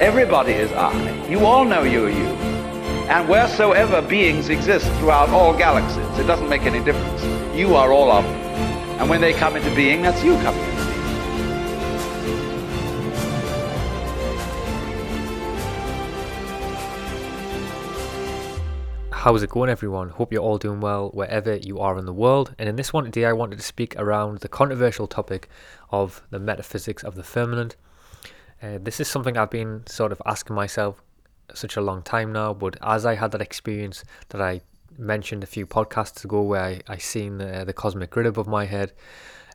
Everybody is I. You all know you're you. And wheresoever beings exist throughout all galaxies, it doesn't make any difference. You are all of them. And when they come into being, that's you coming into being. How's it going, everyone? Hope you're all doing well wherever you are in the world. And in this one today, I wanted to speak around the controversial topic of the metaphysics of the firmament. Uh, this is something I've been sort of asking myself such a long time now, but as I had that experience that I mentioned a few podcasts ago where I, I seen the, the cosmic grid above my head,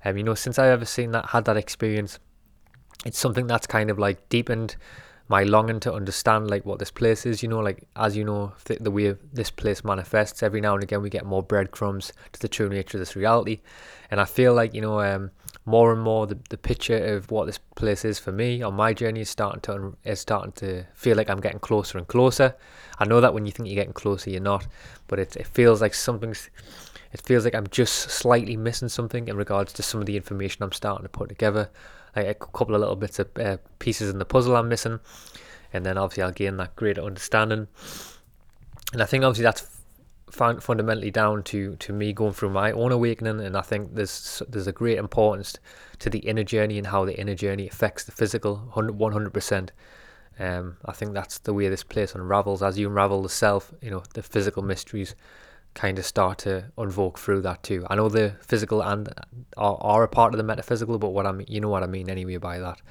um, you know, since I've ever seen that, had that experience, it's something that's kind of like deepened my longing to understand like what this place is you know like as you know th- the way this place manifests every now and again we get more breadcrumbs to the true nature of this reality. And i feel like you know um, more and more the, the picture of what this place is for me on my journey is starting to is starting to feel like i'm getting closer and closer i know that when you think you're getting closer you're not but it, it feels like something's it feels like i'm just slightly missing something in regards to some of the information i'm starting to put together like a couple of little bits of uh, pieces in the puzzle I'm missing, and then obviously I'll gain that greater understanding. And I think obviously that's fundamentally down to to me going through my own awakening, and I think there's there's a great importance to the inner journey and how the inner journey affects the physical, one hundred percent. Um, I think that's the way this place unravels as you unravel the self. You know the physical mysteries kind of start to unvoke through that too. I know the physical and are, are a part of the metaphysical, but what I mean, you know what I mean anyway by that.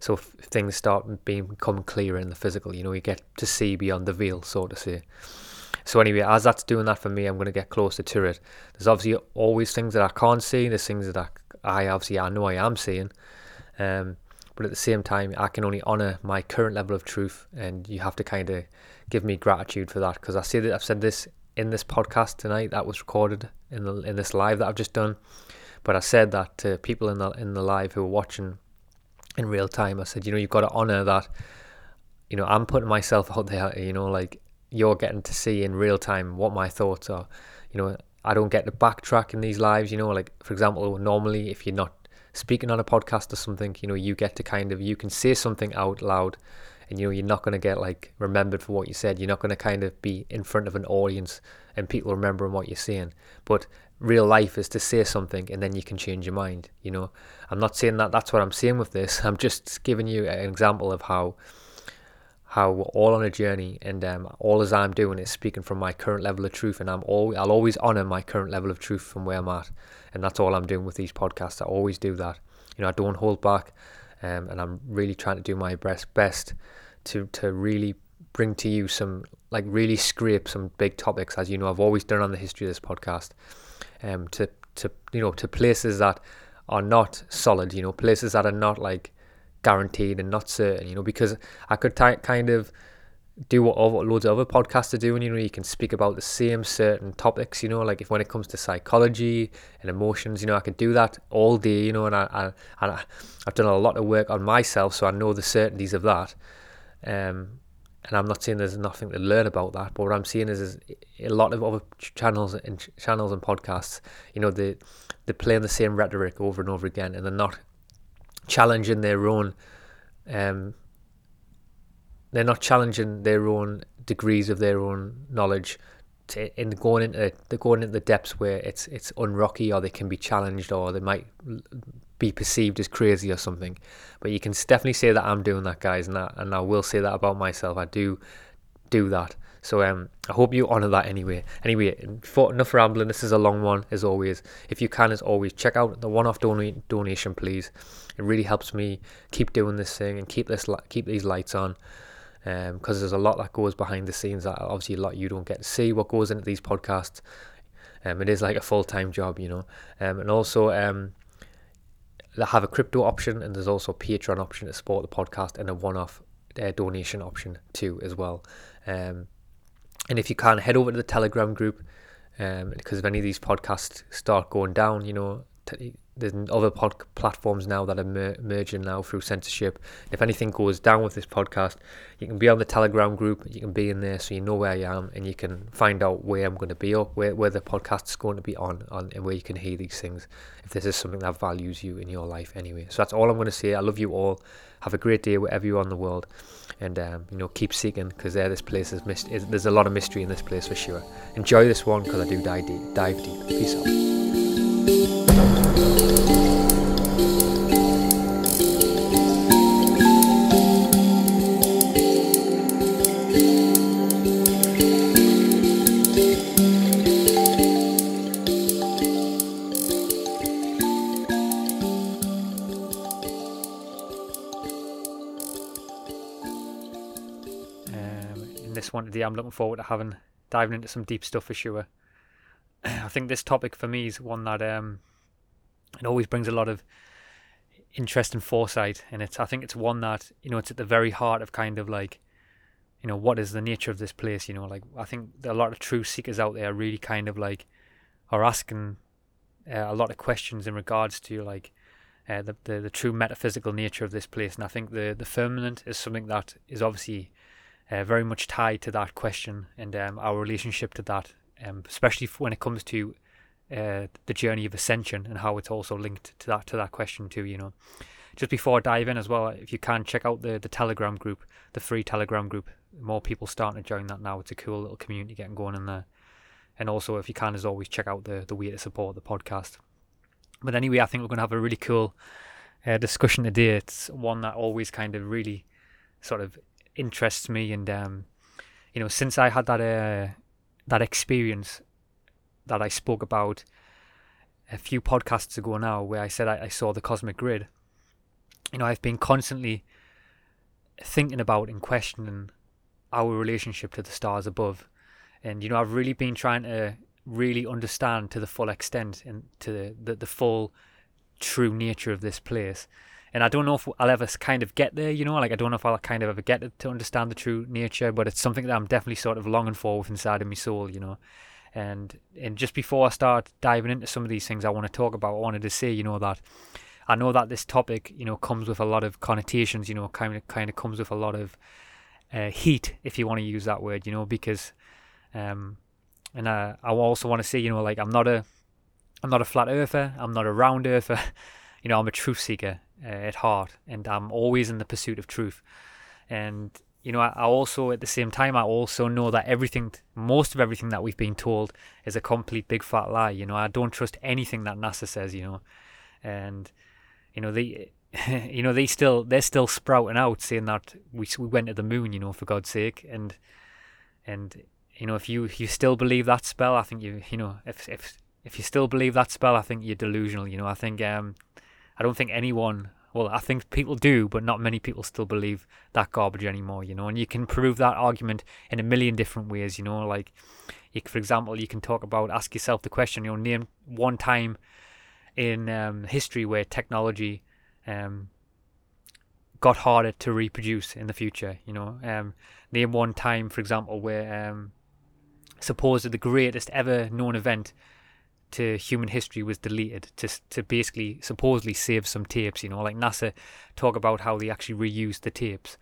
So things start being become clearer in the physical, you know, you get to see beyond the veil, so to say. So anyway, as that's doing that for me, I'm going to get closer to it. There's obviously always things that I can't see. There's things that I, I obviously I know I am seeing. Um, but at the same time, I can only honor my current level of truth, and you have to kind of give me gratitude for that because I see that I've said this in this podcast tonight that was recorded in the in this live that I've just done. But I said that to people in the in the live who were watching in real time. I said, you know, you've got to honor that. You know, I'm putting myself out there. You know, like you're getting to see in real time what my thoughts are. You know, I don't get to backtrack in these lives. You know, like for example, normally if you're not speaking on a podcast or something, you know, you get to kind of you can say something out loud and you know you're not going to get like remembered for what you said you're not going to kind of be in front of an audience and people remembering what you're saying but real life is to say something and then you can change your mind you know i'm not saying that that's what i'm saying with this i'm just giving you an example of how how we're all on a journey and um, all as i'm doing is speaking from my current level of truth and i'm all i'll always honor my current level of truth from where i'm at. And that's all i'm doing with these podcasts. I always do that. You know i don't hold back um, and I'm really trying to do my best best to to really bring to you some like really scrape some big topics as you know I've always done on the history of this podcast um to to you know to places that are not solid you know places that are not like guaranteed and not certain you know because I could t- kind of do what other, loads of other podcasts are doing. You know, you can speak about the same certain topics. You know, like if when it comes to psychology and emotions, you know, I could do that all day. You know, and I, I I, have done a lot of work on myself, so I know the certainties of that. Um, and I'm not saying there's nothing to learn about that, but what I'm seeing is, is a lot of other channels and ch- channels and podcasts. You know, they they're playing the same rhetoric over and over again, and they're not challenging their own. Um, they're not challenging their own degrees of their own knowledge to, in going into they're going into the depths where it's it's unrocky or they can be challenged or they might be perceived as crazy or something. But you can definitely say that I'm doing that, guys, and that, and I will say that about myself. I do do that. So um, I hope you honour that anyway. Anyway, for enough rambling. This is a long one, as always. If you can, as always, check out the one-off don- donation, please. It really helps me keep doing this thing and keep this keep these lights on because um, there's a lot that goes behind the scenes that obviously a lot you don't get to see what goes into these podcasts. Um, it is like a full time job, you know. Um, and also, um, they have a crypto option and there's also a Patreon option to support the podcast and a one off uh, donation option too as well. Um, and if you can, head over to the Telegram group um, because if any of these podcasts start going down, you know, t- there's other pod platforms now that are mer- merging now through censorship. If anything goes down with this podcast, you can be on the Telegram group. You can be in there, so you know where I am, and you can find out where I'm going to be or where where the podcast is going to be on, on, and where you can hear these things. If this is something that values you in your life, anyway. So that's all I'm going to say. I love you all. Have a great day wherever you are in the world, and um, you know keep seeking because there this place is, mist- is there's a lot of mystery in this place for sure. Enjoy this one because I do dive deep. Dive deep. Peace out. One today, I'm looking forward to having diving into some deep stuff for sure. I think this topic for me is one that um, it always brings a lot of interest and foresight, and it's I think it's one that you know it's at the very heart of kind of like you know what is the nature of this place. You know, like I think a lot of true seekers out there really kind of like are asking uh, a lot of questions in regards to like uh, the, the the true metaphysical nature of this place, and I think the the firmament is something that is obviously uh, very much tied to that question and um, our relationship to that, um, especially when it comes to uh, the journey of ascension and how it's also linked to that to that question too. You know, just before I dive in as well, if you can check out the the Telegram group, the free Telegram group. More people starting to join that now. It's a cool little community getting going in there. And also, if you can, as always, check out the the way to support the podcast. But anyway, I think we're going to have a really cool uh, discussion today. It's one that always kind of really sort of interests me and um, you know since I had that uh, that experience that I spoke about a few podcasts ago now where I said I, I saw the cosmic grid you know I've been constantly thinking about and questioning our relationship to the stars above. And you know I've really been trying to really understand to the full extent and to the, the, the full true nature of this place and I don't know if I'll ever kind of get there, you know, like I don't know if I'll kind of ever get to understand the true nature, but it's something that I'm definitely sort of longing for with inside of my soul, you know. And and just before I start diving into some of these things I want to talk about, I wanted to say, you know, that I know that this topic, you know, comes with a lot of connotations, you know, kind of kind of comes with a lot of uh, heat, if you want to use that word, you know, because um, and I I also want to say, you know, like I'm not a I'm not a flat earther, I'm not a round earther, you know, I'm a truth seeker uh, at heart, and I'm always in the pursuit of truth. And you know, I, I also at the same time I also know that everything, most of everything that we've been told, is a complete big fat lie. You know, I don't trust anything that NASA says. You know, and you know they, you know they still they're still sprouting out saying that we we went to the moon. You know, for God's sake, and and you know if you you still believe that spell, I think you you know if if if you still believe that spell, I think you're delusional. You know, I think um I don't think anyone, well, I think people do, but not many people still believe that garbage anymore, you know. And you can prove that argument in a million different ways, you know. Like, you, for example, you can talk about, ask yourself the question, you know, name one time in um, history where technology um, got harder to reproduce in the future, you know. Um, name one time, for example, where um, supposed the greatest ever known event to human history was deleted to to basically supposedly save some tapes. You know, like NASA talk about how they actually reused the tapes,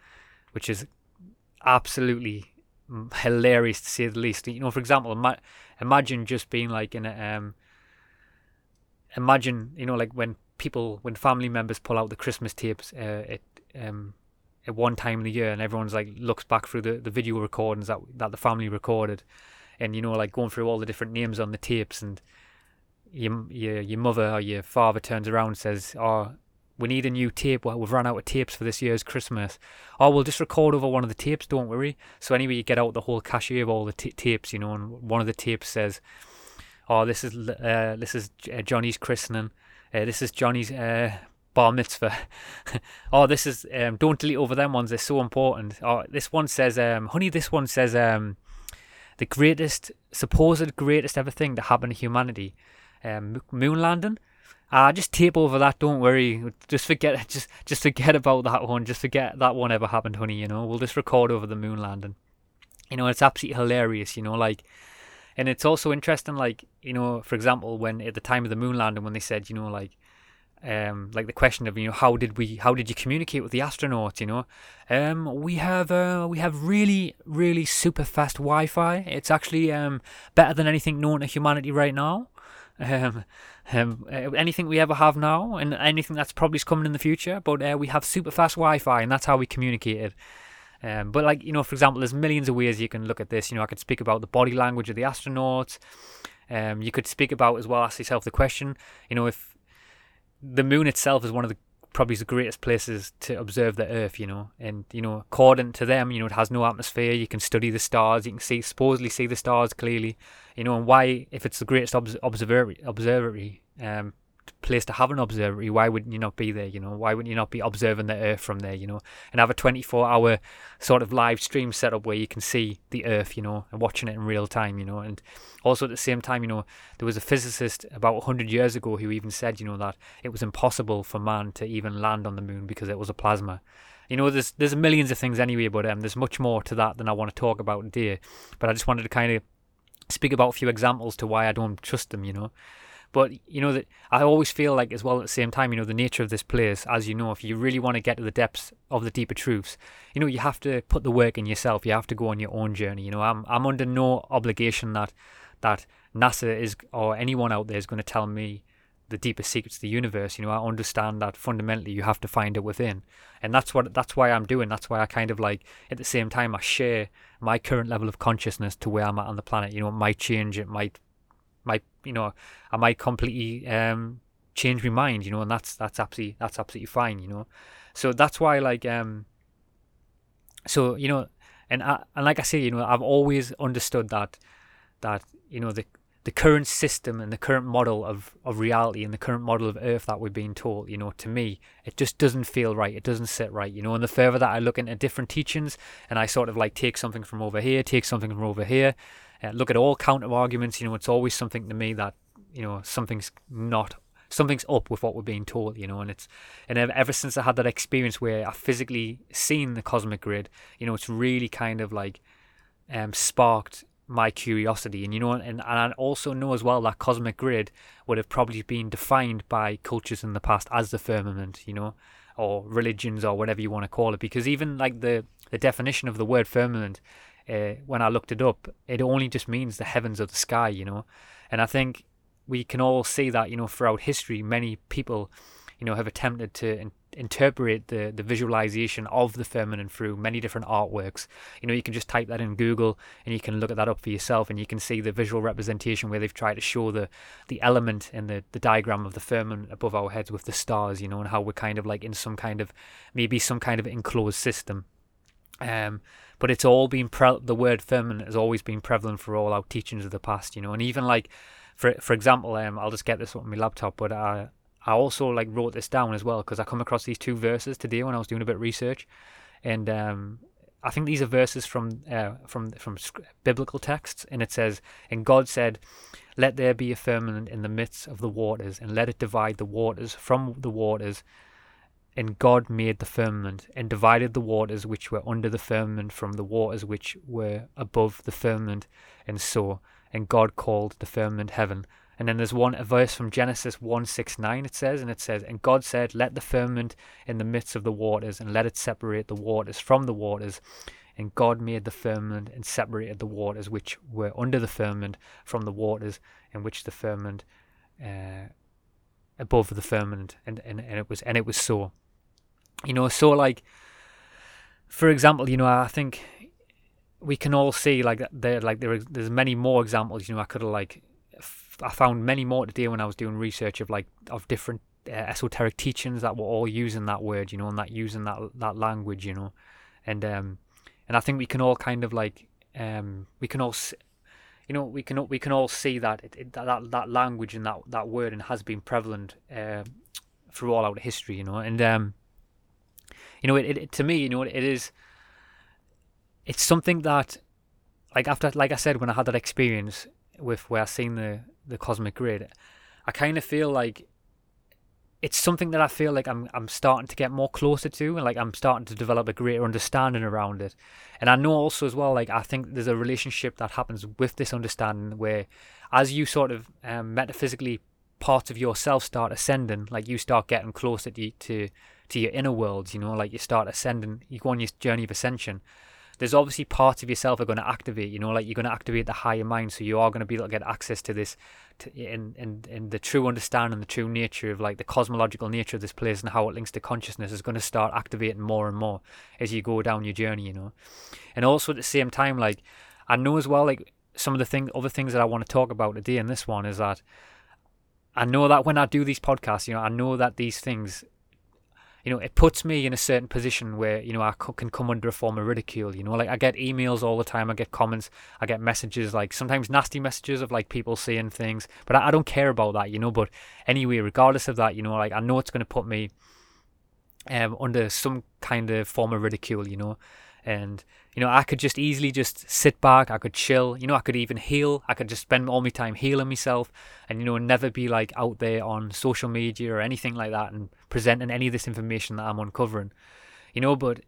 which is absolutely hilarious to say the least. You know, for example, ima- imagine just being like in a um, imagine you know like when people when family members pull out the Christmas tapes uh, at um at one time in the year and everyone's like looks back through the, the video recordings that that the family recorded and you know like going through all the different names on the tapes and your your your mother or your father turns around and says, "Oh, we need a new tape. Well, we've run out of tapes for this year's Christmas. Oh, we'll just record over one of the tapes. Don't worry." So anyway, you get out the whole cache of all the t- tapes, you know, and one of the tapes says, "Oh, this is uh, this is uh, Johnny's christening. Uh, this is Johnny's uh, bar mitzvah. oh, this is um, don't delete over them ones. They're so important. Oh, this one says, um, honey. This one says, um, the greatest, supposed greatest ever thing that happened to humanity." Um, moon landing. Ah, just tape over that. Don't worry. Just forget. Just just forget about that one. Just forget that one ever happened, honey. You know, we'll just record over the moon landing. You know, it's absolutely hilarious. You know, like, and it's also interesting. Like, you know, for example, when at the time of the moon landing, when they said, you know, like, um, like the question of you know how did we how did you communicate with the astronauts you know um, we have uh, we have really really super fast Wi-Fi it's actually um, better than anything known to humanity right now um, um, uh, anything we ever have now and anything that's probably coming in the future but uh, we have super fast Wi-Fi and that's how we communicated um, but like you know for example there's millions of ways you can look at this you know I could speak about the body language of the astronauts um, you could speak about as well ask yourself the question you know if the moon itself is one of the probably the greatest places to observe the Earth, you know. And you know, according to them, you know, it has no atmosphere. You can study the stars. You can see supposedly see the stars clearly, you know. And why, if it's the greatest obs- observatory, observatory, um, place to have an observatory, why wouldn't you not be there? You know, why wouldn't you not be observing the Earth from there? You know, and have a 24-hour sort of live stream setup where you can see the Earth, you know, and watching it in real time, you know. And also at the same time, you know, there was a physicist about 100 years ago who even said, you know, that it was impossible for man to even land on the moon because it was a plasma. You know, there's there's millions of things anyway, but um, there's much more to that than I want to talk about today. But I just wanted to kind of speak about a few examples to why I don't trust them. You know. But you know that I always feel like as well at the same time, you know, the nature of this place, as you know, if you really want to get to the depths of the deeper truths, you know, you have to put the work in yourself. You have to go on your own journey. You know, I'm I'm under no obligation that that NASA is or anyone out there is going to tell me the deepest secrets of the universe. You know, I understand that fundamentally you have to find it within, and that's what that's why I'm doing. That's why I kind of like at the same time I share my current level of consciousness to where I'm at on the planet. You know, it might change, it might might you know I might completely um, change my mind, you know, and that's that's absolutely that's absolutely fine, you know. So that's why like um so you know and I, and like I say, you know, I've always understood that that you know the the current system and the current model of, of reality and the current model of earth that we're being taught, you know, to me, it just doesn't feel right. It doesn't sit right, you know. And the further that I look into different teachings and I sort of like take something from over here, take something from over here, uh, look at all counter arguments. You know, it's always something to me that you know something's not something's up with what we're being told, you know, and it's and ever since I had that experience where I physically seen the cosmic grid, you know, it's really kind of like um, sparked my curiosity, and you know, and, and I also know as well that cosmic grid would have probably been defined by cultures in the past as the firmament, you know, or religions or whatever you want to call it, because even like the the definition of the word firmament uh, when I looked it up, it only just means the heavens of the sky, you know. And I think we can all see that, you know, throughout history, many people, you know, have attempted to interpret the, the visualization of the firmament through many different artworks. You know, you can just type that in Google and you can look at that up for yourself and you can see the visual representation where they've tried to show the, the element and the, the diagram of the firmament above our heads with the stars, you know, and how we're kind of like in some kind of, maybe some kind of enclosed system. Um, but it's all been pre- the word firmament has always been prevalent for all our teachings of the past, you know, and even like for for example, um, I'll just get this on my laptop, but I I also like wrote this down as well because I come across these two verses today when I was doing a bit of research, and um, I think these are verses from uh, from from biblical texts, and it says, "And God said, Let there be a firmament in the midst of the waters, and let it divide the waters from the waters." And God made the firmament, and divided the waters which were under the firmament from the waters which were above the firmament, and so. And God called the firmament heaven. And then there's one a verse from Genesis one six nine. It says, and it says, and God said, Let the firmament in the midst of the waters, and let it separate the waters from the waters. And God made the firmament and separated the waters which were under the firmament from the waters in which the firmament uh, above the firmament, and, and, and it was and it was so. You know, so like, for example, you know, I think we can all see like there, like there, there's many more examples. You know, I could have like, I found many more today when I was doing research of like of different uh, esoteric teachings that were all using that word, you know, and that using that that language, you know, and um, and I think we can all kind of like um, we can all. you know, we can we can all see that it, it, that that language and that that word and has been prevalent uh, through all out history, you know, and um, you know, it, it to me, you know, it is. It's something that, like after, like I said, when I had that experience with where I seen the the cosmic grid, I kind of feel like it's something that I feel like I'm I'm starting to get more closer to, and like I'm starting to develop a greater understanding around it. And I know also as well, like I think there's a relationship that happens with this understanding where, as you sort of um, metaphysically parts of yourself start ascending, like you start getting closer to to to your inner worlds, you know, like you start ascending, you go on your journey of ascension there's obviously parts of yourself are going to activate. You know, like you're going to activate the higher mind, so you are going to be able to get access to this, to, in in in the true understanding, the true nature of like the cosmological nature of this place and how it links to consciousness is going to start activating more and more as you go down your journey. You know, and also at the same time, like I know as well, like some of the thing, other things that I want to talk about today in this one is that I know that when I do these podcasts, you know, I know that these things you know, it puts me in a certain position where, you know, I can come under a form of ridicule. You know, like I get emails all the time, I get comments, I get messages, like sometimes nasty messages of like people saying things, but I, I don't care about that, you know. But anyway, regardless of that, you know, like I know it's going to put me um, under some kind of form of ridicule, you know and you know i could just easily just sit back i could chill you know i could even heal i could just spend all my time healing myself and you know never be like out there on social media or anything like that and presenting any of this information that i'm uncovering you know but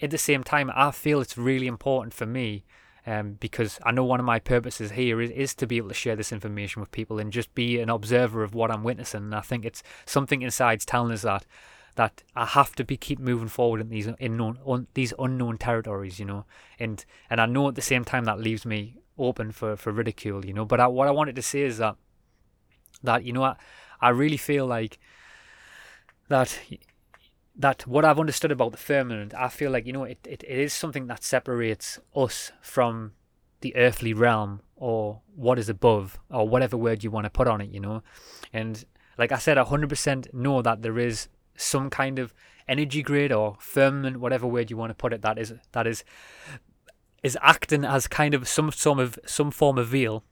at the same time i feel it's really important for me um, because I know one of my purposes here is, is to be able to share this information with people and just be an observer of what I'm witnessing. And I think it's something inside's telling us that that I have to be keep moving forward in these unknown un, these unknown territories, you know, and and I know at the same time that leaves me open for for ridicule, you know. But I, what I wanted to say is that that you know I I really feel like that that what I've understood about the firmament, I feel like you know it, it, it is something that separates us from the earthly realm or what is above or whatever word you want to put on it, you know, and like I said, I 100% know that there is some kind of energy grid or firmament, whatever word you want to put it, that is that is is acting as kind of some form of some form of veil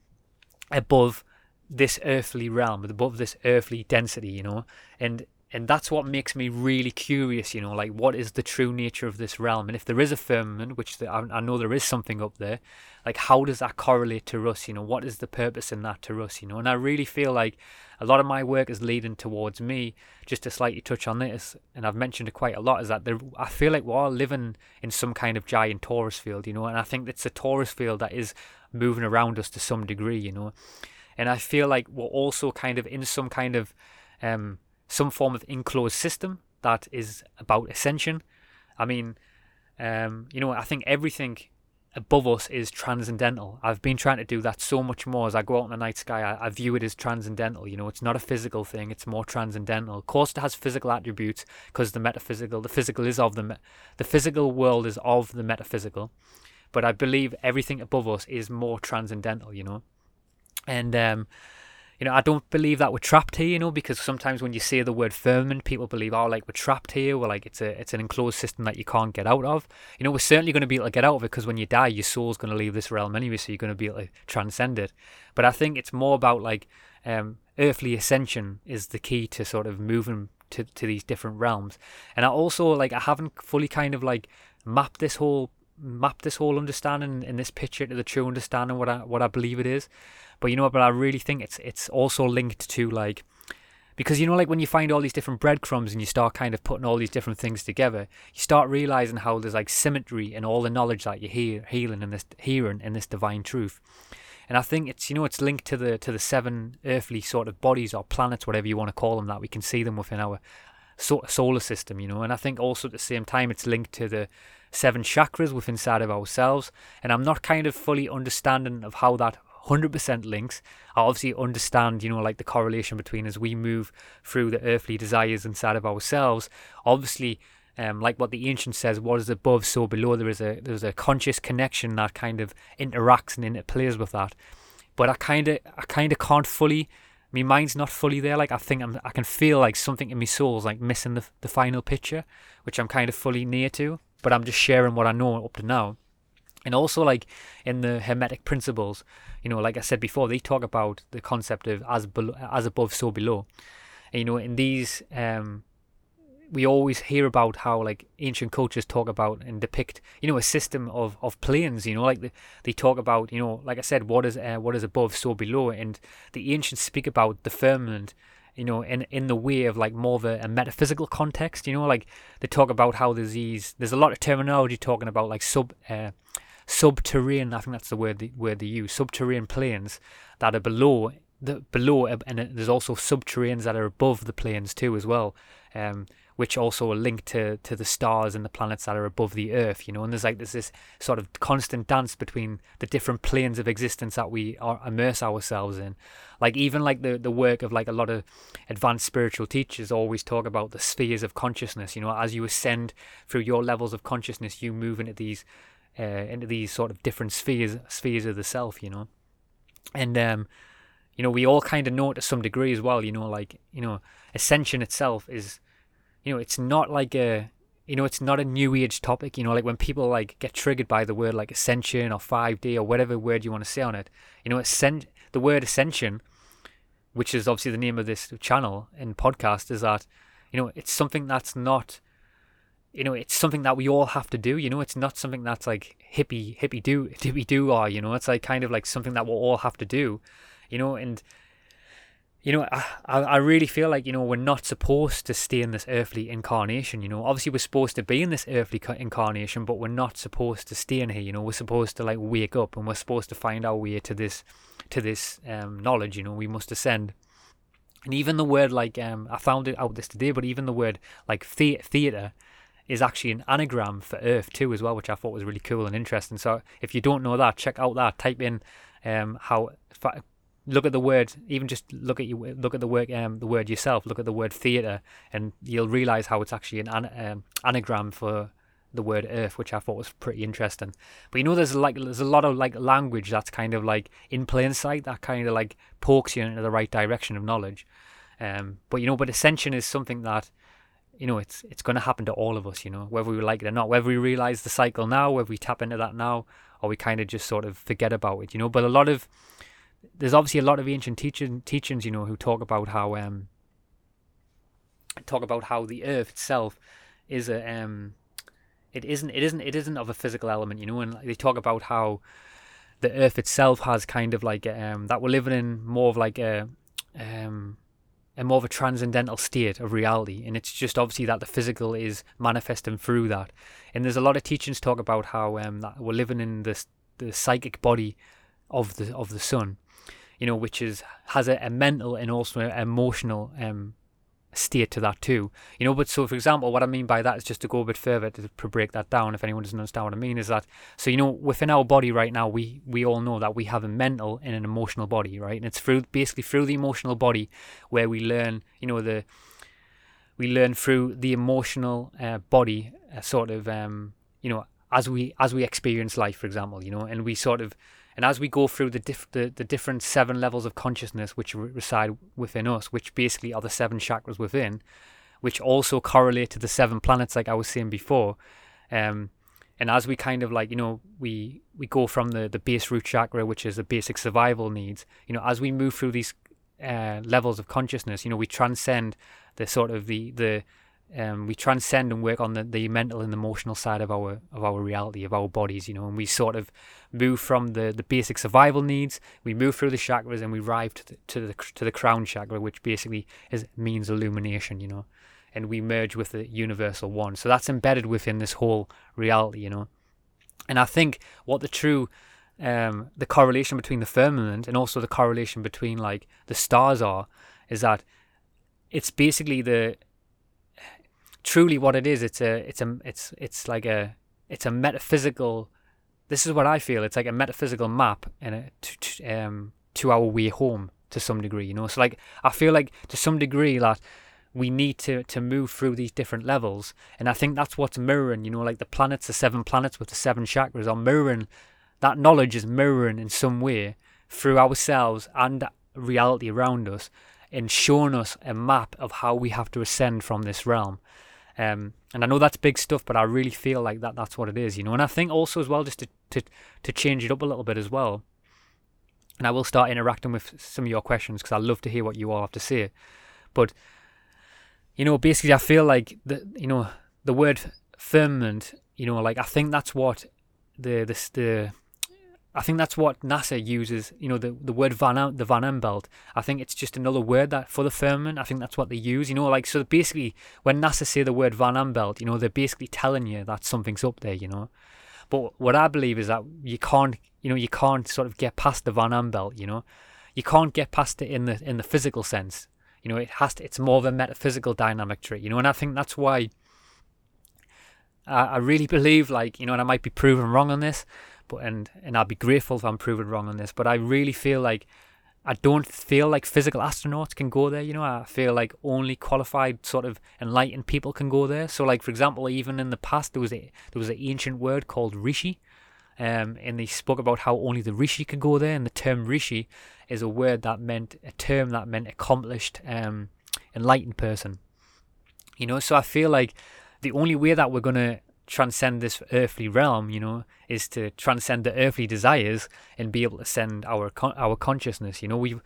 above this earthly realm, above this earthly density, you know, and and that's what makes me really curious, you know, like what is the true nature of this realm, and if there is a firmament, which the, I, I know there is something up there, like how does that correlate to us, you know, what is the purpose in that to us, you know, and I really feel like a lot of my work is leading towards me. Just to slightly touch on this, and I've mentioned it quite a lot, is that there, I feel like we're all living in some kind of giant torus field, you know, and I think it's a torus field that is moving around us to some degree, you know, and I feel like we're also kind of in some kind of um, some form of enclosed system that is about ascension. I mean, um, you know, I think everything above us is transcendental. I've been trying to do that so much more as I go out in the night sky. I, I, view it as transcendental. You know, it's not a physical thing; it's more transcendental. Of course, it has physical attributes because the metaphysical, the physical is of the me- the physical world is of the metaphysical. But I believe everything above us is more transcendental. You know, and um, you know, I don't believe that we're trapped here, you know, because sometimes when you say the word firmament, people believe, oh, like we're trapped here, we're like it's a it's an enclosed system that you can't get out of. You know, we're certainly going to be able to get out of it because when you die, your soul's going to leave this realm anyway, so you're going to be able to transcend it. But I think it's more about like um, earthly ascension is the key to sort of moving to to these different realms. And I also like I haven't fully kind of like mapped this whole map this whole understanding in this picture to the true understanding what I what I believe it is. But you know what? But I really think it's it's also linked to like because you know like when you find all these different breadcrumbs and you start kind of putting all these different things together you start realizing how there's like symmetry in all the knowledge that you hear healing in this hearing in this divine truth and i think it's you know it's linked to the to the seven earthly sort of bodies or planets whatever you want to call them that we can see them within our so- solar system you know and i think also at the same time it's linked to the seven chakras within inside of ourselves and i'm not kind of fully understanding of how that 100% links. I obviously understand, you know, like the correlation between as we move through the earthly desires inside of ourselves. Obviously, um, like what the ancient says, what is above, so below. There is a there's a conscious connection that kind of interacts and interplays with that. But I kind of I kind of can't fully. My mind's not fully there. Like I think I'm, I can feel like something in my soul's like missing the the final picture, which I'm kind of fully near to. But I'm just sharing what I know up to now. And also, like in the Hermetic principles, you know, like I said before, they talk about the concept of as below, as above, so below. And, you know, in these, um, we always hear about how like ancient cultures talk about and depict, you know, a system of, of planes. You know, like the, they talk about, you know, like I said, what is uh, what is above, so below, and the ancients speak about the firmament you know, in in the way of like more of a, a, metaphysical context. You know, like they talk about how there's these, there's a lot of terminology talking about like sub, uh, subterranean. I think that's the word the word they use. Subterranean planes that are below the below, and there's also subterraneans that are above the planes too as well. Um, which also are linked to to the stars and the planets that are above the earth you know and there's like there's this sort of constant dance between the different planes of existence that we are immerse ourselves in like even like the the work of like a lot of advanced spiritual teachers always talk about the spheres of consciousness you know as you ascend through your levels of consciousness you move into these uh, into these sort of different spheres spheres of the self you know and um you know we all kind of know to some degree as well you know like you know ascension itself is you know, it's not like a you know, it's not a new age topic. You know, like when people like get triggered by the word like ascension or 5D or whatever word you want to say on it. You know, ascend the word ascension, which is obviously the name of this channel and podcast, is that you know it's something that's not. You know, it's something that we all have to do. You know, it's not something that's like hippie hippie do hippie do or you know, it's like kind of like something that we'll all have to do. You know, and you know, I, I really feel like, you know, we're not supposed to stay in this earthly incarnation, you know. Obviously, we're supposed to be in this earthly incarnation, but we're not supposed to stay in here, you know. We're supposed to, like, wake up and we're supposed to find our way to this, to this um, knowledge, you know. We must ascend. And even the word, like, um, I found it out this today, but even the word, like, the- theatre is actually an anagram for earth, too, as well, which I thought was really cool and interesting. So if you don't know that, check out that. Type in um, how look at the word even just look at you look at the word um, the word yourself look at the word theater and you'll realize how it's actually an, um, anagram for the word earth which i thought was pretty interesting but you know there's like there's a lot of like language that's kind of like in plain sight that kind of like pokes you into the right direction of knowledge um, but you know but ascension is something that you know it's it's going to happen to all of us you know whether we like it or not whether we realize the cycle now whether we tap into that now or we kind of just sort of forget about it you know. But a lot of there's obviously a lot of ancient teaching, teachings, you know, who talk about how um, talk about how the earth itself is a um, it isn't it isn't it isn't of a physical element, you know, and they talk about how the earth itself has kind of like um that we're living in more of like a um a more of a transcendental state of reality and it's just obviously that the physical is manifesting through that. And there's a lot of teachings talk about how um we're living in this the psychic body of the of the sun you know, which is has a, a mental and also an emotional um, state to that too. You know, but so for example, what I mean by that is just to go a bit further to, to break that down. If anyone doesn't understand what I mean, is that so you know within our body right now, we we all know that we have a mental and an emotional body, right? And it's through basically through the emotional body where we learn, you know, the we learn through the emotional uh, body, uh, sort of, um, you know, as we as we experience life, for example, you know, and we sort of and as we go through the, diff- the, the different seven levels of consciousness which reside within us, which basically are the seven chakras within, which also correlate to the seven planets, like I was saying before. Um, and as we kind of like, you know, we we go from the the base root chakra, which is the basic survival needs, you know, as we move through these uh, levels of consciousness, you know, we transcend the sort of the the um, we transcend and work on the, the mental and emotional side of our of our reality of our bodies you know and we sort of move from the, the basic survival needs we move through the chakras and we arrive to the, to the to the crown chakra which basically is means illumination you know and we merge with the universal one. So that's embedded within this whole reality you know. And i think what the true um, the correlation between the firmament and also the correlation between like the stars are is that it's basically the truly what it is. It's a it's a it's it's like a it's a metaphysical. This is what I feel. It's like a metaphysical map and a, to, to, um to our way home to some degree. You know, so like I feel like to some degree that we need to to move through these different levels, and I think that's what's mirroring. You know, like the planets, the seven planets with the seven chakras are mirroring. That knowledge is mirroring in some way through ourselves and reality around us and showing us a map of how we have to ascend from this realm. Um, and I know that's big stuff, but I really feel like that that's what it is, you know. And I think also as well, just to to to change it up a little bit as well. And I will start interacting with some of your questions because I love to hear what you all have to say. But you know, basically, I feel like the you know the word firmament. You know, like I think that's what the this the I think that's what NASA uses. You know, the the word Van the Van Allen belt. I think it's just another word that for the firmament. I think that's what they use. You know, like so basically when NASA say the word Van Allen belt, you know, they're basically telling you that something's up there. You know, but what I believe is that you can't, you know, you can't sort of get past the Van Allen belt. You know, you can't get past it in the in the physical sense. You know, it has to. It's more of a metaphysical dynamic trait. You know, and I think that's why. I really believe, like you know, and I might be proven wrong on this, but and and I'll be grateful if I'm proven wrong on this. But I really feel like I don't feel like physical astronauts can go there. You know, I feel like only qualified, sort of enlightened people can go there. So, like for example, even in the past, there was a there was an ancient word called rishi, um, and they spoke about how only the rishi could go there. And the term rishi is a word that meant a term that meant accomplished, um, enlightened person. You know, so I feel like the only way that we're gonna transcend this earthly realm, you know, is to transcend the earthly desires and be able to send our con- our consciousness. You know, we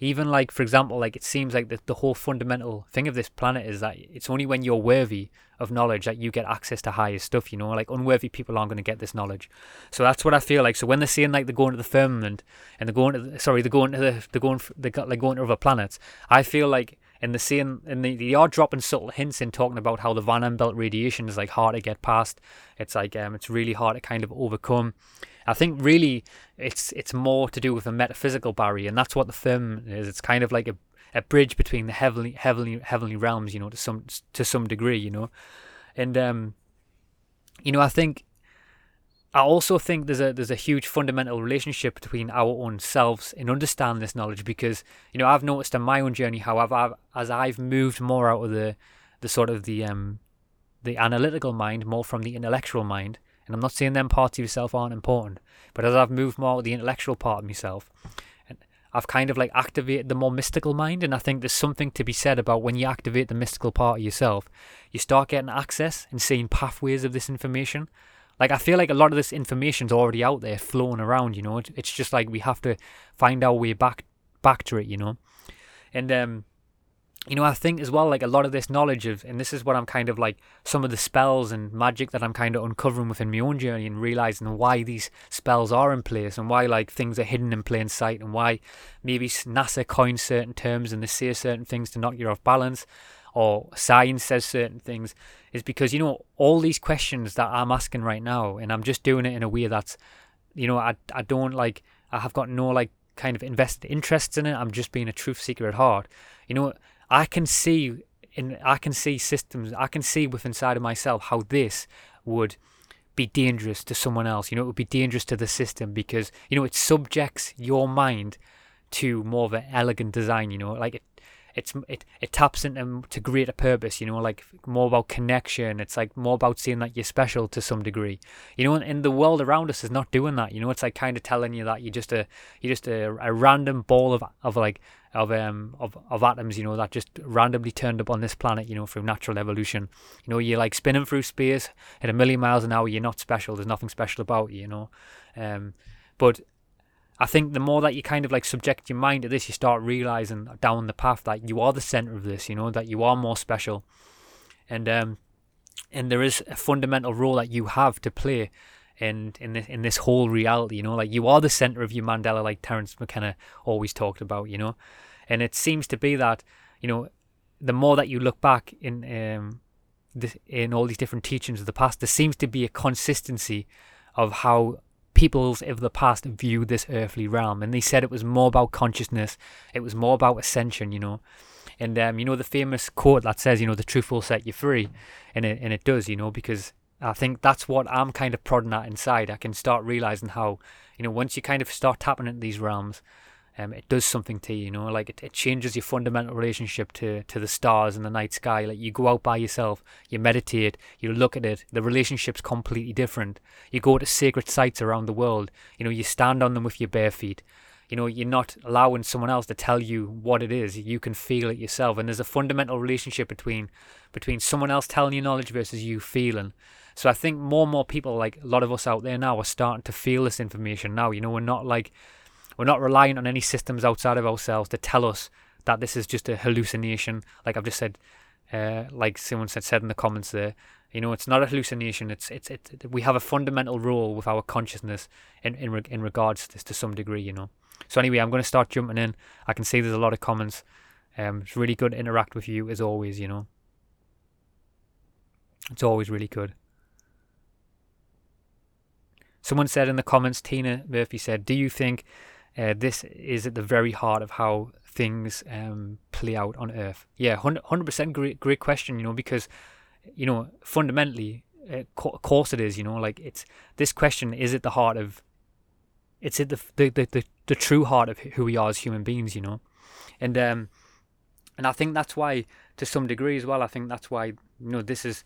even like for example, like it seems like the, the whole fundamental thing of this planet is that it's only when you're worthy of knowledge that you get access to higher stuff. You know, like unworthy people aren't going to get this knowledge. So that's what I feel like. So when they're saying like they're going to the firmament and they're going to the, sorry they're going to the they're going they got like going to other planets, I feel like and the same and the, they are dropping subtle hints in talking about how the Van Allen belt radiation is like hard to get past. It's like um, it's really hard to kind of overcome. I think really it's it's more to do with a metaphysical barrier, and that's what the film is. It's kind of like a, a bridge between the heavenly heavenly heavenly realms, you know, to some to some degree, you know, and um, you know, I think I also think there's a there's a huge fundamental relationship between our own selves in understanding this knowledge because you know I've noticed in my own journey how I've, I've as I've moved more out of the the sort of the um the analytical mind more from the intellectual mind and I'm not saying them parts of yourself aren't important but as I've moved more the intellectual part of myself and I've kind of like activated the more mystical mind and I think there's something to be said about when you activate the mystical part of yourself you start getting access and seeing pathways of this information like I feel like a lot of this information's already out there flowing around, you know. It's just like we have to find our way back back to it, you know. And um you know, I think as well, like a lot of this knowledge of, and this is what I'm kind of like, some of the spells and magic that I'm kind of uncovering within my own journey and realizing why these spells are in place and why like things are hidden in plain sight and why maybe NASA coins certain terms and they say certain things to knock you off balance or science says certain things is because you know all these questions that I'm asking right now and I'm just doing it in a way that's you know I I don't like I have got no like kind of invested interests in it. I'm just being a truth seeker at heart. You know I can see in I can see systems I can see within inside of myself how this would be dangerous to someone else. You know it would be dangerous to the system because you know it subjects your mind to more of an elegant design you know like it it's it it taps into to greater purpose you know like more about connection. It's like more about seeing that you're special to some degree. You know and, the world around us is not doing that you know. It's like kind of telling you that you're just a you're just a, a random ball of of like of um of, of atoms you know that just randomly turned up on this planet you know through natural evolution. You know you're like spinning through space at a million miles an hour you're not special. There's nothing special about you you know? Um but I think the more that you kind of like subject your mind to this, you start realizing down the path that you are the center of this, you know, that you are more special. And um and there is a fundamental role that you have to play in in this, in this whole reality, you know, like you are the center of your mandala like Terence McKenna always talked about, you know. And it seems to be that, you know, the more that you look back in um this, in all these different teachings of the past, there seems to be a consistency of how peoples of the past viewed this earthly realm, and they said it was more about consciousness, it was more about ascension, you know. And um, you know the famous quote that says, you know, the truth will set you free, and it and it does, you know, because I think that's what I'm kind of prodding at inside. I can start realizing how, you know, once you kind of start tapping into these realms, um, it does something to you, you know, like it, it changes your fundamental relationship to, to the stars and the night sky. Like you go out by yourself, you meditate, you look at it, the relationship's completely different. You go to sacred sites around the world, you know, you stand on them with your bare feet. You know, you're not allowing someone else to tell you what it is. You can feel it yourself. And there's a fundamental relationship between between someone else telling you knowledge versus you feeling. So I think more and more people, like a lot of us out there now, are starting to feel this information now. You know, we're not like we're not relying on any systems outside of ourselves to tell us that this is just a hallucination. Like I've just said, uh, like someone said said in the comments there. You know, it's not a hallucination. It's it's it. We have a fundamental role with our consciousness in in in regards to this to some degree. You know. So anyway, I'm going to start jumping in. I can see there's a lot of comments. Um, it's really good to interact with you as always. You know. It's always really good. Someone said in the comments, Tina Murphy said, "Do you think uh, this is at the very heart of how things um, play out on Earth?" Yeah, hundred percent. Great, great question. You know, because you know fundamentally, uh, co- of course it is. You know, like it's this question is at the heart of. It's at the the, the the the true heart of who we are as human beings. You know, and um, and I think that's why, to some degree as well, I think that's why you know this is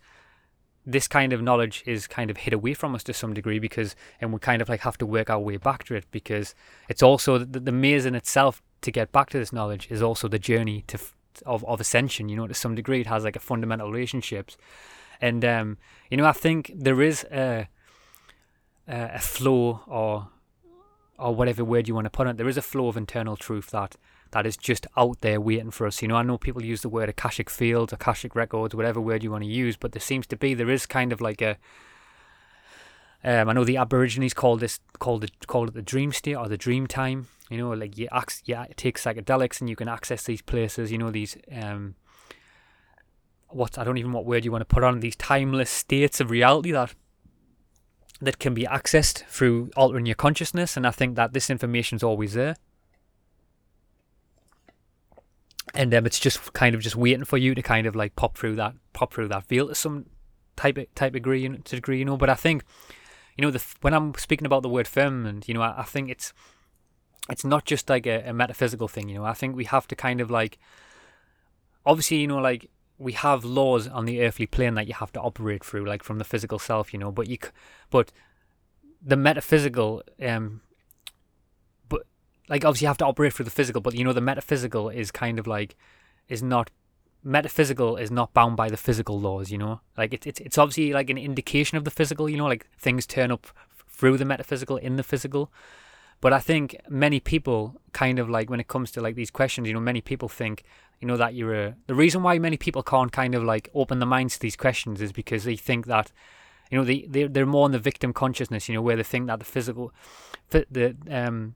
this kind of knowledge is kind of hid away from us to some degree because and we kind of like have to work our way back to it because it's also the, the maze in itself to get back to this knowledge is also the journey to of, of ascension you know to some degree it has like a fundamental relationships. And um you know i think there is a a flow or or whatever word you want to put on it there is a flow of internal truth that that is just out there waiting for us. You know, I know people use the word Akashic fields, Akashic records, whatever word you want to use, but there seems to be there is kind of like a um, I know the Aborigines called this called it called it the dream state or the dream time. You know, like you ac- yeah, take psychedelics and you can access these places. You know, these um, what I don't even what word you want to put on these timeless states of reality that that can be accessed through altering your consciousness. And I think that this information is always there. And um, it's just kind of just waiting for you to kind of like pop through that pop through that veil to some type of type of degree to degree you know? But I think you know the when I'm speaking about the word firmament you know I, I think it's it's not just like a, a metaphysical thing you know? I think we have to kind of like obviously you know like we have laws on the earthly plane that you have to operate through like from the physical self you know? But you but the metaphysical um like obviously you have to operate through the physical, but you know the metaphysical is kind of like is not metaphysical is not bound by the physical laws. You know, like it's it's it's obviously like an indication of the physical. You know, like things turn up through the metaphysical in the physical. But I think many people kind of like when it comes to like these questions, you know, many people think, you know, that you're a, the reason why many people can't kind of like open their minds to these questions is because they think that, you know, they they they're more in the victim consciousness, you know, where they think that the physical, the um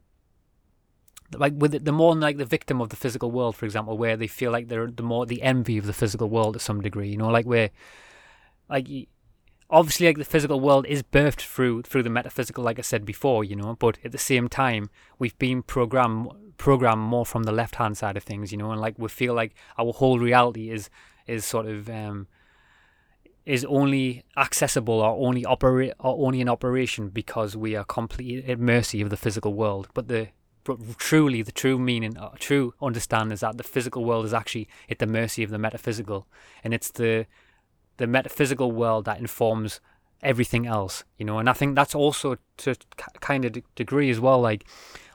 like with it, the more like the victim of the physical world, for example, where they feel like they're the more the envy of the physical world to some degree. You know, like where, like obviously, like the physical world is birthed through through the metaphysical, like I said before. You know, but at the same time, we've been programmed programmed more from the left hand side of things. You know, and like we feel like our whole reality is is sort of um, is only accessible or only operate or only in operation because we are completely at mercy of the physical world. But the but truly the true meaning, uh, true understanding is that the physical world is actually at the mercy of the metaphysical, and it's the the metaphysical world that informs everything else, you know. And I think that's also to kind of degree as well, like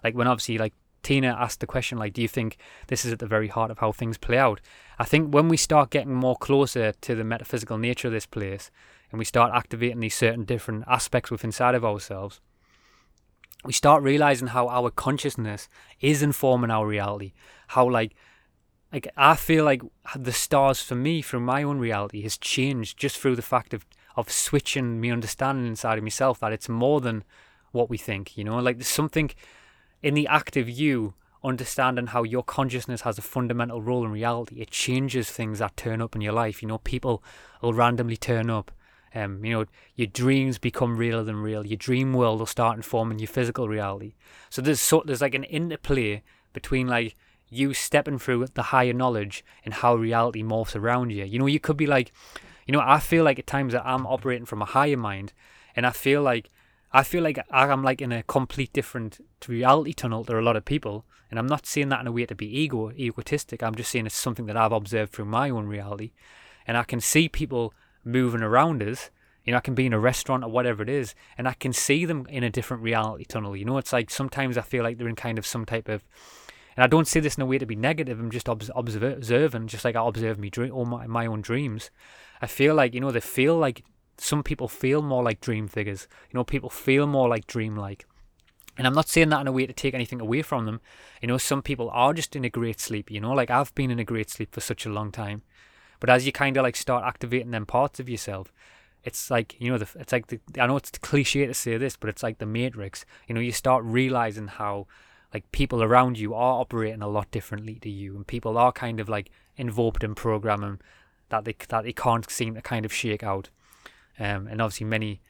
like when obviously like Tina asked the question, like, do you think this is at the very heart of how things play out? I think when we start getting more closer to the metaphysical nature of this place, and we start activating these certain different aspects within inside of ourselves, we start realizing how our consciousness is informing our reality. How like like I feel like the stars for me from my own reality has changed just through the fact of of switching me understanding inside of myself that it's more than what we think. You know, like there's something in the act of you understanding how your consciousness has a fundamental role in reality. It changes things that turn up in your life. You know, people will randomly turn up um, you know, your dreams become realer than real. Your dream world will start informing your physical reality. So there's so there's like an interplay between like you stepping through the higher knowledge and how reality morphs around you. You know, you could be like, you know, I feel like at times that I'm operating from a higher mind, and I feel like I feel like I'm like in a complete different reality tunnel to a lot of people, and I'm not saying that in a way to be ego egotistic. I'm just saying it's something that I've observed through my own reality, and I can see people moving around us. You know, I can be in a restaurant or whatever it is, and I can see them in a different reality tunnel. You know, it's like sometimes I feel like they're in kind of some type of, and I don't say this in a way to be negative. I'm just obs- observing, just like I observe me dream, all my, my own dreams. I feel like you know they feel like some people feel more like dream figures. You know, people feel more like dreamlike. And I'm not saying that in a way to take anything away from them. You know, some people are just in a great sleep. You know, like I've been in a great sleep for such a long time But as you kind of like start activating them parts of yourself, it's like you know, the, it's like the, I know it's cliche to say this, but it's like the Matrix. You know, you start realizing how like people around you are operating a lot differently to you, and people are kind of like invoked in programming that they that they can't seem to kind of shake out. Um, and obviously many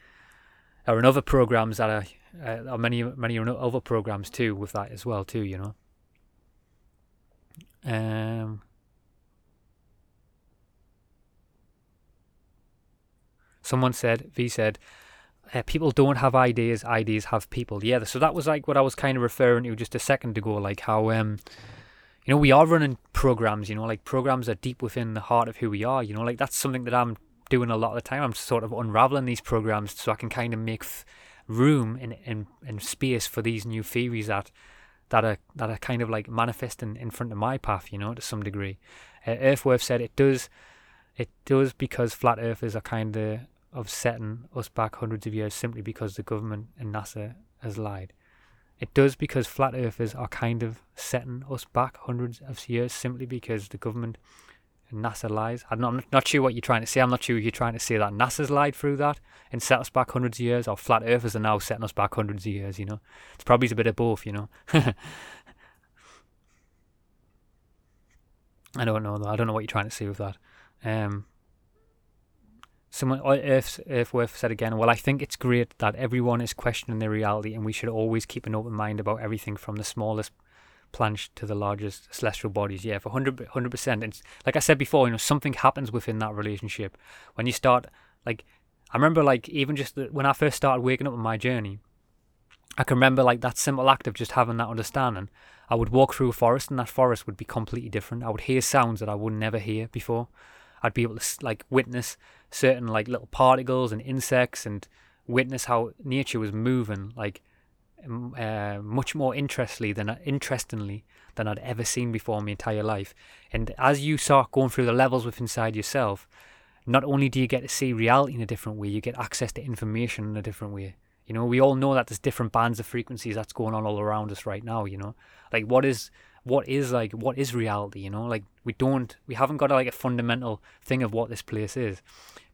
are in other programs that are, uh, are many many other programs too with that as well too. You know. Um. Someone said, V said, uh, people don't have ideas, ideas have people. Yeah, so that was like what I was kind of referring to just a second ago, like how um, you know, we are running programs. You know, like programs are deep within the heart of who we are. You know, like that's something that I'm doing a lot of the time. I'm sort of unraveling these programs so I can kind of make f- room and and and space for these new theories that that are that are kind of like manifesting in front of my path. You know, to some degree. Uh, Earthworth said it does. It does because flat earthers are kind of of setting us back hundreds of years simply because the government and NASA has lied. It does because flat earthers are kind of setting us back hundreds of years simply because the government and NASA lies. I'm not, I'm not sure what you're trying to say. I'm not sure you're trying to say that NASA's lied through that and set us back hundreds of years, or flat earthers are now setting us back hundreds of years, you know. It's probably a bit of both, you know. I don't know though. I don't know what you're trying to say with that. Um, Someone, oh, Earth, Earthworth said again, well, I think it's great that everyone is questioning their reality and we should always keep an open mind about everything from the smallest planche to the largest celestial bodies. Yeah, for 100, 100%. And like I said before, you know, something happens within that relationship. When you start, like, I remember, like, even just the, when I first started waking up on my journey, I can remember, like, that simple act of just having that understanding. I would walk through a forest and that forest would be completely different. I would hear sounds that I would never hear before. I'd be able to like witness certain like little particles and insects and witness how nature was moving like uh, much more interestingly than interestingly than I'd ever seen before in my entire life. And as you start going through the levels within inside yourself, not only do you get to see reality in a different way, you get access to information in a different way. You know, we all know that there's different bands of frequencies that's going on all around us right now. You know, like what is what is like what is reality you know like we don't we haven't got like a fundamental thing of what this place is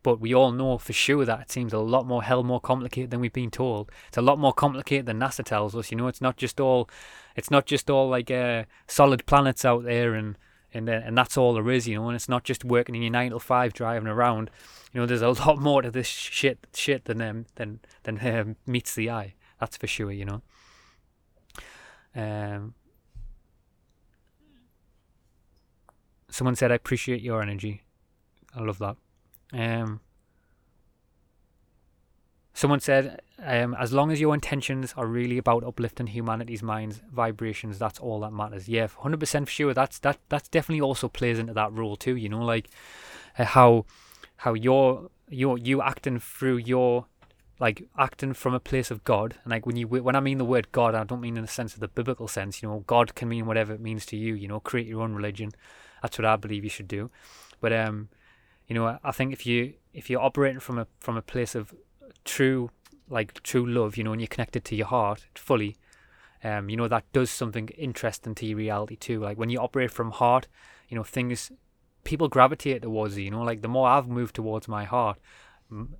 but we all know for sure that it seems a lot more hell more complicated than we've been told. It's a lot more complicated than nasa tells us you know? It's not just all it's not just all like uh, solid planets out there and and uh, and that's all there is you know? And it's not just working in your 9 to 5 driving around. You know there's a lot more to this shit shit than um, than than uh, meets the eye. That's for sure you know? Um someone said, I appreciate your energy. I love that. Um, someone said, um, as long as your intentions are really about uplifting humanity's minds, vibrations, that's all that matters. Yeah, 100% for sure. That's that. That's definitely also plays into that role too. You know, like uh, how how you're you you acting through your like acting from a place of God. And like when you when I mean the word God, I don't mean in the sense of the biblical sense. You know, God can mean whatever it means to you. You know, create your own religion. That's what I believe you should do. But um, you know, I think if you if you're operating from a from a place of true like true love, you know, and you're connected to your heart fully, um, you know, that does something interesting to your reality too. Like when you operate from heart, you know, things people gravitate towards you. You know, like the more I've moved towards my heart,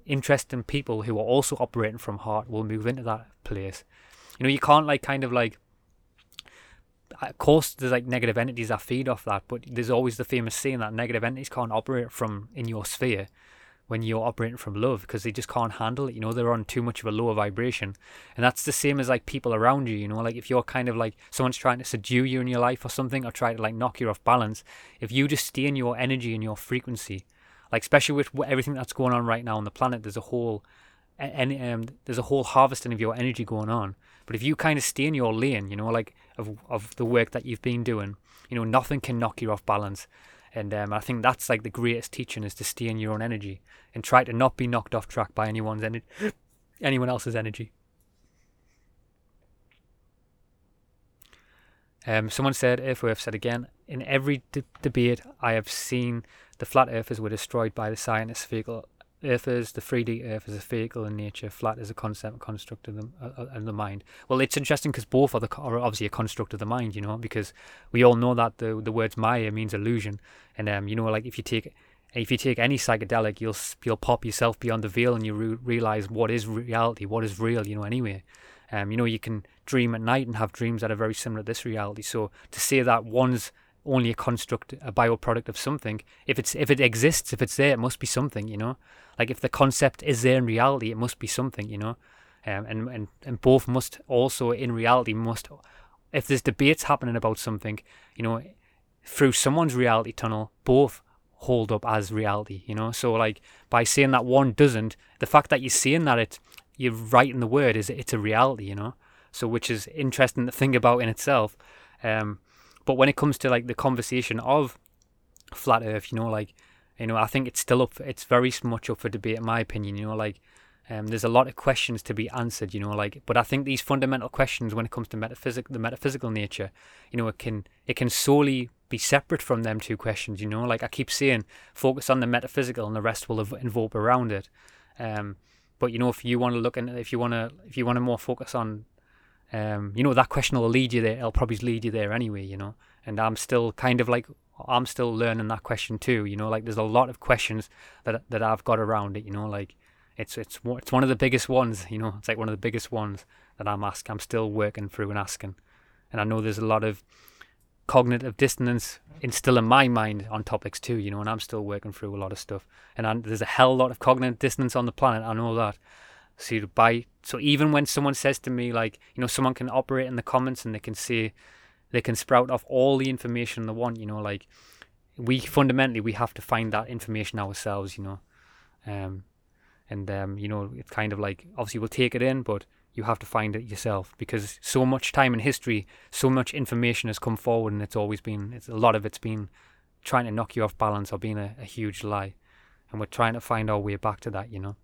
interesting people who are also operating from heart will move into that place. You know, you can't like kind of like of course there's like negative entities that feed off that but there's always the famous saying that negative entities can't operate from in your sphere when you're operating from love because they just can't handle it you know they're on too much of a lower vibration. And that's the same as like people around you you know like if you're kind of like someone's trying to subdue you in your life or something or try to like knock you off balance if you just stay in your energy and your frequency like especially with everything that's going on right now on the planet there's a whole and um, there's a whole harvesting of your energy going on. But if you kind of stay in your lane, you know, like of of the work that you've been doing, you know, nothing can knock you off balance. And um, I think that's like the greatest teaching is to stay in your own energy and try to not be knocked off track by anyone's energy, anyone else's energy. Um, someone said, Earthworth said again, in every de- debate I have seen, the flat earthers were destroyed by the scientists' Earth is the 3D Earth is a vehicle in nature, flat is a concept, construct of the, uh, uh the mind. Well, it's interesting because both are, the, are obviously a construct of the mind, you know, because we all know that the the words Maya means illusion, and um, you know, like if you take if you take any psychedelic, you'll you'll pop yourself beyond the veil and you re- realize what is reality, what is real. You know, anyway. Um, you know, you can dream at night and have dreams that are very similar to this reality. So to say that one's only a construct, a bioproduct of something, if it's if it exists, if it's there, it must be something. You know, like if the concept is there in reality, it must be something. You know, um, and and and both must also in reality must, if there's debates happening about something, you know, through someone's reality tunnel, both hold up as reality, you know. So like by saying that one doesn't, the fact that you're saying that it you're writing the word is it's a reality, you know. So which is interesting to think about in itself. Um, but when it comes to like the conversation of flat Earth, you know, like you know, I think it's still up. It's very much up for debate, in my opinion. You know, like um, there's a lot of questions to be answered. You know, like but I think these fundamental questions when it comes to metaphysical, the metaphysical nature, you know, it can it can solely be separate from them two questions. You know, like I keep saying, focus on the metaphysical, and the rest will evolve around it. Um, but you know, if you want to look and if you want to, if you want to more focus on, um, you know, that question will lead you there. It'll probably lead you there anyway. You know, and I'm still kind of like I'm still learning that question too. You know, like there's a lot of questions that that I've got around it. You know, like it's it's it's one of the biggest ones. You know, it's like one of the biggest ones that I'm asking. I'm still working through and asking, and I know there's a lot of cognitive dissonance in still in my mind on topics too, you know, and I'm still working through a lot of stuff. And I'm, there's a hell lot of cognitive dissonance on the planet. I know that. So by so even when someone says to me like, you know, someone can operate in the comments and they can say, they can sprout off all the information they want, you know, like we fundamentally we have to find that information ourselves, you know, um, and um, you know, it's kind of like obviously we'll take it in, but you have to find it yourself because so much time in history, so much information has come forward, and it's always been it's a lot of it's been trying to knock you off balance or being a, a huge lie, and we're trying to find our way back to that, you know.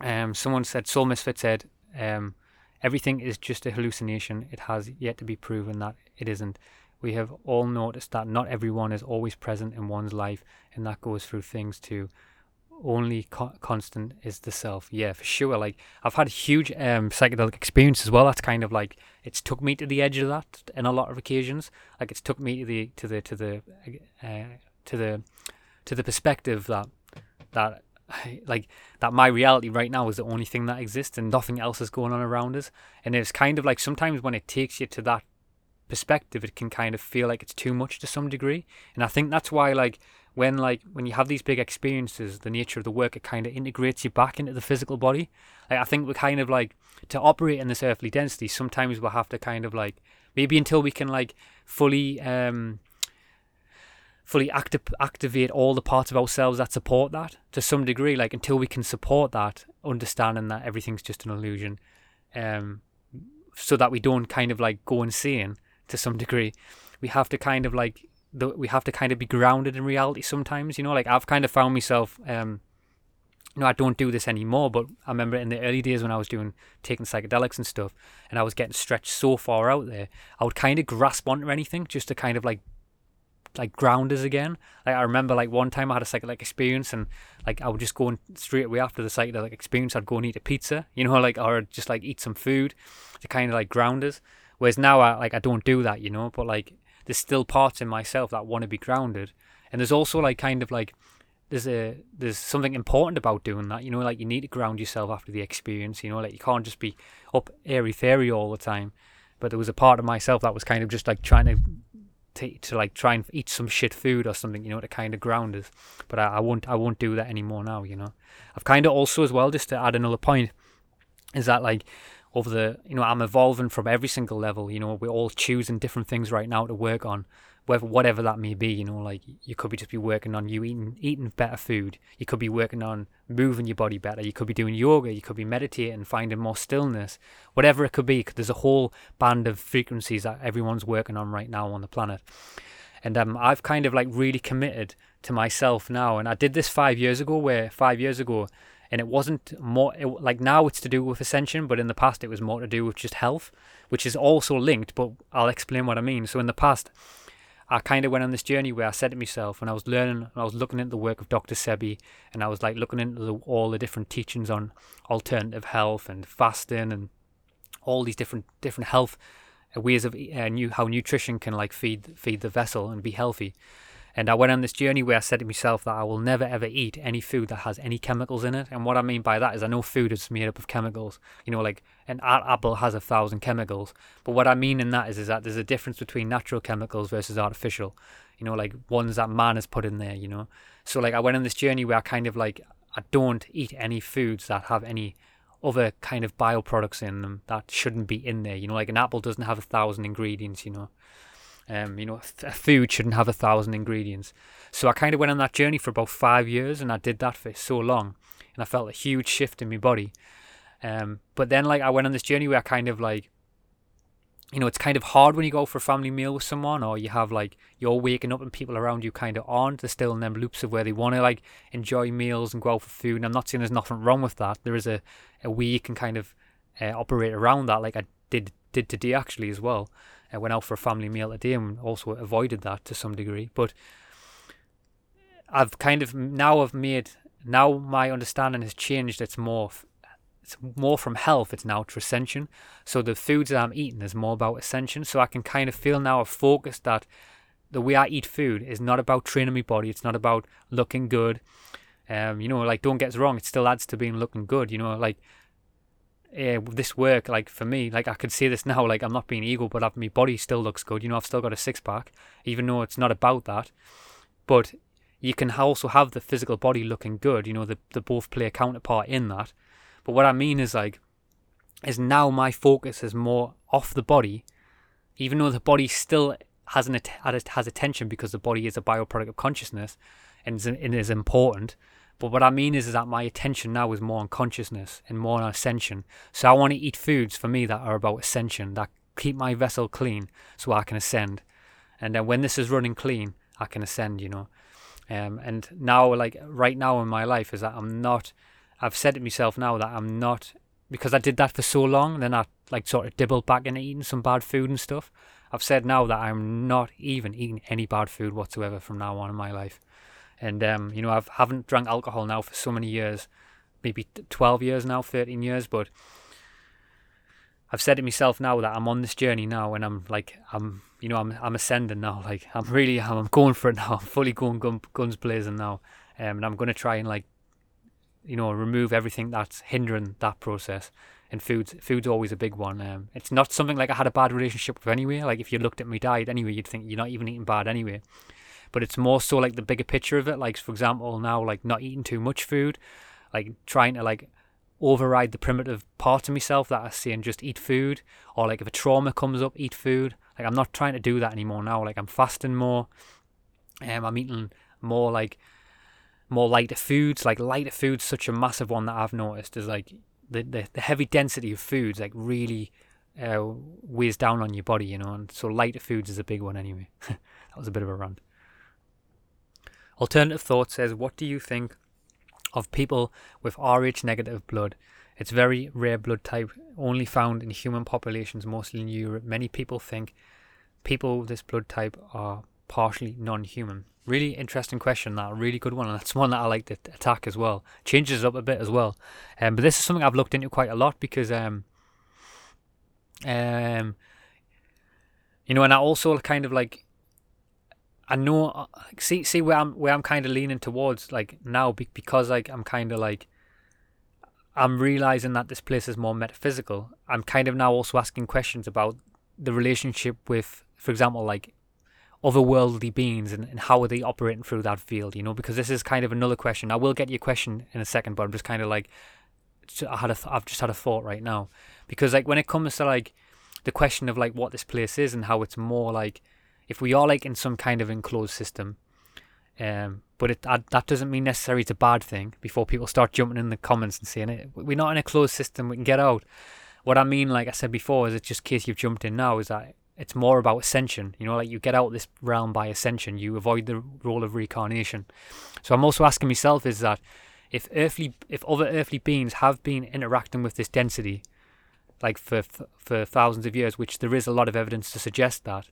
Um, someone said, Soul Misfit said, um, everything is just a hallucination. It has yet to be proven that it isn't. We have all noticed that not everyone is always present in one's life, and that goes through things too only co- constant is the self. Yeah, for sure. Like I've had a huge um, psychedelic experience as well. That's kind of like it's took me to the edge of that in a lot of occasions. Like it's took me to the to the to the uh, to the to the perspective that that like that my reality right now is the only thing that exists and nothing else is going on around us. And it's kind of like sometimes when it takes you to that perspective, it can kind of feel like it's too much to some degree. And I think that's why like when like when you have these big experiences, the nature of the work it kind of integrates you back into the physical body. Like, I think we're kind of like to operate in this earthly density. Sometimes we'll have to kind of like maybe until we can like fully um fully acti- activate all the parts of ourselves that support that to some degree. Like until we can support that, understanding that everything's just an illusion, um, so that we don't kind of like go insane to some degree. We have to kind of like the, we have to kind of be grounded in reality sometimes. You know, like I've kind of found myself. Um, you know, I don't do this anymore, but I remember in the early days when I was doing taking psychedelics and stuff, and I was getting stretched so far out there, I would kind of grasp onto anything just to kind of like like grounders again. Like I remember like one time I had a psychedelic experience and like I would just go and straight away after the psychedelic experience I'd go and eat a pizza, you know, like or just like eat some food to kind of like ground us. Whereas now I like I don't do that, you know, but like there's still parts in myself that want to be grounded. And there's also like kind of like there's a there's something important about doing that. You know, like you need to ground yourself after the experience. You know, like you can't just be up airy fairy all the time. But there was a part of myself that was kind of just like trying to to, to like try and eat some shit food or something, you know, to kind of ground us. But I, I won't I won't do that anymore now. You know, I've kind of also as well just to add another point is that like over the you know I'm evolving from every single level. You know, we're all choosing different things right now to work on, whether whatever that may be. You know, like you could be just be working on you eating eating better food. You could be working on moving your body better. You could be doing yoga. You could be meditating, finding more stillness. Whatever it could be, there's a whole band of frequencies that everyone's working on right now on the planet. And um, I've kind of like really committed to myself now. And I did this five years ago, where five years ago and it wasn't more it, like now it's to do with ascension but in the past it was more to do with just health which is also linked but i'll explain what i mean so in the past i kind of went on this journey where i said to myself when i was learning and i was looking into the work of dr sebi and i was like looking into the, all the different teachings on alternative health and fasting and all these different different health ways of uh, new how nutrition can like feed feed the vessel and be healthy And I went on this journey where I said to myself that I will never ever eat any food that has any chemicals in it. And what I mean by that is I know food is made up of chemicals. You know, like an apple has a thousand chemicals. But what I mean in that is, is that there's a difference between natural chemicals versus artificial. You know, like ones that man has put in there, you know. So like I went on this journey where I kind of like I don't eat any foods that have any other kind of bioproducts in them that shouldn't be in there. You know, like an apple doesn't have a thousand ingredients, you know. Um, you know, food shouldn't have a thousand ingredients. So I kind of went on that journey for about five years, and I did that for so long, and I felt a huge shift in my body. Um, but then like I went on this journey where I kind of like you know, it's kind of hard when you go for a family meal with someone or you have like you're waking up and people around you kind of aren't. They're still in them loops of where they want to like enjoy meals and go out for food. And I'm not saying there's nothing wrong with that. There is a, a way you can kind of uh, operate around that, like I did did today actually as well. I went out for a family meal today and also avoided that to some degree. But I've kind of now I've made now my understanding has changed. It's more it's more from health, it's now to ascension. So the foods that I'm eating is more about ascension. So I can kind of feel now a focus that the way I eat food is not about training my body, it's not about looking good. Um, you know, like don't get us wrong, it still adds to being looking good. You know, like uh, this work, like for me, like I could see this now, like I'm not being ego, but I've, my body still looks good. You know, I've still got a six pack, even though it's not about that. But you can also have the physical body looking good. You know, the, the both play a counterpart in that. But what I mean is like, is now my focus is more off the body, even though the body still has an has attention because the body is a byproduct of consciousness, and is, and is important. But what I mean is, is that my attention now is more on consciousness and more on ascension. So I want to eat foods for me that are about ascension, that keep my vessel clean so I can ascend. And then when this is running clean, I can ascend, you know. Um, and now, like right now in my life, is that I'm not I've said to myself now that I'm not because I did that for so long, then I like sort of dibbled back into eating some bad food and stuff. I've said now that I'm not even eating any bad food whatsoever from now on in my life. And um, you know, I've haven't drank alcohol now for so many years, maybe 12 years now, 13 years, but I've said to myself now that I'm on this journey now and I'm like I'm you know I'm I'm ascending now like I'm really I'm going for it now I'm fully going gun, guns blazing now um, and I'm to try and like you know, remove everything that's hindering that process. And food's food's always a big one. Um, it's not something like I had a bad relationship with anyway. Like if you looked at my diet anyway, you'd think you're not even eating bad anyway. But it's more so like the bigger picture of it. Like for example, now like not eating too much food, like trying to like override the primitive part of myself that I see and just eat food. Or like if a trauma comes up, eat food. Like I'm not trying to do that anymore now. Like I'm fasting more. Um, I'm eating more like more lighter foods. Like lighter foods, such a massive one that I've noticed is like the the, the heavy density of foods like really uh, weighs down on your body, you know. And so lighter foods is a big one anyway. that was a bit of a rant. Alternative thought says, what do you think of people with Rh negative blood? It's very rare blood type, only found in human populations, mostly in Europe. Many people think people with this blood type are partially non-human. Really interesting question. That really good one, and that's one that I like to attack as well. Changes up a bit as well. Um, but this is something I've looked into quite a lot because um, um, you know, and I also kind of like I know uh, see see where I'm where I'm kind of leaning towards like now because like I'm kind of like I'm realizing that this place is more metaphysical. I'm kind of now also asking questions about the relationship with, for example, like otherworldly beings and, and how are they operating through that field, you know? Because this is kind of another question. I will get your question in a second, but I'm just kind of like, I had a, I've just had a thought right now, because like when it comes to like the question of like what this place is and how it's more like, if we are like in some kind of enclosed system, um, but it that doesn't mean necessarily it's a bad thing. Before people start jumping in the comments and saying it, we're not in a closed system. We can get out. What I mean, like I said before, is it's just case you've jumped in now, is that it's more about ascension. You know, like you get out this realm by ascension. You avoid the role of reincarnation. So I'm also asking myself is that if earthly, if other earthly beings have been interacting with this density, like for for thousands of years, which there is a lot of evidence to suggest that.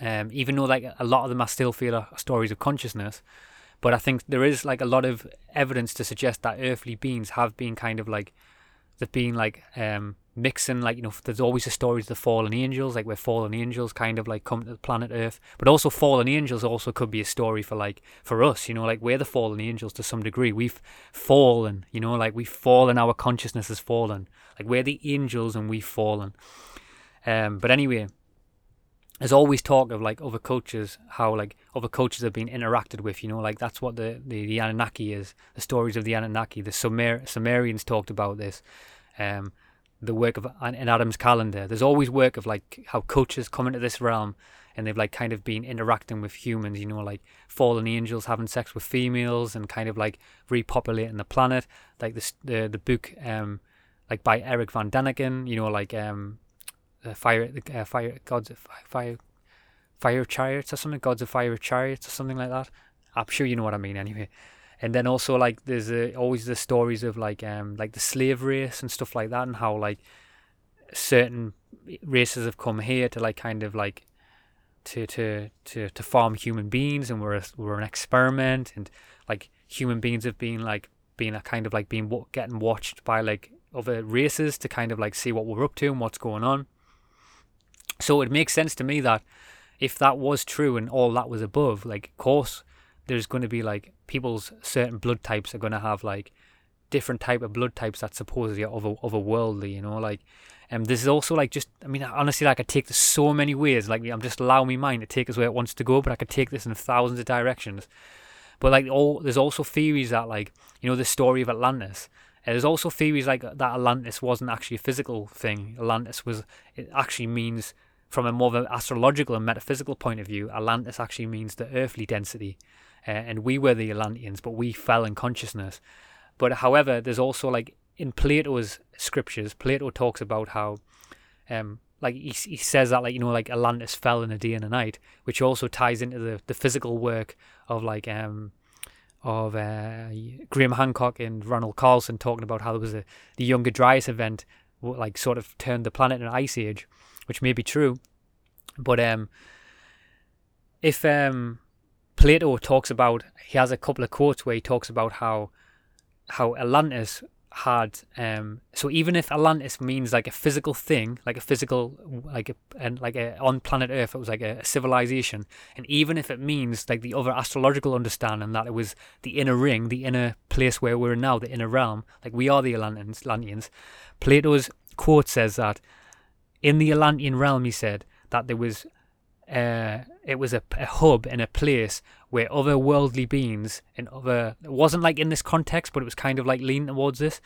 Um, even though like a lot of them I still feel are stories of consciousness, but I think there is like a lot of evidence to suggest that earthly beings have been kind of like they've been like um mixing like you know there's always the stories of the fallen angels like where fallen angels kind of like come to the planet earth. But also fallen angels also could be a story for like for us you know like we're the fallen angels to some degree. We've fallen you know like we've fallen our consciousness has fallen. Like we're the angels and we've fallen. Um but anyway there's always talk of like other cultures, how like other cultures have been interacted with. You know, like that's what the the, the Anunnaki is. The stories of the Anunnaki. The Sumer Sumerians talked about this. Um, the work of in Adam's calendar. There's always work of like how cultures come into this realm and they've like kind of been interacting with humans. You know, like fallen angels having sex with females and kind of like repopulating the planet. Like this the the book um like by Eric Van Daniken. You know, like um fire uh, fire gods of fire fire chariots or something gods of fire chariots or something like that. I'm sure you know what i mean anyway. And then also like there's always the stories of like um like the slave race and stuff like that and how like certain races have come here to like kind of like to to to to farm human beings and we're a, we're an experiment and like human beings have been like being a kind of like being getting watched by like other races to kind of like see what we're up to and what's going on so it makes sense to me that if that was true and all that was above, like, of course, there's going to be like people's certain blood types are going to have like different type of blood types that supposedly are other otherworldly, you know, like. And um, this is also like just, I mean, honestly, like I take this so many ways. Like I'm just allowing my mind to take us where it wants to go, but I could take this in thousands of directions. But like, all there's also theories that like, you know, the story of Atlantis. And there's also theories like that Atlantis wasn't actually a physical thing. Atlantis was, it actually means from a more of an astrological and metaphysical point of view, Atlantis actually means the earthly density. Uh, and we were the Atlanteans, but we fell in consciousness. But however, there's also like in Plato's scriptures, Plato talks about how, um, like he, he says that like you know like Atlantis fell in a day and a night, which also ties into the, the physical work of like um of uh, Graham Hancock and Randall Carlson talking about how there was a the Younger Dryas event, like sort of turned the planet in an ice age, which may be true. But um, if um, Plato talks about, he has a couple of quotes where he talks about how how Atlantis had um so even if Atlantis means like a physical thing like a physical like a and like a on planet earth it was like a, a, civilization and even if it means like the other astrological understanding that it was the inner ring the inner place where we're now the inner realm like we are the Atlanteans Plato's quote says that in the Atlantean realm, he said that there was uh, it was a, a, hub and a place where other worldly beings and other it wasn't like in this context, but it was kind of like leaning towards this,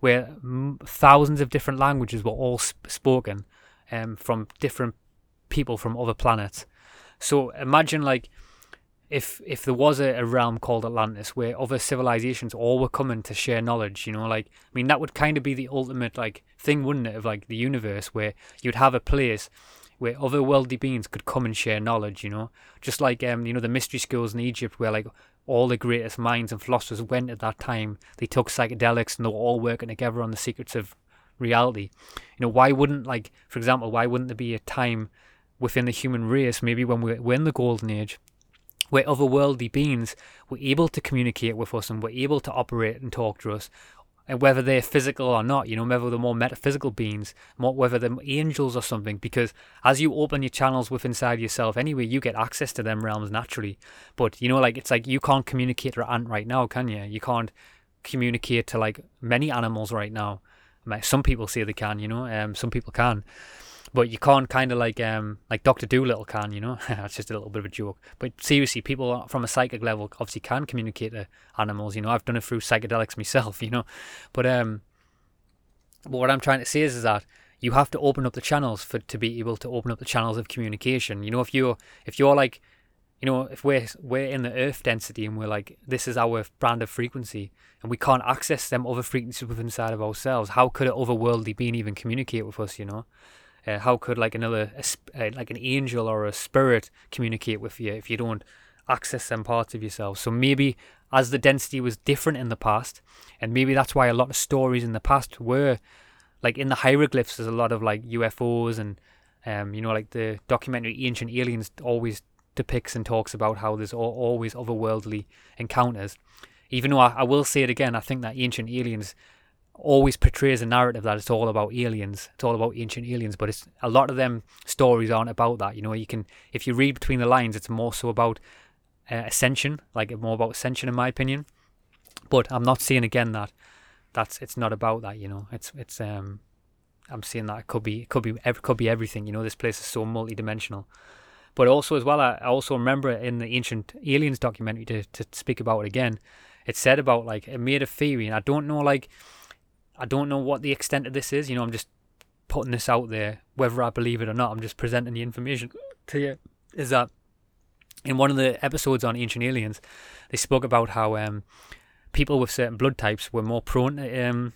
where m- thousands of different languages were all sp- spoken um, from different people from other planets. So imagine like if if there was a, a, realm called Atlantis where other civilizations all were coming to share knowledge, you know, like I mean that would kind of be the ultimate like thing, wouldn't it, of like the universe where you'd have a place where other worldly beings could come and share knowledge, you know, just like um you know the mystery schools in Egypt where like all the greatest minds and philosophers went at that time. They took psychedelics and they were all working together on the secrets of reality. You know, why wouldn't like for example, why wouldn't there be a time within the human race, maybe when we're, we're in the golden age, where otherworldly beings were able to communicate with us and were able to operate and talk to us, and whether they're physical or not, you know, whether they're more metaphysical beings, whether they're angels or something, because as you open your channels within inside yourself anyway, you get access to them realms naturally. But, you know, like, it's like you can't communicate to an ant right now, can you? You can't communicate to, like, many animals right now. Some people say they can, you know, um, some people can but you can't kind of like um like Doctor Dolittle can, you know. That's just a little bit of a joke. But seriously, people from a psychic level obviously can communicate to animals. You know, I've done it through psychedelics myself. You know, but um, but what I'm trying to say is, is that you have to open up the channels for to be able to open up the channels of communication. You know, if you're if you're like you know, if we're we're in the earth density and we're like, this is our brand of frequency, and we can't access them other frequencies within inside of ourselves, how could an otherworldly being even communicate with us? You know, uh, how could like another uh, like an angel or a spirit communicate with you if you don't access them parts of yourself? So maybe as the density was different in the past, and maybe that's why a lot of stories in the past were like in the hieroglyphs. There's a lot of like UFOs and um, you know like the documentary Ancient Aliens always depicts and talks about how there's always otherworldly encounters. Even though I, I will say it again, I think that Ancient Aliens always portrays a narrative that it's all about aliens, it's all about ancient aliens, but it's a lot of them stories aren't about that. You know, you can if you read between the lines, it's more so about uh, ascension, like more about ascension in my opinion. But I'm not seeing again that that's it's not about that. You know, it's it's um I'm seeing that it could be it could be could be everything. You know, this place is so multi-dimensional. But also as well, I also remember in the Ancient Aliens documentary to to speak about it again. It said about like it made a theory, and I don't know like I don't know what the extent of this is. You know, I'm just putting this out there, whether I believe it or not. I'm just presenting the information to you. Is that in one of the episodes on Ancient Aliens, they spoke about how um, people with certain blood types were more prone to um,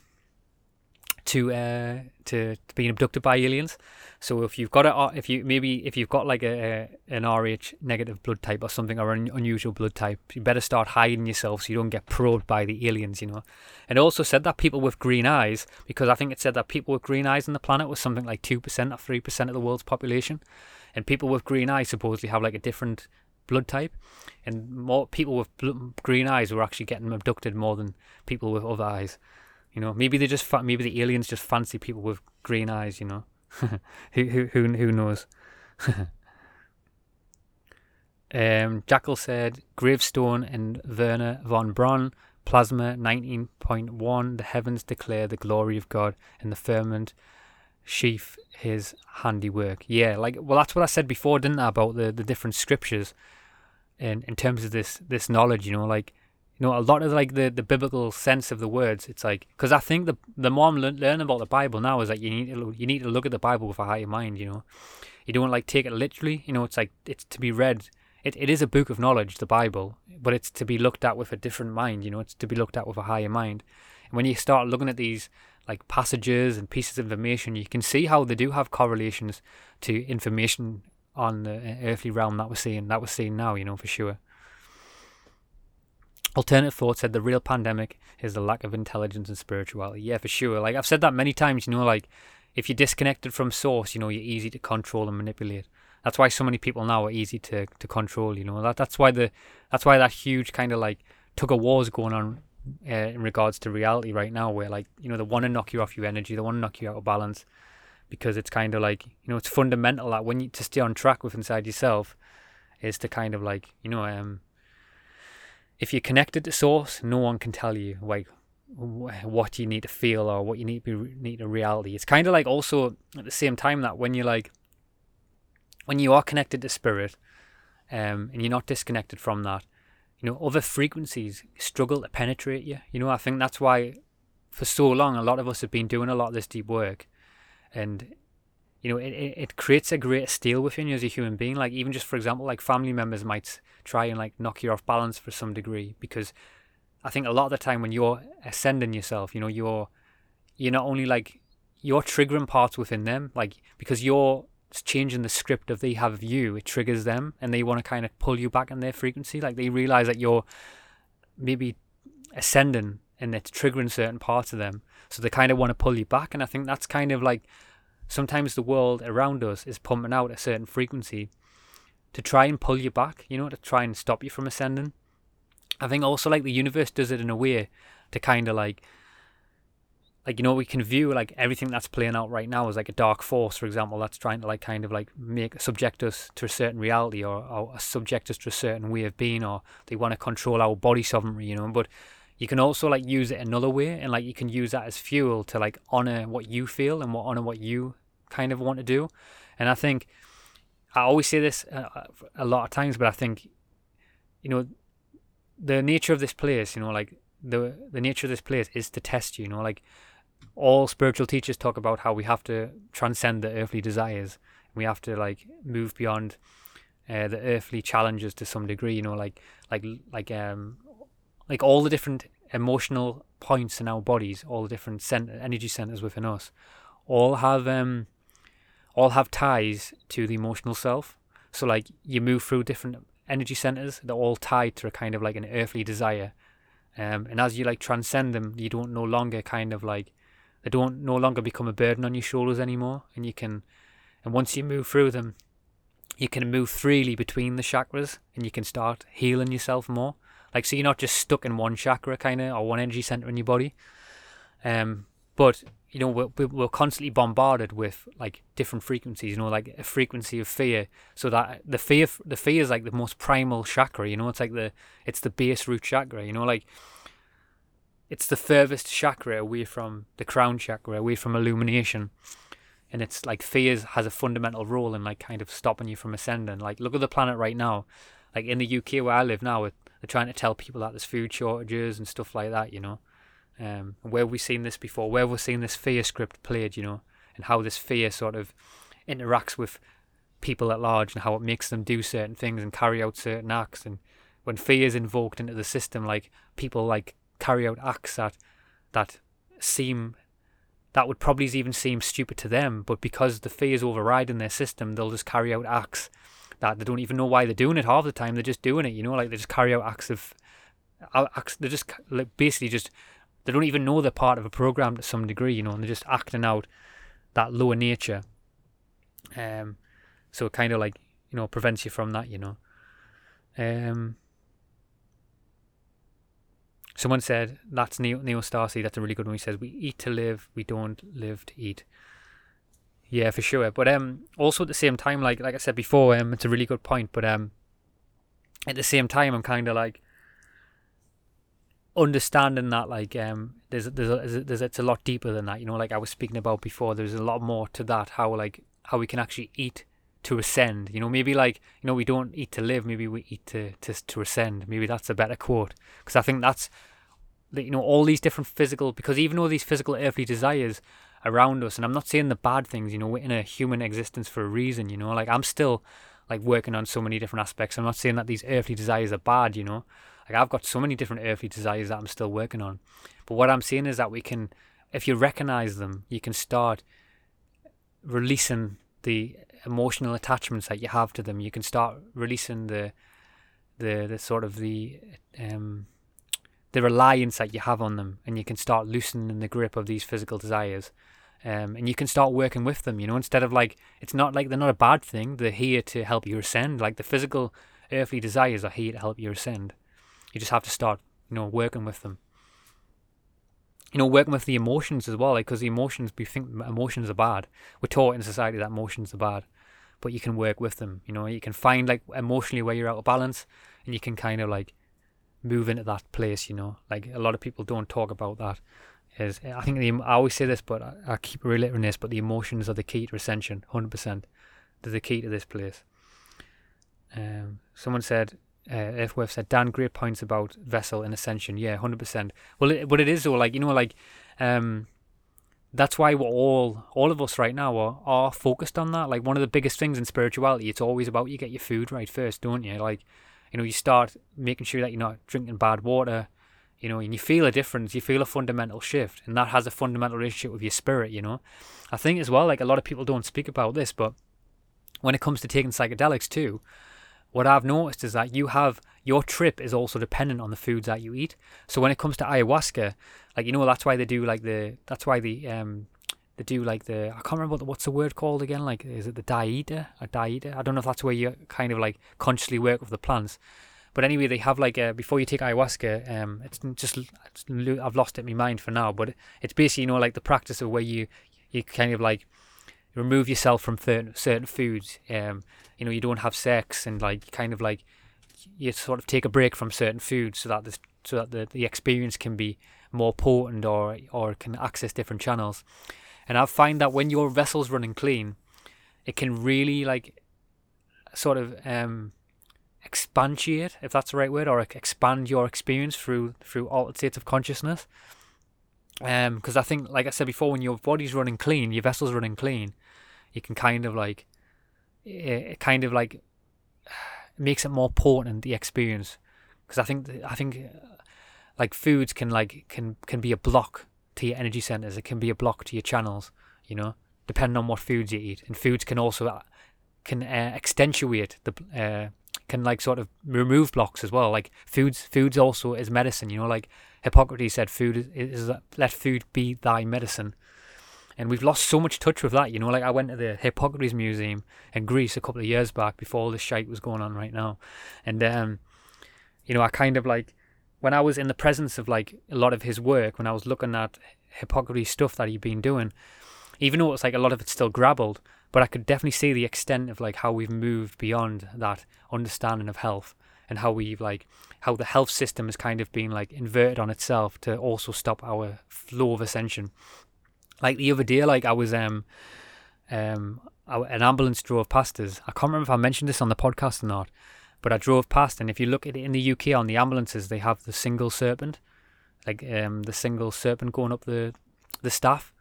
to, uh, to to being abducted by aliens. So if you've got a if you maybe if you've got like a, a an Rh negative blood type or something or an unusual blood type, you better start hiding yourself so you don't get probed by the aliens. You know. And it also said that people with green eyes, because I think it said that people with green eyes on the planet was something like two percent or three percent of the world's population, and people with green eyes supposedly have like a different blood type, and more people with bl- green eyes were actually getting abducted more than people with other eyes. You know, maybe they just fa- maybe the aliens just fancy people with green eyes. You know, who who who who knows? um, Jackal said gravestone and Werner von Braun. Psalms 19.1 The heavens declare the glory of God, and the firmament sheath his handiwork. Yeah, like well that's what I said before, didn't I, about the, the different scriptures in in terms of this this knowledge, you know, like you know, a lot of like the, the biblical sense of the words. It's like because I think the the more I'm learning about the Bible now is that you need to you need to look at the Bible with a higher mind. You know, you don't like take it literally. You know, it's like it's to be read. It it is a book of knowledge, the Bible, but it's to be looked at with a different mind. You know, it's to be looked at with a higher mind. And when you start looking at these like passages and pieces of information, you can see how they do have correlations to information on the uh, earthly realm that we're seeing that we're seeing now. You know, for sure. Alternate thought said the real pandemic is the lack of intelligence and spirituality. Yeah, for sure. Like I've said that many times. You know, like if you're disconnected from source, you know, you're easy to control and manipulate. That's why so many people now are easy to, to control. You know, that that's why the that's why that huge kind of like tug of war is going on uh, in regards to reality right now, where like you know they want to knock you off your energy, they want to knock you out of balance, because it's kind of like you know it's fundamental that when you to stay on track with inside yourself is to kind of like you know um if you're connected to source, no one can tell you like what you need to feel or what you need to be need to reality. It's kind of like also at the same time that when you're like when you are connected to spirit, um, and you're not disconnected from that, you know, other frequencies struggle to penetrate you. You know, I think that's why for so long a lot of us have been doing a lot of this deep work, and you know, it, it, creates a great steel within you as a human being. Like even just for example, like family members might try and like knock you off balance for some degree because I think a lot of the time when you're ascending yourself, you know, you're you're not only like you're triggering parts within them, like because you're changing the script of they have of you, it triggers them and they want to kind of pull you back in their frequency. Like they realize that you're maybe ascending and it's triggering certain parts of them. So they kind of want to pull you back. And I think that's kind of like sometimes the world around us is pumping out a certain frequency to try and pull you back, you know, to try and stop you from ascending. I think also like the universe does it in a way to kind of like like you know we can view like everything that's playing out right now as like a dark force for example that's trying to like kind of like make subject us to a certain reality or, or subject us to a certain way of being or they want to control our body sovereignty you know but you can also like use it another way and like you can use that as fuel to like honor what you feel and what honor what you kind of want to do. And i think i always say this a, uh, a lot of times but i think you know the nature of this place you know like the the nature of this place is to test you you know like all spiritual teachers talk about how we have to transcend the earthly desires. We have to like move beyond uh, the earthly challenges to some degree you know like like like um like all the different emotional points in our bodies, all the different cent- energy centers within us, all have um, all have ties to the emotional self. So like you move through different energy centers, they're all tied to a kind of like an earthly desire. Um, and as you like transcend them, you don't no longer kind of like they don't no longer become a burden on your shoulders anymore, and you can, and once you move through them, you can move freely between the chakras, and you can start healing yourself more. Like, so you're not just stuck in one chakra kind of or one energy center in your body. Um, but you know we're, we're constantly bombarded with like different frequencies you know like a frequency of fear. So that the fear the fear is like the most primal chakra you know it's like the it's the base root chakra you know like it's the furthest chakra away from the crown chakra away from illumination. And it's like fear has a fundamental role in like kind of stopping you from ascending. Like look at the planet right now. Like in the uk where i live now they're trying to tell people that there's food shortages and stuff like that you know um, where we've seen this before, where have we've seen this fear script played, you know, and how this fear sort of interacts with people at large and how it makes them do certain things and carry out certain acts. And when fear is invoked into the system, like people like carry out acts that that seem that would probably even seem stupid to them, but because the fear is overriding their system, they'll just carry out acts that they don't even know why they're doing it half the time. They're just doing it, you know, like they just carry out acts of acts. They're just like basically just they don't even know they're part of a program to some degree, you know, and they're just acting out that lower nature. Um, so it kind of like you know prevents you from that, you know. Um, someone said that's Neo Neo Starcy. That's a really good one. He says we eat to live, we don't live to eat. Yeah, for sure. But um, also at the same time, like like I said before, um, it's a really good point. But um, at the same time, I'm kind of like understanding that like um there's there's, a, there's it's a lot deeper than that you know like I was speaking about before there's a lot more to that how like how we can actually eat to ascend you know maybe like you know we don't eat to live maybe we eat to to, to ascend maybe that's a better quote because I think that's you know all these different physical because even though these physical earthly desires around us and I'm not saying the bad things you know we're in a human existence for a reason you know like I'm still like working on so many different aspects I'm not saying that these earthly desires are bad you know like I've got so many different earthly desires that I'm still working on. But what I'm saying is that we can, if you recognize them, you can start releasing the emotional attachments that you have to them. You can start releasing the, the, the sort of the, um, the reliance that you have on them, and you can start loosening the grip of these physical desires. Um, and you can start working with them, you know, instead of like, it's not like they're not a bad thing. They're here to help you ascend. Like the physical earthly desires are here to help you ascend. You just have to start, you know, working with them. You know, working with the emotions as well, like because the emotions we think emotions are bad. We're taught in society that emotions are bad, but you can work with them. You know, you can find like emotionally where you're out of balance, and you can kind of like move into that place. You know, like a lot of people don't talk about that. Is I think the, I always say this, but I, I keep reiterating this. But the emotions are the key to ascension, hundred percent. They're the key to this place. Um, someone said uh, Worth said, Dan, great points about vessel and ascension. Yeah, hundred percent. Well, it, but it is though, like you know, like um, that's why we're all, all of us right now are, are focused on that. Like one of the biggest things in spirituality, it's always about you get your food right first, don't you? Like, you know, you start making sure that you're not drinking bad water. You know, and you feel a difference. You feel a fundamental shift, and that has a fundamental relationship with your spirit. You know, I think as well. Like a lot of people don't speak about this, but when it comes to taking psychedelics too, what I've noticed is that you have your trip is also dependent on the foods that you eat. So when it comes to ayahuasca, like you know that's why they do like the that's why the um they do like the I can't remember what the, what's the word called again like is it the dieta a dieta I don't know if that's where you kind of like consciously work with the plants but anyway they have like a, before you take ayahuasca um it's just it's, I've lost it in my mind for now but it's basically you know like the practice of where you you kind of like remove yourself from certain certain foods um you know you don't have sex and like kind of like you sort of take a break from certain foods so that this so that the, the experience can be more potent or or can access different channels. And i find that when your vessel's running clean it can really like sort of um expatiate if that's the right word or expand your experience through through altered states of consciousness um because i think like i said before when your body's running clean your vessel's running clean you can kind of like it kind of like makes it more potent the experience because I think I think uh, like foods can like can can be a block to your energy centers. It can be a block to your channels. You know, depending on what foods you eat, and foods can also uh, can uh, accentuate the uh, can like sort of remove blocks as well. Like foods, foods also is medicine. You know, like Hippocrates said, food is, is let food be thy medicine and we've lost so much touch with that. You know, like I went to the Hippocrates Museum in Greece a couple of years back before all this shite was going on right now, and um, you know, I kind of like when I was in the presence of like a lot of his work, when I was looking at Hippocrates stuff that he'd been doing, even though it's like a lot of it's still grabbled, but I could definitely see the extent of like how we've moved beyond that understanding of health and how we've like how the health system has kind of been like inverted on itself to also stop our flow of ascension. Like the other day, like I was um um an ambulance drove past us. I can't remember if I mentioned this on the podcast or not, but I drove past, and if you look at it in the UK on the ambulances, they have the single serpent, like um the single serpent going up the the staff,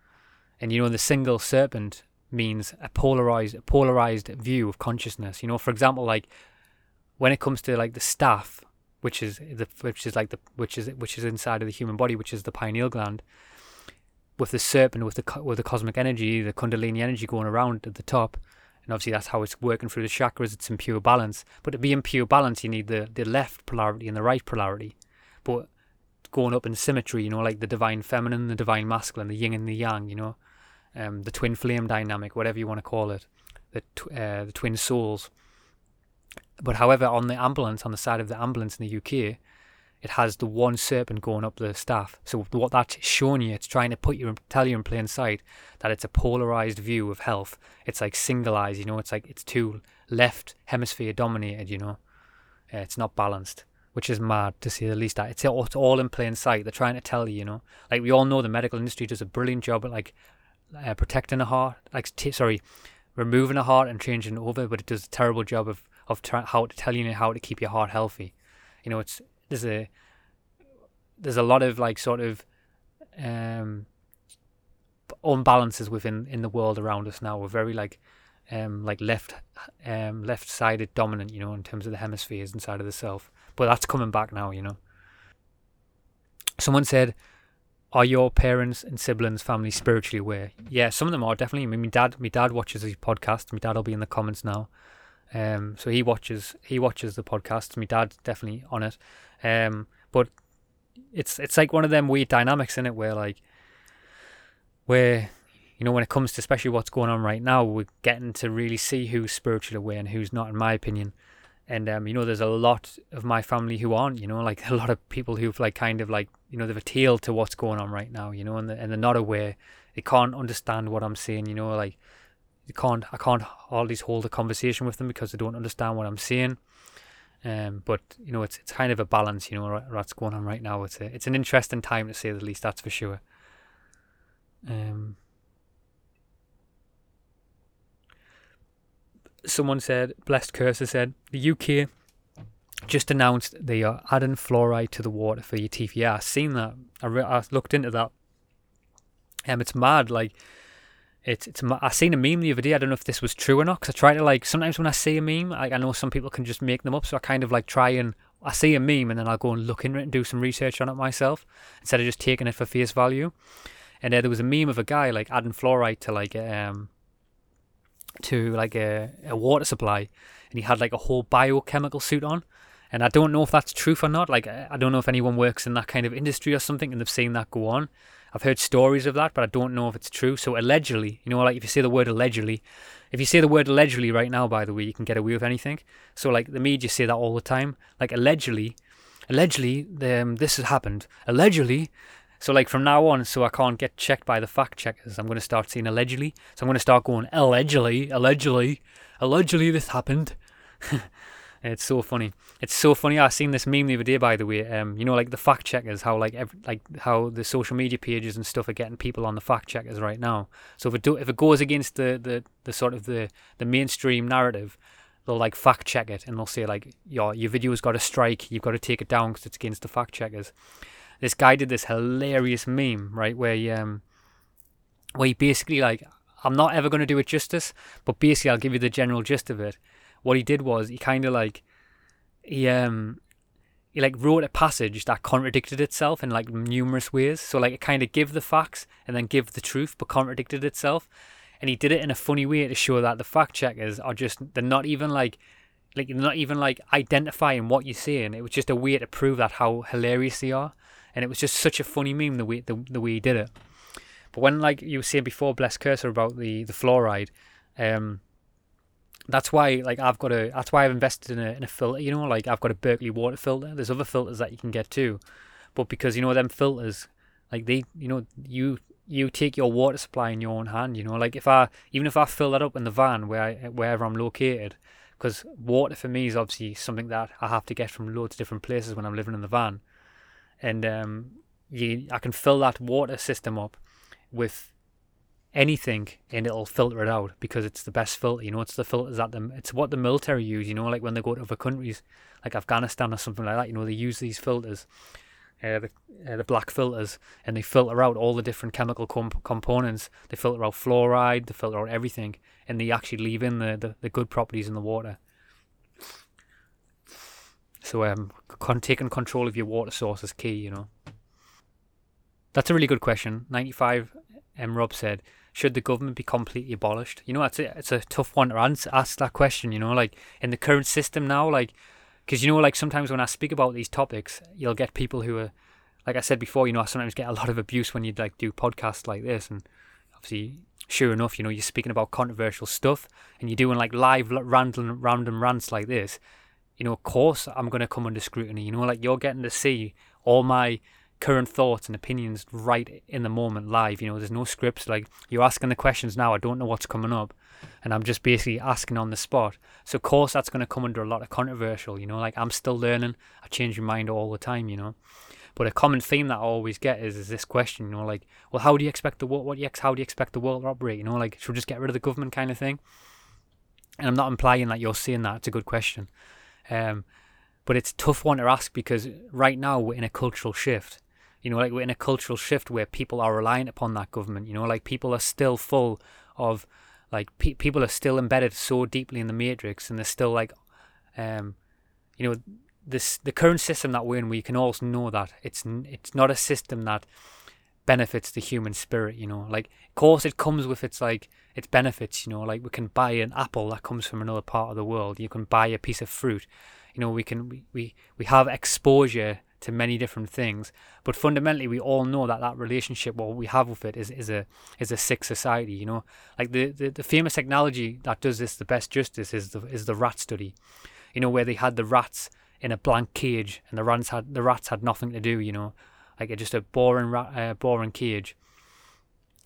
and you know the single serpent means a polarized a polarized view of consciousness. You know, for example, like when it comes to like the staff, which is the which is like the which is which is inside of the human body, which is the pineal gland, with the serpent, with the with the cosmic energy, the kundalini energy going around at the top, and obviously that's how it's working through the chakras. It's in pure balance. But to be in pure balance, you need the the left polarity and the right polarity. But going up in symmetry, you know, like the divine feminine, the divine masculine, the yin and the yang, you know, um, the twin flame dynamic, whatever you want to call it, the tw- uh, the twin souls. But however, on the ambulance, on the side of the ambulance in the UK, it has the one serpent going up the staff. So what that's showing you, it's trying to put you, tell you in plain sight that it's a polarized view of health. It's like single eyes, you know. It's like it's too left hemisphere dominated, you know. Uh, it's not balanced, which is mad to say the least. That it's all, it's all in plain sight. They're trying to tell you, you know. Like we all know, the medical industry does a brilliant job at like uh, protecting a heart, like t- sorry, removing a heart and changing it over, but it does a terrible job of of try- how to tell you how to keep your heart healthy. You know, it's there's a there's a lot of like sort of um unbalances within in the world around us now. We're very like um like left um left sided dominant, you know, in terms of the hemispheres inside of the self. But that's coming back now, you know. Someone said, Are your parents and siblings family spiritually aware? Yeah, some of them are definitely. I mean my dad my dad watches his podcast, my dad will be in the comments now. Um, so he watches he watches the podcast. My dad's definitely on it. Um, but it's it's like one of them weird dynamics in it where like where you know when it comes to especially what's going on right now, we're getting to really see who's spiritually aware and who's not, in my opinion. And um, you know, there's a lot of my family who aren't. You know, like a lot of people who've like kind of like you know they've a tail to what's going on right now. You know, and, and they're not aware. They can't understand what I'm saying. You know, like you can't I can't always hold a conversation with them because they don't understand what I'm saying. Um, but you know, it's it's kind of a balance, you know, what's going on right now. It's a, it's an interesting time to say the least. That's for sure. Um, someone said, blessed cursor said, the UK just announced they are adding fluoride to the water for your teeth. Yeah, I've seen that. I, re- I looked into that. Um, it's mad. Like it's it's I seen a meme the other day. I don't know if this was true or not. Cause I try to like sometimes when I see a meme, I, I know some people can just make them up. So I kind of like try and I see a meme and then I'll go and look into it and do some research on it myself instead of just taking it for face value. And uh, there was a meme of a guy like adding fluoride to like um to like a, a water supply, and he had like a whole biochemical suit on. And I don't know if that's truth or not. Like I don't know if anyone works in that kind of industry or something and they've seen that go on. I've heard stories of that, but I don't know if it's true. So allegedly, you know, like if you say the word allegedly, if you say the word allegedly right now, by the way, you can get away with anything. So like the media say that all the time. Like allegedly, allegedly, um, this has happened. Allegedly. So like from now on, so I can't get checked by the fact checkers, I'm going to start saying allegedly. So I'm going to start going allegedly, allegedly, allegedly this happened. It's so funny. It's so funny. I seen this meme the other day, by the way. Um, you know, like the fact checkers, how like every, like how the social media pages and stuff are getting people on the fact checkers right now. So if it do, if it goes against the, the, the sort of the, the mainstream narrative, they'll like fact check it and they'll say like, your your video's got a strike. You've got to take it down because it's against the fact checkers. This guy did this hilarious meme, right, where he, um, where he basically like, I'm not ever going to do it justice, but basically I'll give you the general gist of it what he did was he kind of like he um he like wrote a passage that contradicted itself in like numerous ways. So like it kind of give the facts and then give the truth, but contradicted itself. And he did it in a funny way to show that the fact checkers are just they're not even like like they're not even like identifying what you're saying. It was just a way to prove that how hilarious they are. And it was just such a funny meme the way the, the way he did it. But when like you were saying before, bless cursor about the the fluoride, um, that's why like I've got a that's why I've invested in a in a filter. You know, like I've got a Berkey water filter. There's other filters that you can get too, but because you know them filters, like they, you know, you you take your water supply in your own hand. You know, like if I even if I fill that up in the van where I, wherever I'm located, because water for me is obviously something that I have to get from loads of different places when I'm living in the van, and um, you I can fill that water system up with anything and it'll filter it out because it's the best filter. You know, it's the filters that them. It's what the military use. You know, like when they go to other countries, like Afghanistan or something like that. You know, they use these filters, uh, the uh, the black filters, and they filter out all the different chemical comp- components. They filter out fluoride. They filter out everything, and they actually leave in the the, the good properties in the water. So um, con- taking control of your water source is key. You know. That's a really good question. 95 M. Rob said, should the government be completely abolished? You know, it's a, it's a tough one to answer, ask that question, you know, like in the current system now, like, because, you know, like sometimes when I speak about these topics, you'll get people who are, like I said before, you know, I sometimes get a lot of abuse when you like do podcasts like this. And obviously, sure enough, you know, you're speaking about controversial stuff and you're doing like live random, random rants like this. You know, of course, I'm going to come under scrutiny. You know, like you're getting to see all my current thoughts and opinions right in the moment live you know there's no scripts like you're asking the questions now i don't know what's coming up and i'm just basically asking on the spot. So of course that's going to come under a lot of controversial you know like i'm still learning i change my mind all the time you know. But a common theme that i always get is, is this question you know like well how do you expect the world what how do you expect the world to operate? You know like should we just get rid of the government kind of thing? And i'm not implying that you're saying that it's a good question um, but it's a tough one to ask because right now we're in a cultural shift you know, like we're in a cultural shift where people are reliant upon that government. You know, like people are still full of, like pe- people are still embedded so deeply in the matrix, and they're still like, um, you know, this the current system that we're in. We can also know that it's it's not a system that benefits the human spirit. You know, like of course it comes with its like its benefits. You know, like we can buy an apple that comes from another part of the world. You can buy a piece of fruit. You know, we can we we, we have exposure to many different things. But fundamentally, we all know that that relationship, what we have with it, is, is a is a sick society. You know, like the, the, the famous technology that does this the best justice is the is the rat study. You know, where they had the rats in a blank cage and the rats had the rats had nothing to do. You know, like just a boring rat, uh, boring cage.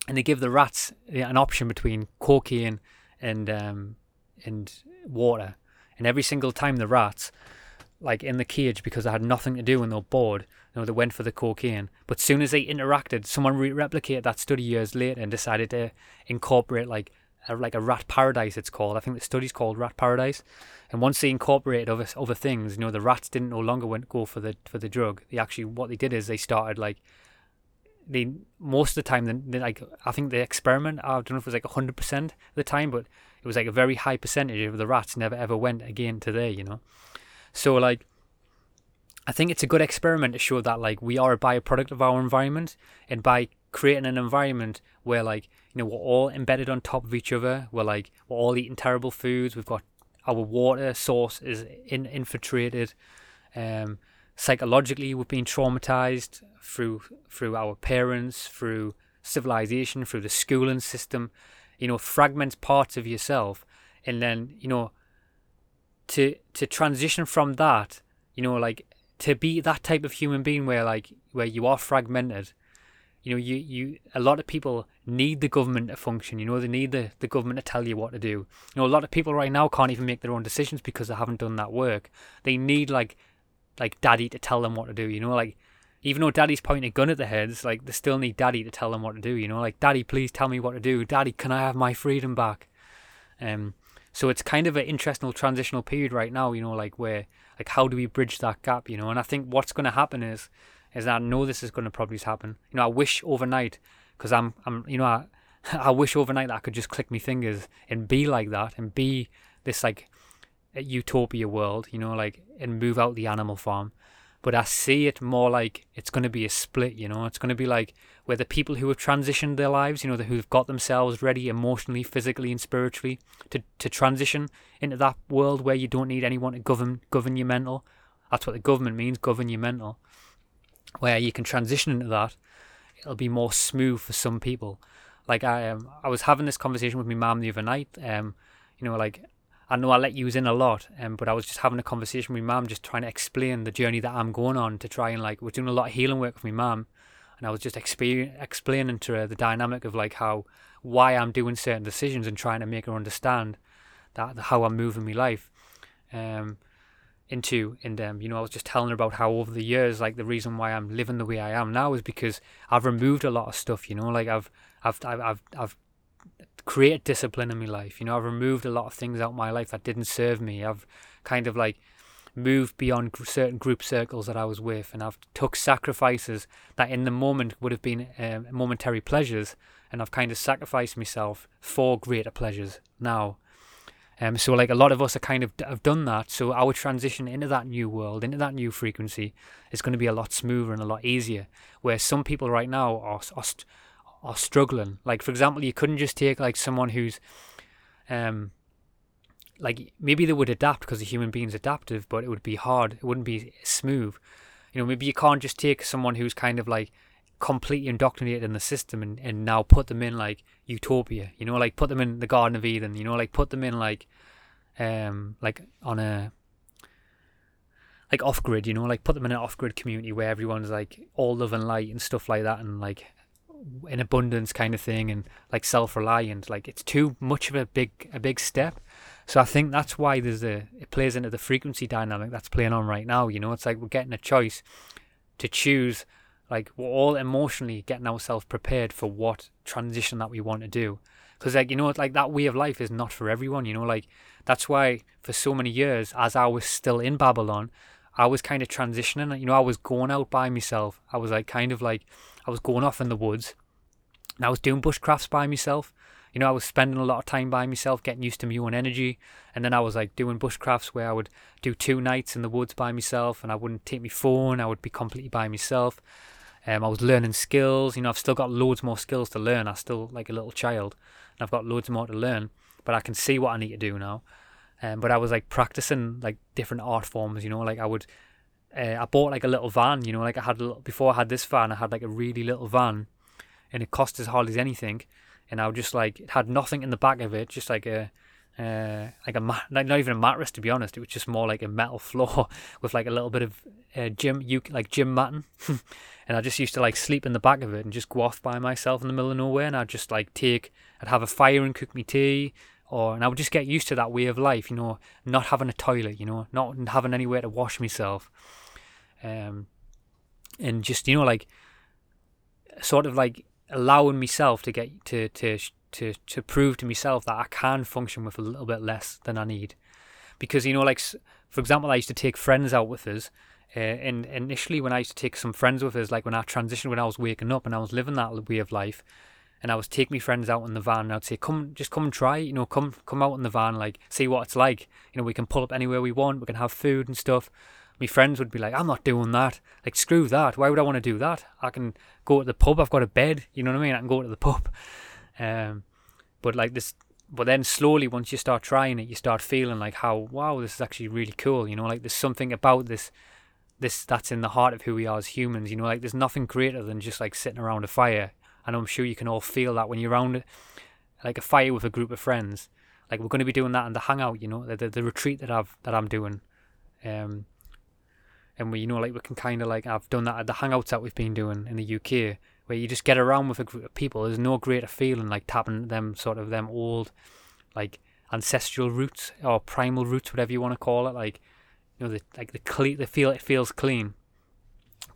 And they give the rats an option between cocaine and um, and water. And every single time the rats like in the cage because they had nothing to do and they were bored. You know, they went for the cocaine. But soon as they interacted, someone re- replicated that study years later and decided to incorporate like a, like a rat paradise. It's called. I think the study's called rat paradise. And once they incorporated other other things, you know, the rats didn't no longer went go for the for the drug. They actually what they did is they started like they most of the time they like I think the experiment I don't know if it was like hundred percent of the time, but it was like a very high percentage of the rats never ever went again to there. You know. So like I think it's a good experiment to show that like we are a byproduct of our environment and by creating an environment where like you know we're all embedded on top of each other. We're like we're all eating terrible foods. We've got our water source is in, infiltrated. Um, psychologically we've been traumatized through through our parents through civilization through the schooling system. You know fragments parts of yourself. And then you know to to transition from that, you know, like to be that type of human being where like where you are fragmented. You know, you, you a lot of people need the government to function. You know, they need the, the government to tell you what to do. You know, a lot of people right now can't even make their own decisions because they haven't done that work. They need like like daddy to tell them what to do. You know, like even though daddy's pointing a gun at their heads, like they still need daddy to tell them what to do. You know, like daddy, please tell me what to do. Daddy, can I have my freedom back? Um, so it's kind of an interesting transitional period right now, you know, like where like how do we bridge that gap, you know? And I think what's going to happen is is that I know this is going to probably happen. You know, I wish overnight because I'm I'm you know I I wish overnight that I could just click my fingers and be like that and be this like utopia world, you know, like and move out the animal farm but I see it more like it's going to be a split, you know. It's going to be like where the people who have transitioned their lives, you know, the, who've got themselves ready emotionally, physically, and spiritually to, to transition into that world where you don't need anyone to govern govern your mental. That's what the government means, govern your mental. Where you can transition into that, it'll be more smooth for some people. Like I um, I was having this conversation with my mum the other night. Um, you know, like I know I let you in a lot, um, but I was just having a conversation with my mum, just trying to explain the journey that I'm going on to try and like we're doing a lot of healing work with my mum, and I was just exper- explaining to her the dynamic of like how why I'm doing certain decisions and trying to make her understand that how I'm moving my life. Um, into and um, you know I was just telling her about how over the years like the reason why I'm living the way I am now is because I've removed a lot of stuff you know like I've I've I've I've, I've created discipline in my life you know I've removed a lot of things out of my life that didn't serve me. I've kind of like moved beyond certain group circles that I was with and I've took sacrifices that in the moment would have been um, momentary pleasures and I've kind of sacrificed myself for greater pleasures now um, so like a lot of us are kind of have done that. So our transition into that new world, into that new frequency, is going to be a lot smoother and a lot easier. Where some people right now are are, are struggling. Like for example, you couldn't just take like someone who's, um, like maybe they would adapt because the human being's adaptive, but it would be hard. It wouldn't be smooth. You know, maybe you can't just take someone who's kind of like completely indoctrinated in the system and, and now put them in like utopia you know like put them in the garden of eden you know like put them in like um like on a like off grid you know like put them in an off grid community where everyone's like all love and light and stuff like that and like in abundance kind of thing and like self-reliant like it's too much of a big a big step. So i think that's why there's a it plays into the frequency dynamic that's playing on right now you know it's like we're getting a choice to choose like we're all emotionally getting ourselves prepared for what transition that we want to do because like you know like that way of life is not for everyone you know like that's why for so many years as i was still in babylon i was kind of transitioning you know i was going out by myself i was like kind of like i was going off in the woods and i was doing bushcrafts by myself you know, I was spending a lot of time by myself, getting used to my own energy. And then I was like doing bushcrafts where I would do two nights in the woods by myself and I wouldn't take my phone. I would be completely by myself. Um, I was learning skills. You know, I've still got loads more skills to learn. I'm still like a little child, and I've got loads more to learn. But I can see what I need to do now. Um, but I was like practicing like different art forms. You know, like I would. Uh, I bought like a little van. You know, like I had little, before I had this van. I had like a really little van, and it cost as hardly as anything. And I would just like it had nothing in the back of it, just like a uh, like a mat, like not even a mattress to be honest. It was just more like a metal floor with like a little bit of uh, gym, you like gym matting, and I just used to like sleep in the back of it and just go off by myself in the middle of nowhere. And I'd just like take, I'd have a fire and cook me tea, or and I would just get used to that way of life, you know, not having a toilet, you know, not having anywhere to wash myself, um, and just you know like sort of like allowing myself to get to to to to prove to myself that I can function with a little bit less than I need. Because you know, like for example, I used to take friends out with us, uh, and initially when I used to take some friends with us, like when I transitioned, when I was waking up and I was living that way of life, and I was take my friends out in the van, and I'd say, "Come, just come and try, you know, come come out in the van, like see what it's like. You know, we can pull up anywhere we want, we can have food and stuff." My friends would be like, "I'm not doing that. Like, screw that. Why would I want to do that? I can go to the pub. I've got a bed. You know what I mean? I can go to the pub." Um, but like this, but then slowly once you start trying it, you start feeling like how wow, this is actually really cool. You know, like there's something about this, this that's in the heart of who we are as humans. You know, like there's nothing greater than just like sitting around a fire. And I'm sure you can all feel that when you're around like a fire with a group of friends. Like we're going to be doing that in the hangout. You know, the the, the retreat that I've that I'm doing. Um, and we you know like we can kind of like I've done that at the hangouts that we've been doing in the UK where you just get around with a group of people. There's no greater feeling like tapping them sort of them old, like ancestral roots or primal roots, whatever you want to call it. Like you know, the like the clean, the feel it feels clean,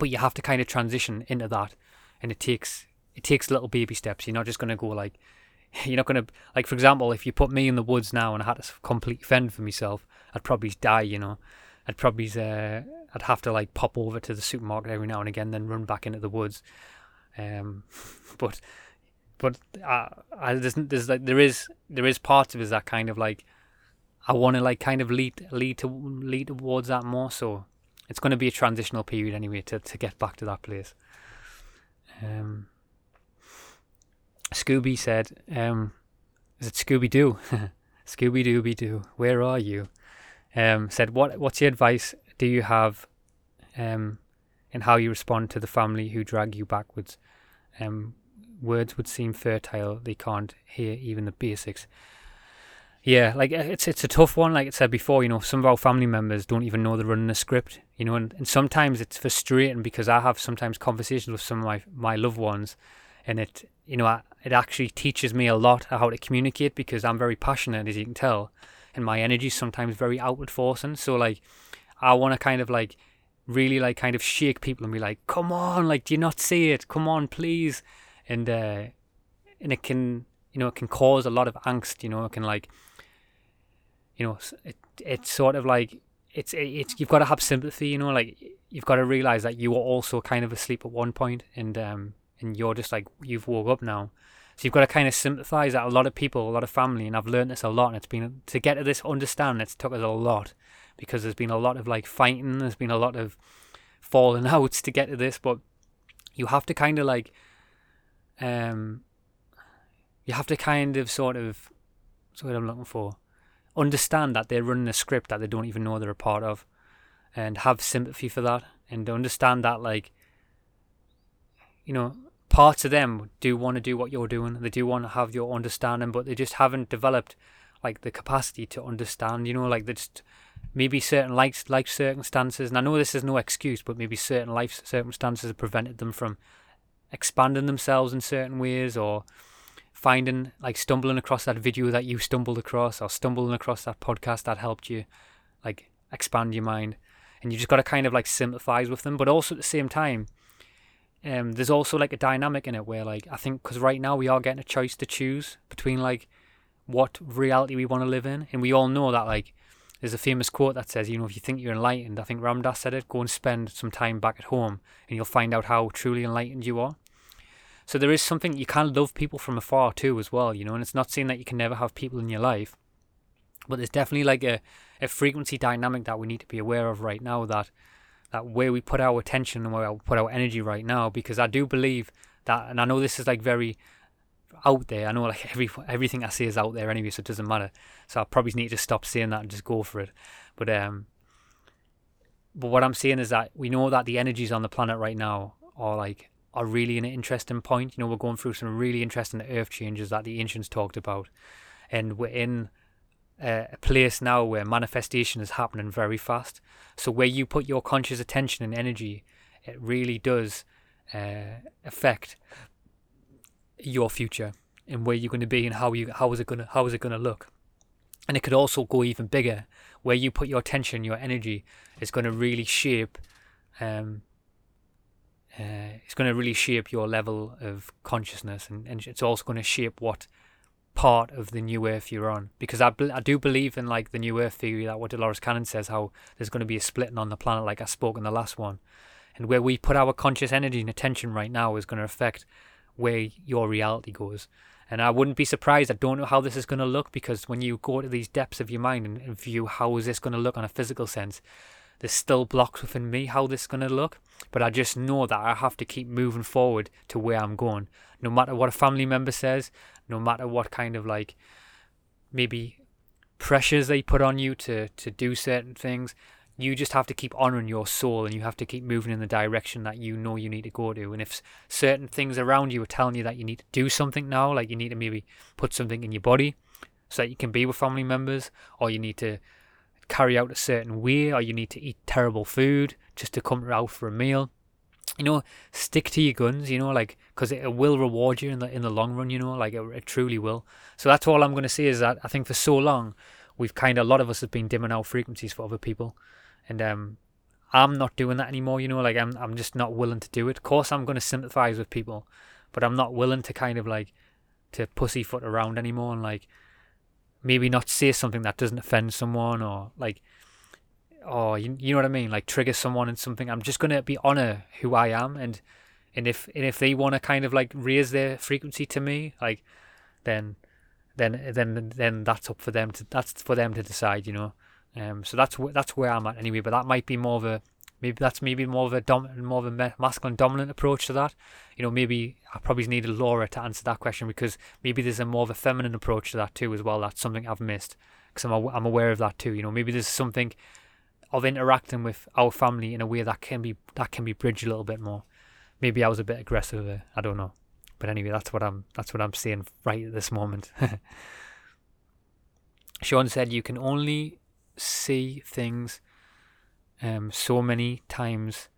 but you have to kind of transition into that, and it takes it takes little baby steps. You're not just gonna go like you're not gonna like for example, if you put me in the woods now and I had to complete fend for myself, I'd probably die. You know, I'd probably uh, I'd have to like pop over to the supermarket every now and again, then run back into the woods. Um, but but uh, I, there's, there's like there is there is parts of it that kind of like I want to like kind of lead lead to lead towards that more. So it's going to be a transitional period anyway to to get back to that place. Um, Scooby said, um, "Is it Scooby Doo? Scooby Dooby Doo, where are you?" Um, said, "What what's your advice do you have um, in how you respond to the family who drag you backwards. Um, words would seem fertile, they can't hear even the basics. Yeah, like uh, it's it's a tough one. Like I said before, you know, some of our family members don't even know they're running a script. You know, and, and sometimes it's frustrating because I have sometimes conversations with some of my my loved ones, and it you know I, it actually teaches me a lot how to communicate because I'm very passionate, as you can tell, and my energy is sometimes very outward forcing. So like, I want to kind of like really like kind of shake people and be like, "Come on, like, do you not see it? Come on, please," and uh, and it can you know it can cause a lot of angst. You know, it can like you know, it, it's sort of like it's it's you've got to have sympathy, you know, like you've got to realize that you were also kind of asleep at one point, and um, and you're just like you've woke up now, so you've got to kind of sympathize that a lot of people, a lot of family, and I've learned this a lot, and it's been to get to this understanding, it's took us a lot because there's been a lot of like fighting, there's been a lot of falling outs to get to this, but you have to kind of like, um, you have to kind of sort of, what's what I'm looking for? Understand that they're running a script that they don't even know they're a part of and have sympathy for that and understand that like you know parts of them do want to do what you're doing they do want to have your understanding but they just haven't developed like the capacity to understand you know like they just maybe certain life life circumstances and I know this is no excuse but maybe certain life circumstances have prevented them from expanding themselves in certain ways or finding like stumbling across that video that you stumbled across or stumbling across that podcast that helped you like expand your mind. And you just got to kind of like sympathize with them but also at the same time um there's also like a dynamic in it where like i think because right now we are getting a choice to choose between like what reality we want to live in. And we all know that like there's a famous quote that says you know if you think you're enlightened i think Ram Dass said it go and spend some time back at home and you'll find out how truly enlightened you are so there is something you can love people from afar too, as well, you know. And it's not saying that you can never have people in your life, but there's definitely like a, a frequency dynamic that we need to be aware of right now. That that where we put our attention and where we put our energy right now, because I do believe that, and I know this is like very out there. I know like every everything I say is out there anyway, so it doesn't matter. So I probably need to stop saying that and just go for it. But um, but what I'm saying is that we know that the energies on the planet right now are like are really an interesting point. You know, we're going through some really interesting earth changes that the ancients talked about, and we're in a, place now where manifestation is happening very fast. So where you put your conscious attention and energy, it really does uh, affect your future and where you're going to be and how you how is it going to how is it going to look. And it could also go even bigger, where you put your attention, your energy is going to really shape um, uh, it's going to really shape your level of consciousness and, and it's also going to shape what part of the new earth you're on. Because I, I do believe in like the new earth theory that what Dolores Cannon says how there's going to be a splitting on the planet like I spoke in the last one. And where we put our conscious energy and attention right now is going to affect where your reality goes and I wouldn't be surprised I don't know how this is going to look because when you go to these depths of your mind and, view how is this going to look on a physical sense there's still blocks within me how this is going to look, but I just know that I have to keep moving forward to where I'm going. No matter what a family member says, no matter what kind of like maybe pressures they put on you to, to do certain things, you just have to keep honoring your soul and you have to keep moving in the direction that you know you need to go to. And if certain things around you are telling you that you need to do something now, like you need to maybe put something in your body so that you can be with family members, or you need to carry out a certain way or you need to eat terrible food just to come out for a meal you know stick to your guns you know like because it, will reward you in the in the long run you know like it, it truly will so that's all i'm going to say is that i think for so long we've kind of a lot of us have been dimming our frequencies for other people and um i'm not doing that anymore you know like i'm, I'm just not willing to do it. Of course i'm going to sympathize with people but i'm not willing to kind of like to pussyfoot around anymore and like maybe not say something that doesn't offend someone or like or you, you know what I mean? Like trigger someone in something. I'm just gonna be honor who I am and and if and if they want to kind of like raise their frequency to me like then then then then that's up for them to that's for them to decide you know um so that's that's where I'm at anyway but that might be more of a maybe that's maybe more of a dom- more of a masculine dominant approach to that. You know, maybe I probably needed Laura to answer that question because maybe there's a more of a feminine approach to that too as well. That's something I've missed because I'm I'm aware of that too. You know, maybe there's something of interacting with our family in a way that can be that can be bridged a little bit more. Maybe I was a bit aggressive there. I don't know, but anyway, that's what I'm that's what I'm seeing right at this moment. Sean said you can only see things um, so many times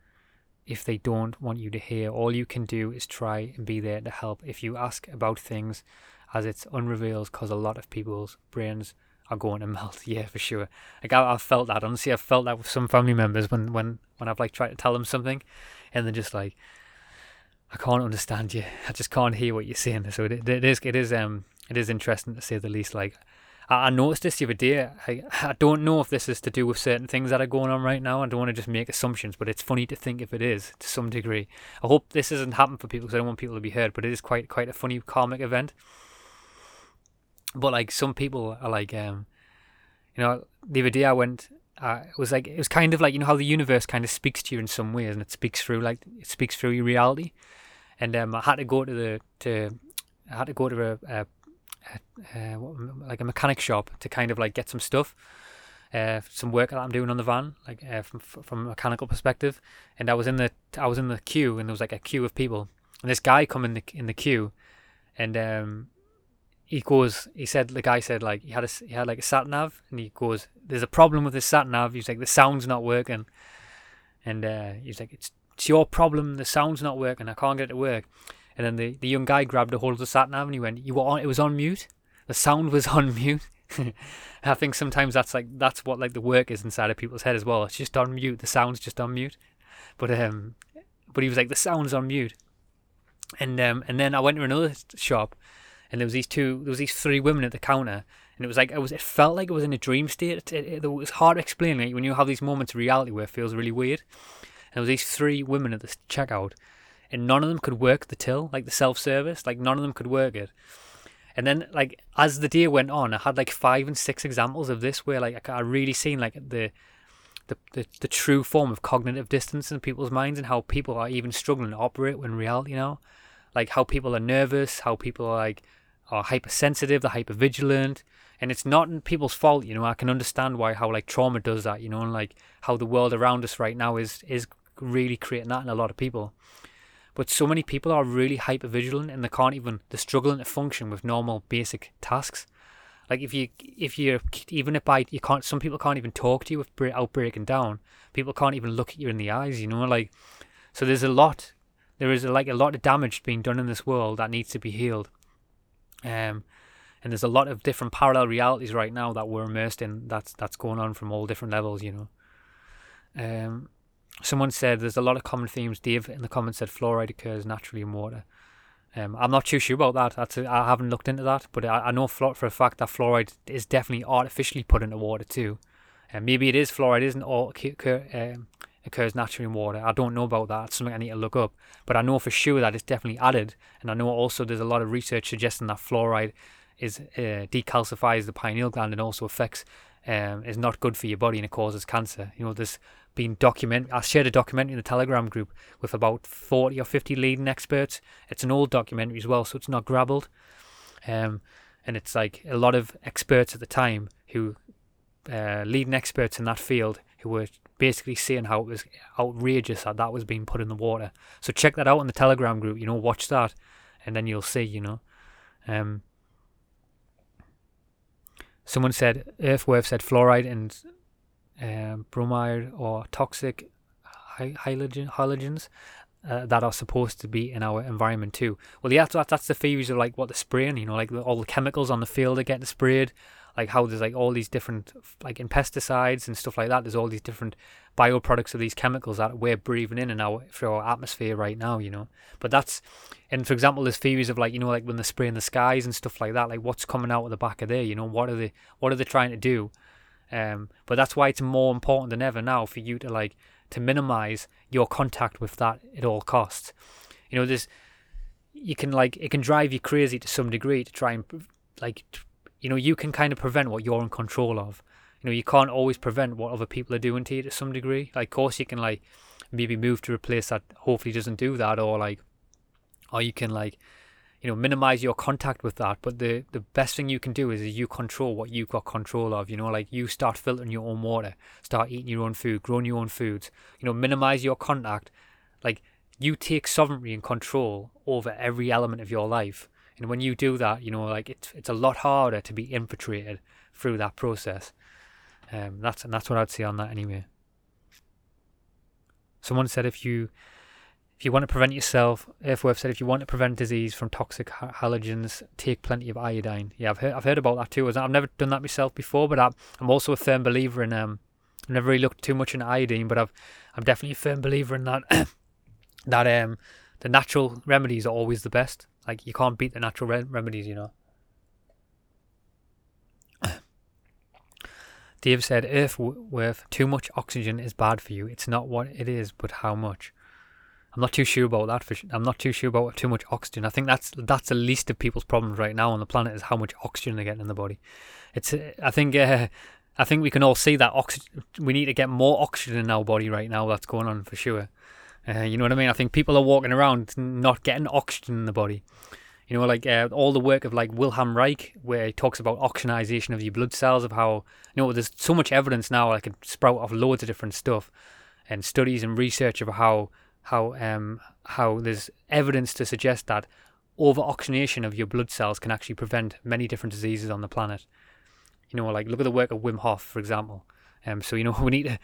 if they don't want you to hear. All you can do is try and be there to help. If you ask about things as it's unrevealed, because a lot of people's brains are going to melt. Yeah, for sure. Like I, I've felt that. Honestly, I've felt that with some family members when when when I've like tried to tell them something, and they're just like, I can't understand you. I just can't hear what you're saying. So it, it is it is um it is interesting to say the least. Like I, noticed this the other day. I, I don't know if this is to do with certain things that are going on right now. I don't want to just make assumptions, but it's funny to think if it is to some degree. I hope this doesn't happen for people because I don't want people to be hurt. But it is quite quite a funny karmic event. But like some people are like, um, you know, the other day I went. Uh, it was like it was kind of like you know how the universe kind of speaks to you in some ways, and it speaks through like it speaks through your reality. And um, I had to go to the to I had to go to a, a, a like a mechanic shop to kind of like get some stuff, uh, some work that I'm doing on the van, like uh, from from a mechanical perspective. And I was in the I was in the queue, and there was like a queue of people, and this guy come in the in the queue, and um, he goes, he said, the guy said like he had a he had like a sat nav, and he goes, "There's a problem with this sat nav." He's like, "The sound's not working," and uh, he's like, "It's it's your problem. The sound's not working. I can't get it to work." And then the, the young guy grabbed a hold of the sat nav and he went, "You were on. It was on mute. The sound was on mute." I think sometimes that's like that's what like the work is inside of people's head as well. It's just on mute. The sound's just on mute. But um, but he was like, "The sound's on mute." And um, and then I went to another shop and there was these two, there was these three women at the counter, and it was like it was, it felt like it was in a dream state. It, it, it was hard to explain like, when you have these moments of reality where it feels really weird. And there was these three women at the checkout, and none of them could work the till, like the self service, like none of them could work it. And then, like as the day went on, I had like five and six examples of this where like I really seen like the the, the, the true form of cognitive dissonance in people's minds and how people are even struggling to operate when reality you now. Like how people are nervous, how people are like are hypersensitive, they're hypervigilant, and it's not people's fault. You know, I can understand why how like trauma does that. You know, and like how the world around us right now is is really creating that in a lot of people. But so many people are really hypervigilant and they can't even they're struggling to function with normal basic tasks. Like if you if you're even if by you can't some people can't even talk to you without breaking down. People can't even look at you in the eyes. You know, like so there's a lot. There is like a lot of damage being done in this world that needs to be healed. Um, and there's a lot of different parallel realities right now that we're immersed in. That's that's going on from all different levels, you know. Um, someone said there's a lot of common themes. Dave in the comments said fluoride occurs naturally in water. Um, I'm not too sure about that. That's a, I haven't looked into that, but I, I know for, for a fact that fluoride is definitely artificially put into water too. And uh, maybe it is fluoride isn't all occur, um, occurs naturally in water. I don't know about that. It's something I need to look up. But I know for sure that it's definitely added. And I know also there's a lot of research suggesting that fluoride is uh, decalcifies the pineal gland and also affects um, is not good for your body and it causes cancer. You know, there's been document. I shared a documentary in the Telegram group with about 40 or 50 leading experts. It's an old documentary as well, so it's not grabbled. Um, and it's like a lot of experts at the time who uh, leading experts in that field who were basically saying how it was outrageous that that was being put in the water. So check that out in the Telegram group. You know, watch that, and then you'll see. You know, um, someone said Earthwave said fluoride and um, bromide or toxic halogen, halogens. Uh, that are supposed to be in our environment too. Well, yeah, that's, that's the theories of like what the spraying, you know, like the, all the chemicals on the field are getting sprayed, like how there's like all these different like in pesticides and stuff like that there's all these different bioproducts of these chemicals that we're breathing in in our through our atmosphere right now you know but that's and for example there's theories of like you know like when they spray in the skies and stuff like that like what's coming out of the back of there you know what are they what are they trying to do um but that's why it's more important than ever now for you to like to minimize your contact with that at all costs you know there's you can like it can drive you crazy to some degree to try and like you know, you can kind of prevent what you're in control of. You know, you can't always prevent what other people are doing to you to some degree. Like, of course, you can like maybe move to a place that hopefully doesn't do that, or like, or you can like, you know, minimize your contact with that. But the the best thing you can do is, is you control what you've got control of. You know, like you start filtering your own water, start eating your own food, growing your own foods. You know, minimize your contact. Like you take sovereignty and control over every element of your life and when you do that, you know, like it's it's a lot harder to be infiltrated through that process. Um, that's and that's what I'd say on that anyway. Someone said if you if you want to prevent yourself, Earthworth said if you want to prevent disease from toxic halogens, take plenty of iodine. Yeah, I've heard I've heard about that too. I've never done that myself before, but I'm also a firm believer in um. I've never really looked too much into iodine, but I've I'm definitely a firm believer in that. that um the natural remedies are always the best. Like you can't beat the natural re- remedies, you know. Dave said, Earthworth, too much oxygen is bad for you. It's not what it is, but how much. I'm not too sure about that. For, I'm not too sure about too much oxygen. I think that's that's the least of people's problems right now on the planet is how much oxygen they're getting in the body. It's I think uh, I think we can all see that oxygen. We need to get more oxygen in our body right now. That's going on for sure. Uh, you know what I mean? I think people are walking around not getting oxygen in the body. You know, like uh, all the work of like Wilhelm Reich, where he talks about oxygenization of your blood cells, of how you know there's so much evidence now. I could sprout off loads of different stuff, and studies and research of how how um how there's evidence to suggest that over oxygenation of your blood cells can actually prevent many different diseases on the planet. You know, like look at the work of Wim Hof, for example. Um, so you know we need to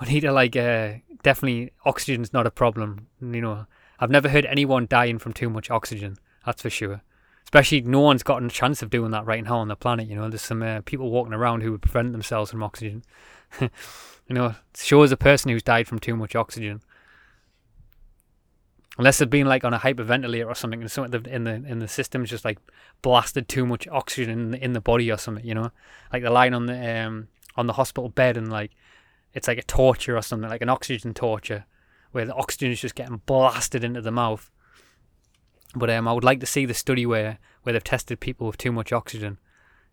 we need to like uh, definitely oxygen's not a problem. You know, I've never heard anyone dying from too much oxygen. That's for sure. Especially, no one's gotten a chance of doing that right now on the planet. You know, there's some uh, people walking around who would prevent themselves from oxygen. you know, it shows a person who's died from too much oxygen. Unless they've been like on a hyperventilator or something, and something in the in the system's just like blasted too much oxygen in the, in the body or something. You know, like they're lying on the um on the hospital bed and like it's like a torture or something, like an oxygen torture, where the oxygen is just getting blasted into the mouth but um, I would like to see the study where, where they've tested people with too much oxygen,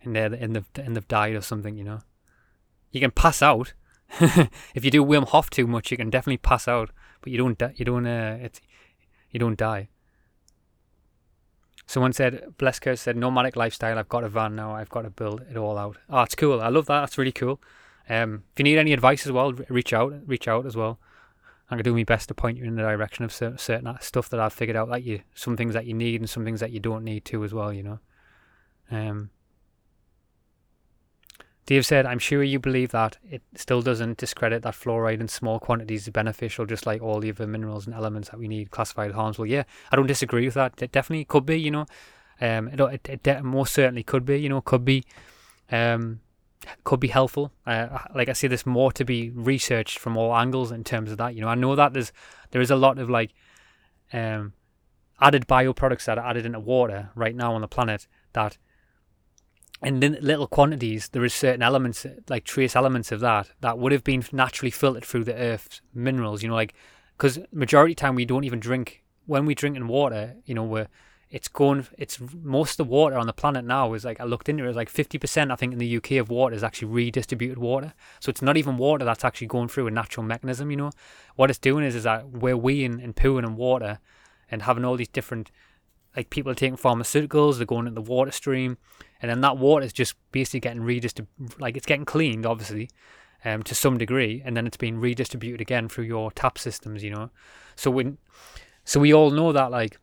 and they and they've and they've died or something. You know, you can pass out if you do Wim Hof too much. You can definitely pass out, but you don't you don't uh, it's you don't die. Someone said, Blesker said, nomadic lifestyle. I've got a van now. I've got to build it all out. Oh, it's cool. I love that. That's really cool. Um, if you need any advice as well, reach out. Reach out as well. I'm gonna do my best to point you in the direction of certain stuff that I've figured out. Like you, some things that you need and some things that you don't need to as well. You know. Um, Dave said, I'm sure you believe that. It still doesn't discredit that fluoride in small quantities is beneficial, just like all the other minerals and elements that we need classified as harmful. Yeah, I don't disagree with that. It definitely could be, you know. Um, it, it, it de- most certainly could be, you know, could be. Um, could be helpful. Uh, like I say, there's more to be researched from all angles in terms of that. You know, I know that there's there is a lot of like um, added bioproducts that are added into water right now on the planet that in little quantities there is certain elements like trace elements of that that would have been naturally filtered through the earth's minerals you know like because majority of time we don't even drink when we drink in water you know we're it's going it's most of the water on the planet now is like I looked into it, it's like 50% I think in the UK of water is actually redistributed water. So it's not even water that's actually going through a natural mechanism you know. What it's doing is is that we're weeing and pooing in water and having all these different like people are taking pharmaceuticals they're going in the water stream and then that water is just basically getting redistributed like it's getting cleaned obviously um, to some degree and then it's being redistributed again through your tap systems you know so when so we all know that like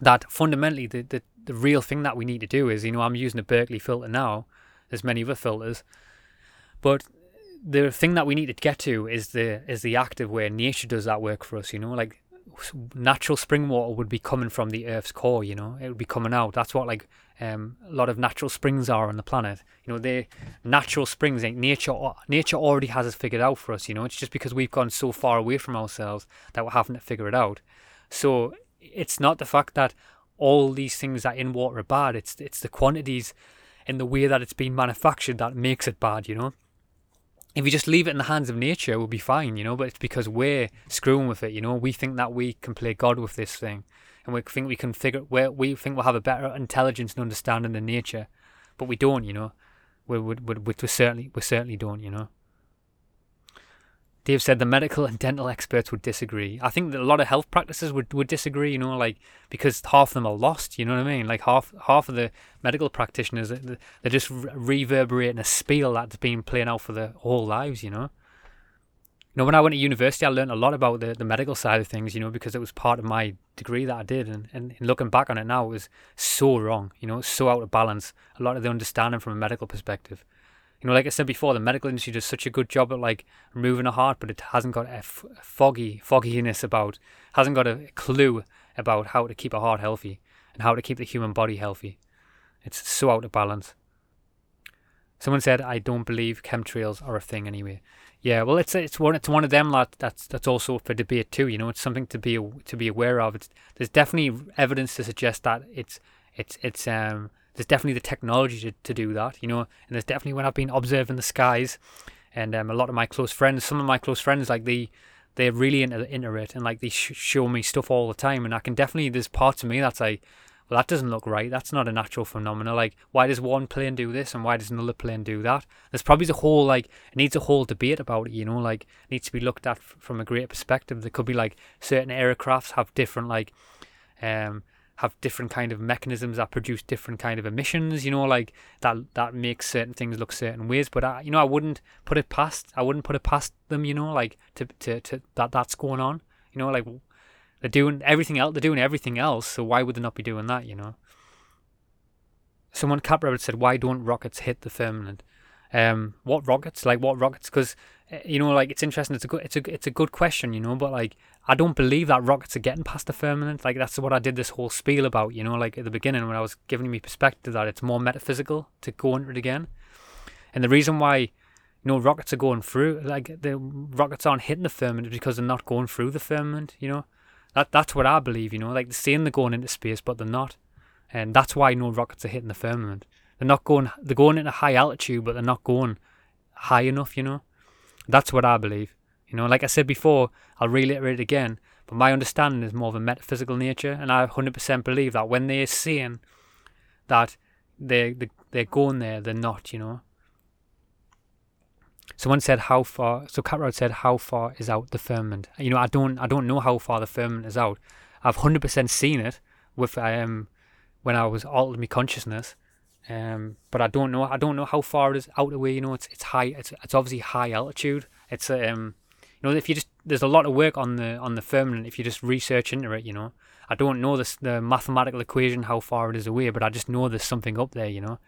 that fundamentally the, the, the real thing that we need to do is, you know, I'm using a Berkey filter now. There's many other filters, but the thing that we need to get to is the is the active where nature does that work for us. You know, like natural spring water would be coming from the Earth's core. You know, it would be coming out. That's what like um, a lot of natural springs are on the planet. You know, they natural springs. Like nature, nature already has it figured out for us. You know, it's just because we've gone so far away from ourselves that we're having to figure it out. So it's not the fact that all these things that in water are bad. It's it's the quantities and the way that it's been manufactured that makes it bad. You know, if you just leave it in the hands of nature, we'll be fine. You know, but it's because we're screwing with it. You know, we think that we can play God with this thing, and we think we can figure. We we think we'll have a better intelligence and understanding than nature, but we don't. You know, we we we, we certainly we certainly don't. You know. Dave said the medical and dental experts would disagree. I think that a lot of health practices would, would disagree, you know, like because half of them are lost, you know what I mean? Like half half of the medical practitioners, they're just reverberating a spiel that's been playing out for their whole lives, you know? you know, when I went to university, I learned a lot about the, the medical side of things, you know, because it was part of my degree that I did. And, and, and looking back on it now, it was so wrong, you know, so out of balance. A lot of the understanding from a medical perspective. You know, like I said before, the medical industry does such a good job at like removing a heart, but it hasn't got a f- foggy, fogginess about, hasn't got a clue about how to keep a heart healthy and how to keep the human body healthy. It's so out of balance. Someone said, "I don't believe chemtrails are a thing anyway." Yeah, well, it's it's one it's one of them that that's that's also for debate too. You know, it's something to be to be aware of. It's, there's definitely evidence to suggest that it's it's it's um there's definitely the technology to, to do that. You know, and there's definitely when I've been observing the skies, and um, a lot of my close friends, some of my close friends, like they they're really into into it, and like they sh- show me stuff all the time, and I can definitely there's parts of me that's like well, that doesn't look right. That's not a natural phenomenon. Like, why does one plane do this and why does another plane do that? There's probably a whole, like, it needs a whole debate about it, you know, like, needs to be looked at from a greater perspective. There could be, like, certain aircrafts have different, like, um, have different kind of mechanisms that produce different kind of emissions, you know, like that that makes certain things look certain ways. But I, you know, I wouldn't put it past I wouldn't put it past them, you know, like to to, to that that's going on. You know, like they're doing everything else. They're doing everything else. So why would they not be doing that? You know. Someone Caprabbit said, "Why don't rockets hit the firmament?" Um, what rockets? Like what rockets? Because you know, like it's interesting. It's a good. It's a. It's a good question. You know, but like I don't believe that rockets are getting past the firmament. Like that's what I did this whole spiel about. You know, like at the beginning when I was giving me perspective that it's more metaphysical to go into it again, and the reason why you know rockets are going through like the rockets aren't hitting the firmament because they're not going through the firmament. You know, that that's what I believe, you know. Like they're saying they're going into space, but they're not, and that's why no rockets are hitting the firmament. They're not going. They're going into high altitude, but they're not going high enough, you know. That's what I believe. You know, like I said before, I'll reiterate it again. But my understanding is more of a metaphysical nature, and I 100% believe that when they're saying that they they, they're going there, they're not, you know. Someone said how far. So Catrod said how far is out the firmament. You know, I don't I don't know how far the firmament is out. I've hundred percent seen it with um when I was altered my consciousness. Um, but I don't know. I don't know how far it is out away. You know, it's it's high. It's it's obviously high altitude. It's um, you know, if you just there's a lot of work on the on the firmament. If you just research into it, you know, I don't know this the mathematical equation how far it is away, but I just know there's something up there. You know,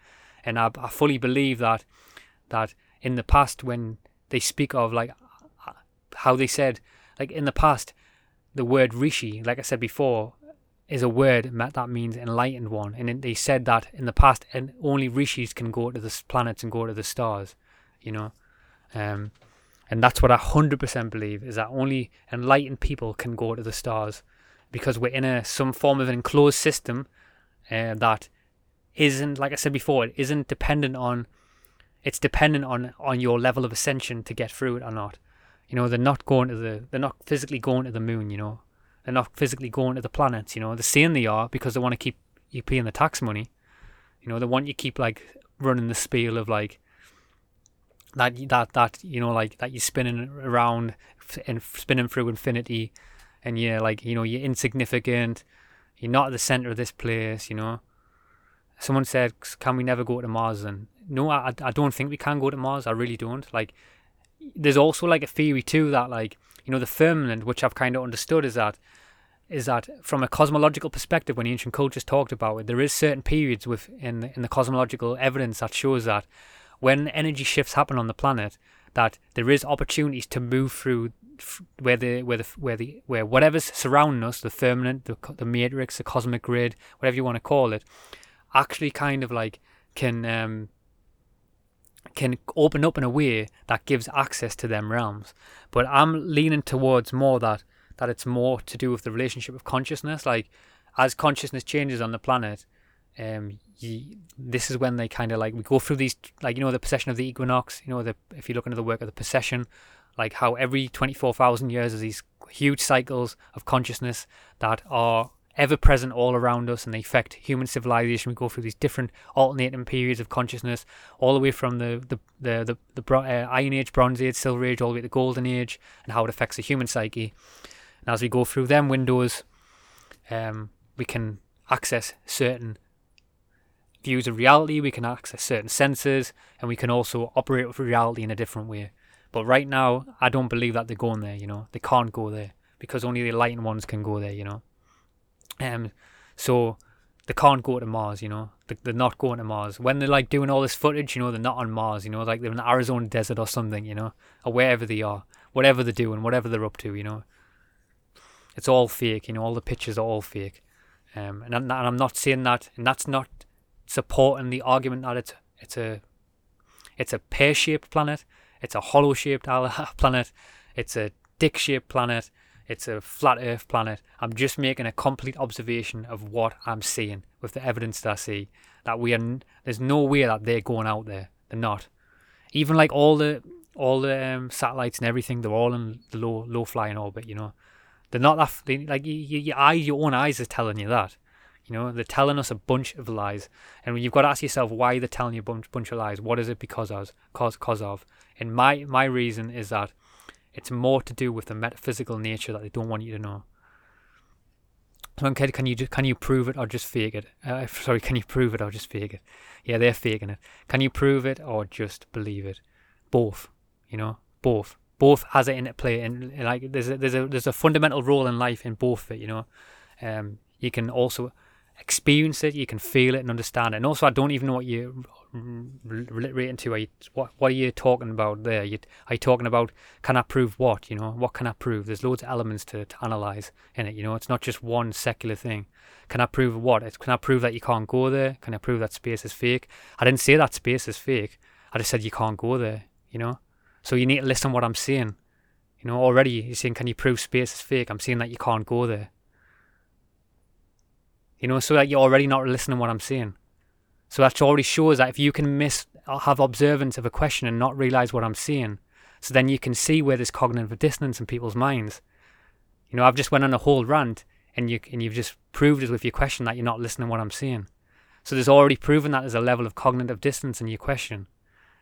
and I I fully believe that that in the past when they speak of like how they said like in the past the word rishi like i said before is a word that means enlightened one and they said that in the past and only rishis can go to the planets and go to the stars you know um, and that's what i 100% believe is that only enlightened people can go to the stars because we're in a some form of an enclosed system uh, that isn't like i said before it isn't dependent on it's dependent on on your level of ascension to get through it or not. You know, they're not going to the they're not physically going to the moon, you know. They're not physically going to the planets, you know. They're saying they are because they want to keep you paying the tax money. You know, they want you keep like running the spiel of like that that that you know like that you're spinning around and spinning through infinity and you're like you know you're insignificant you're not at the center of this place you know someone said can we never go to mars and no, I, I don't think we can go to Mars. I really don't. Like, there's also like a theory too that like you know the firmament, which I've kind of understood, is that is that from a cosmological perspective, when ancient cultures talked about it, there is certain periods within in the cosmological evidence that shows that when energy shifts happen on the planet, that there is opportunities to move through where the where the where the where whatever's surrounding us, the firmament, the the matrix, the cosmic grid, whatever you want to call it, actually kind of like can um, can open up in a way that gives access to them realms. But I'm leaning towards more that that it's more to do with the relationship of consciousness. Like as consciousness changes on the planet, um, you, this is when they kind of like we go through these like you know the precession of the equinox. You know the if you look into the work of the precession, like how every twenty four thousand years there's these huge cycles of consciousness that are ever present all around us and they affect human civilization. We go through these different alternating periods of consciousness, all the way from the the the the, the uh, Iron Age, Bronze Age, Silver Age, all the way to the Golden Age, and how it affects the human psyche. And as we go through them windows, um, we can access certain views of reality. We can access certain senses, and we can also operate with reality in a different way. But right now, I don't believe that they're going there. You know, they can't go there because only the enlightened ones can go there. You know, um, so they can't go to Mars. You know, they, they're not going to Mars when they're like doing all this footage. You know, they're not on Mars. You know, like they're in the Arizona desert or something. You know, or wherever they are, whatever they're doing, whatever they're up to. You know, it's all fake. You know, all the pictures are all fake. Um, and, I'm, and I'm not saying that, and that's not supporting the argument that it's it's a it's a pear-shaped planet, it's a hollow-shaped planet, it's a dick-shaped planet, it's a flat Earth planet. I'm just making a complete observation of what I'm seeing with the evidence that I see. That we are there's no way that they're going out there. They're not. Even like all the all the um, satellites and everything, they're all in the low low flying orbit. You know, they're not that. They, like your, your eyes, your own eyes are telling you that. You know, they're telling us a bunch of lies, and you've got to ask yourself why they're telling you a bunch, bunch of lies. What is it because of? Cause, cause of? And my my reason is that it's more to do with the metaphysical nature that they don't want you to know. So, okay, can you can you prove it or just fake it? Uh, sorry, can you prove it or just fake it? Yeah, they're faking it. Can you prove it or just believe it? Both, you know, both. Both has it in it play, and like there's a, there's a there's a fundamental role in life in both of it. You know, um, you can also experience it, you can feel it and understand it. And also, I don't even know what you're relating to. Are you, what what are you talking about there? You, are you talking about can I prove what? You know, what can I prove? There's loads of elements to, to analyze in it. You know, it's not just one secular thing. Can I prove what? It's, can I prove that you can't go there? Can I prove that space is fake? I didn't say that space is fake. I just said you can't go there. You know, so you need to listen what I'm saying. You know, already you're saying, can you prove space is fake? I'm saying that you can't go there. You know, so that you're already not listening to what I'm saying. So that already shows that if you can miss uh, have observance of a question and not realize what I'm saying, so then you can see where there's cognitive dissonance in people's minds. You know, I've just went on a whole rant and you and you've just proved it with your question that you're not listening to what I'm saying. So there's already proven that there's a level of cognitive dissonance in your question,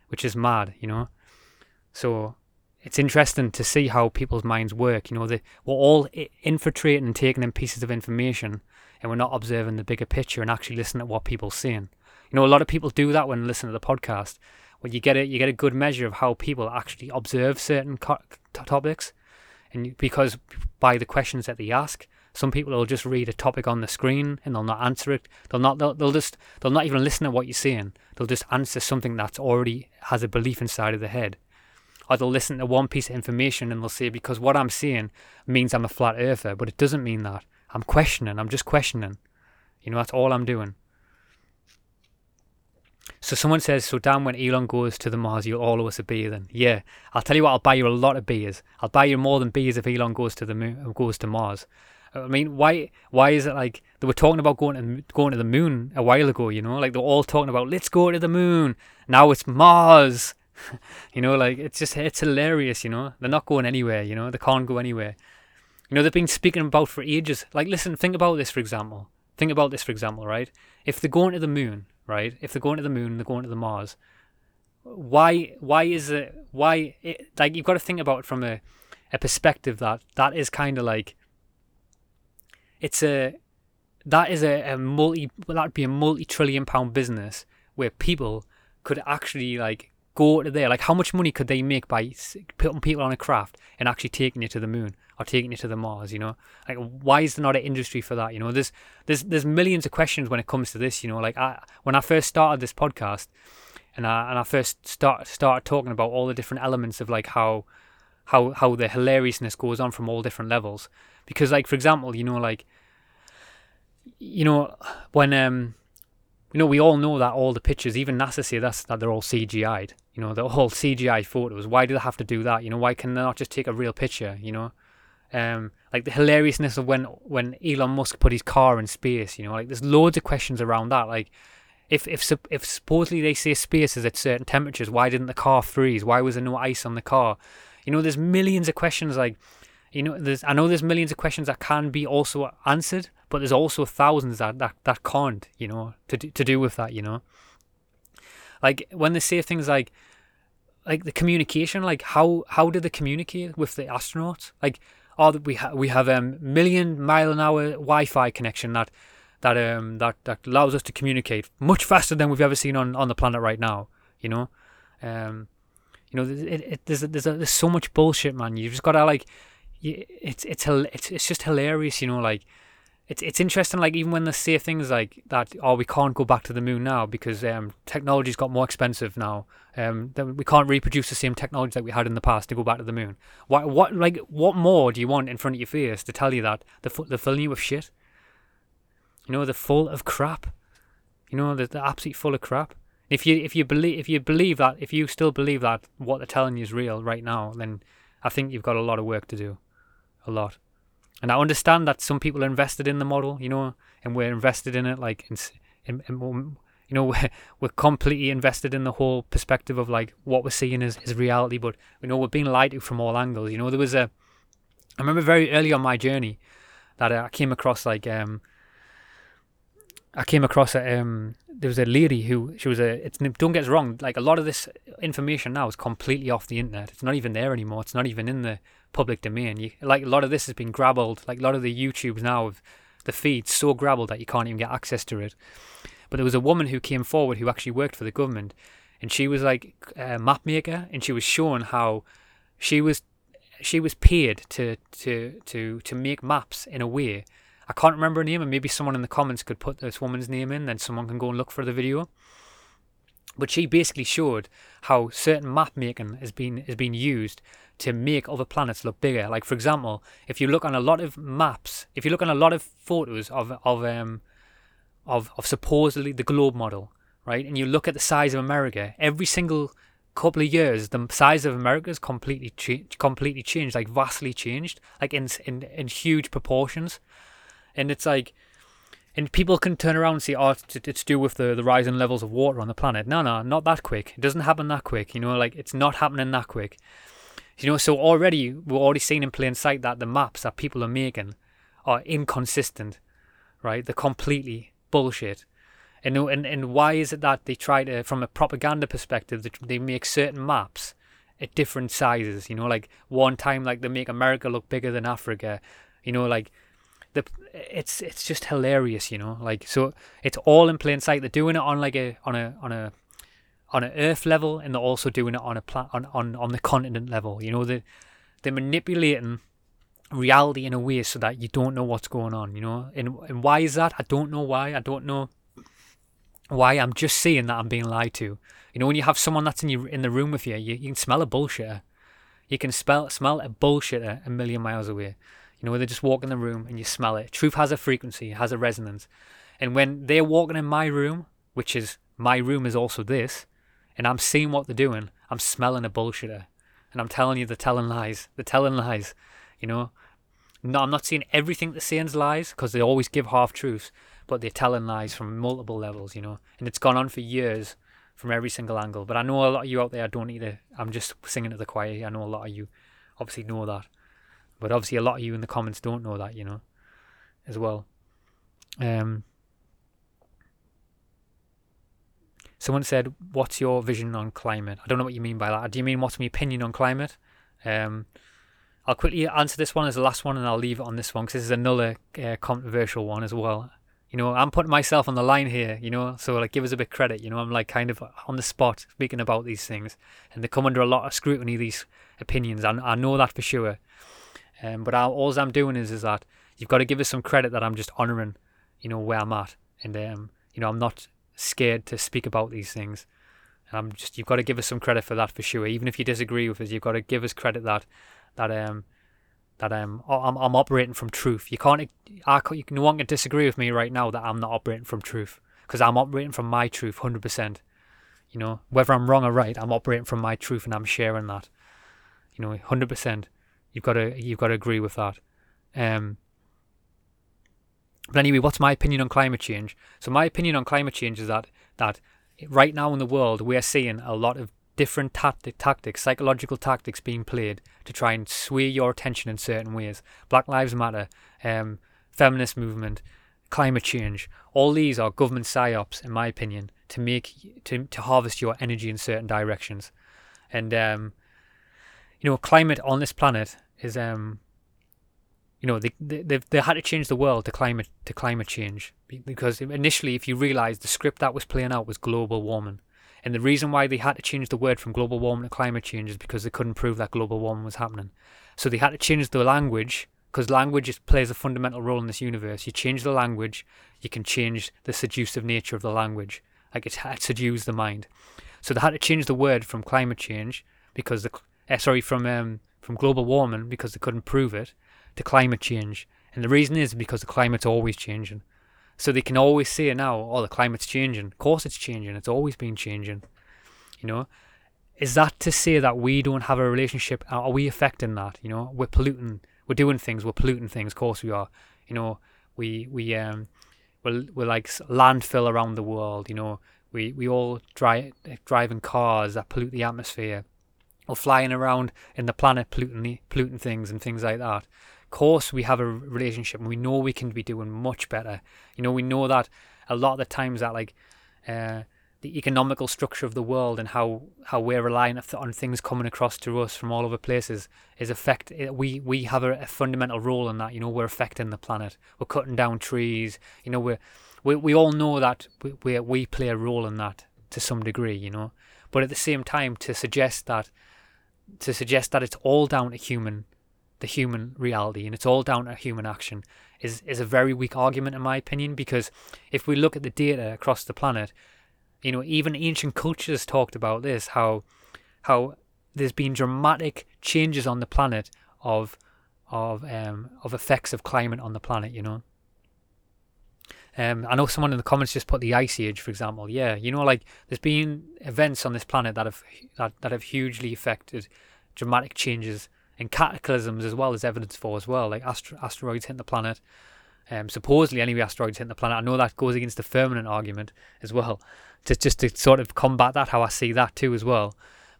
which is mad, you know. So it's interesting to see how people's minds work. You know, they, we're all infiltrating and taking in pieces of information and we're not observing the bigger picture and actually listening to what people saying. You know, a lot of people do that when listening to the podcast. When you get it, you get a good measure of how people actually observe certain co- topics, and because by the questions that they ask, some people will just read a topic on the screen and they'll not answer it. They'll not. They'll, they'll just. They'll not even listen to what you're saying. They'll just answer something that's already has a belief inside of their head. Or they'll listen to one piece of information and they'll say because what I'm saying means I'm a flat earther, but it doesn't mean that. I'm questioning. I'm just questioning. You know, that's all I'm doing. So someone says, so Dan, when Elon goes to the Mars, you'll all owe us a beer then. Yeah, I'll tell you what, I'll buy you a lot of beers. I'll buy you more than beers if Elon goes to the moon, goes to Mars. I mean, why why is it like they were talking about going to going to the moon a while ago? You know, like they're all talking about let's go to the moon. Now it's Mars. you know, like it's just it's hilarious. You know, they're not going anywhere. You know, they can't go anywhere. You know, they've been speaking about for ages. Like, listen, think about this, for example. Think about this, for example, right? If they're going to the moon, right? If they're going to the moon, they're going to the Mars. Why? Why is it? Why? It, like, you've got to think about it from a, a perspective that that is kind of like. It's a, that is a, a multi. That'd be a multi-trillion pound business where people could actually like go to there. Like, how much money could they make by putting people on a craft and actually taking you to the moon? Or taking you to the Mars, you know? Like why is there not an industry for that? You know, there's there's there's millions of questions when it comes to this, you know, like I when I first started this podcast and I and I first start started talking about all the different elements of like how how how the hilariousness goes on from all different levels. Because like for example, you know, like you know, when um you know, we all know that all the pictures, even NASA say that's that they're all CGI'd. You know, the whole CGI photos. Why do they have to do that? You know, why can they not just take a real picture? You know, um, like the hilariousness of when when Elon Musk put his car in space. You know, like there's loads of questions around that. Like, if if if supposedly they say space is at certain temperatures, why didn't the car freeze? Why was there no ice on the car? You know, there's millions of questions. Like, you know, there's I know there's millions of questions that can be also answered, but there's also thousands that that, that can't. You know, to do, to do with that. You know, like when they say things like like the communication like how how do they communicate with the astronauts like oh, we ha- we have a um, million mile an hour Wi-Fi connection that that um that, that allows us to communicate much faster than we've ever seen on, on the planet right now. You know, um, You know, it, it, there's there's a, there's so much bullshit, man. You just gotta like, it's it's it's it's just hilarious. You know, like it's it's interesting. Like even when they say things like that, oh, we can't go back to the moon now because um, technology's got more expensive now. Um, that we can't reproduce the same technology that we had in the past to go back to the moon. What what like what more do you want in front of your face to tell you that they're, they're filling you with shit? You know, they're full of crap. You know, they're, they're absolutely full of crap. If you if you believe if you believe that if you still believe that what they're telling you is real right now, then I think you've got a lot of work to do, a lot. And I understand that some people are invested in the model, you know, and we're invested in it, like, in, in, in you know, we're, we're completely invested in the whole perspective of like what we're seeing is, is reality, but we know we're being lied to from all angles. You know, there was a, I remember very early on my journey that I came across like um I came across a um there was a lady who she was a it's don't get us wrong like a lot of this information now is completely off the internet it's not even there anymore it's not even in the public domain. You like a lot of this has been grabbled like a lot of the YouTubes now of the feeds so grabbled that you can't even get access to it. But there was a woman who came forward who actually worked for the government and she was like a map maker and she was shown how she was she was paid to to to to make maps in a way. I can't remember her name, and maybe someone in the comments could put this woman's name in, then someone can go and look for the video. But she basically showed how certain map making has been has been used to make other planets look bigger. Like for example, if you look on a lot of maps, if you look on a lot of photos of of um of of supposedly the globe model, right, and you look at the size of America, every single couple of years, the size of America has completely cha- completely changed, like vastly changed, like in in in huge proportions and it's like and people can turn around and say, "Oh, it's, it's do with the the rising levels of water on the planet." No, no, not that quick. It doesn't happen that quick. You know, like it's not happening that quick. You know, so already we're already seeing in plain sight that the maps that people are making are inconsistent, right? They're completely bullshit. And and and why is it that they try to, from a propaganda perspective, they make certain maps at different sizes? You know, like one time, like they make America look bigger than Africa. You know, like the it's it's just hilarious, you know. Like so, it's all in plain sight. They're doing it on like a on a on a on an Earth level, and they're also doing it on a pla- on on on the continent level. You know, they they're manipulating reality in a way so that you don't know what's going on. You know, and and why is that? I don't know why. I don't know why. I'm just seeing that I'm being lied to. You know, when you have someone that's in you in the room with you, you, you can smell a bullshitter. You can spell smell a bullshitter a million miles away. You know, they just walk in the room and you smell it. Truth has a frequency, has a resonance. And when they're walking in my room, which is my room is also this, and I'm seeing what they're doing, I'm smelling a bullshitter. And I'm telling you, they're telling lies. They're telling lies. You know, no, I'm not seeing everything they're saying is lies because they always give half truths, but they're telling lies from multiple levels, you know. And it's gone on for years from every single angle. But I know a lot of you out there don't to. I'm just singing to the choir. I know a lot of you obviously know that. But obviously, a lot of you in the comments don't know that, you know, as well. Um, someone said, "What's your vision on climate?" I don't know what you mean by that. Do you mean what's my opinion on climate? Um, I'll quickly answer this one as the last one, and I'll leave it on this one because this is another uh, controversial one as well. You know, I'm putting myself on the line here. You know, so like give us a bit credit. You know, I'm like kind of on the spot speaking about these things, and they come under a lot of scrutiny. These opinions, I, I know that for sure. Um, but all I'm doing is is that you've got to give us some credit that I'm just honouring, you know, where I'm at, and um, you know, I'm not scared to speak about these things. And I'm just you've got to give us some credit for that for sure. Even if you disagree with us, you've got to give us credit that that um that um I'm I'm operating from truth. You can't I you no one can disagree with me right now that I'm not operating from truth because I'm operating from my truth, hundred percent. You know, whether I'm wrong or right, I'm operating from my truth and I'm sharing that. You know, hundred percent. You've got to you've got to agree with that. Um, but anyway, what's my opinion on climate change? So my opinion on climate change is that that right now in the world we're seeing a lot of different tactic, tactics, psychological tactics being played to try and sway your attention in certain ways. Black Lives Matter, um, feminist movement, climate change. All these are government psyops, in my opinion, to make to to harvest your energy in certain directions. And um, you know, climate on this planet is um you know they they they had to change the world to climate to climate change because initially if you realize the script that was playing out was global warming And the reason why they had to change the word from global warming to climate change is because they couldn't prove that global warming was happening. So they had to change the language because language is, plays a fundamental role in this universe. You change the language, you can change the seductive nature of the language. Like it, it seduces the mind. So they had to change the word from climate change because the uh, sorry from um, from global warming because they couldn't prove it to climate change. And the reason is because the climate's always changing. So they can always say now, oh, the climate's changing. Of course it's changing. It's always been changing. You know, is that to say that we don't have a relationship? Are we affecting that? You know, we're polluting. We're doing things. We're polluting things. Of course we are. You know, we we um we're, we're like landfill around the world. You know, we we all drive driving cars that pollute the atmosphere. We're flying around in the planet polluting polluting things and things like that course we have a relationship and we know we can be doing much better. You know, we know that a lot of the times that like uh, the economical structure of the world and how, how we're relying on things coming across to us from all over places is affect eh, we we have a, a fundamental role in that. You know, we're affecting the planet. We're cutting down trees. You know, we're we we all know that we we, we play a role in that to some degree. You know, but at the same time, to suggest that to suggest that it's all down to human the human reality and it's all down to human action is, is a very weak argument in my opinion because if we look at the data across the planet, you know, even ancient cultures talked about this, how how there's been dramatic changes on the planet of of um of effects of climate on the planet, you know. Um, I know someone in the comments just put the ice age, for example. Yeah, you know, like there's been events on this planet that have that, that have hugely affected dramatic changes and cataclysms as well as evidence for as well, like astro- asteroids hitting the planet. Um, supposedly, anyway, asteroids hitting the planet. I know that goes against the firmament argument as well, to, just to sort of combat that, how I see that too as well.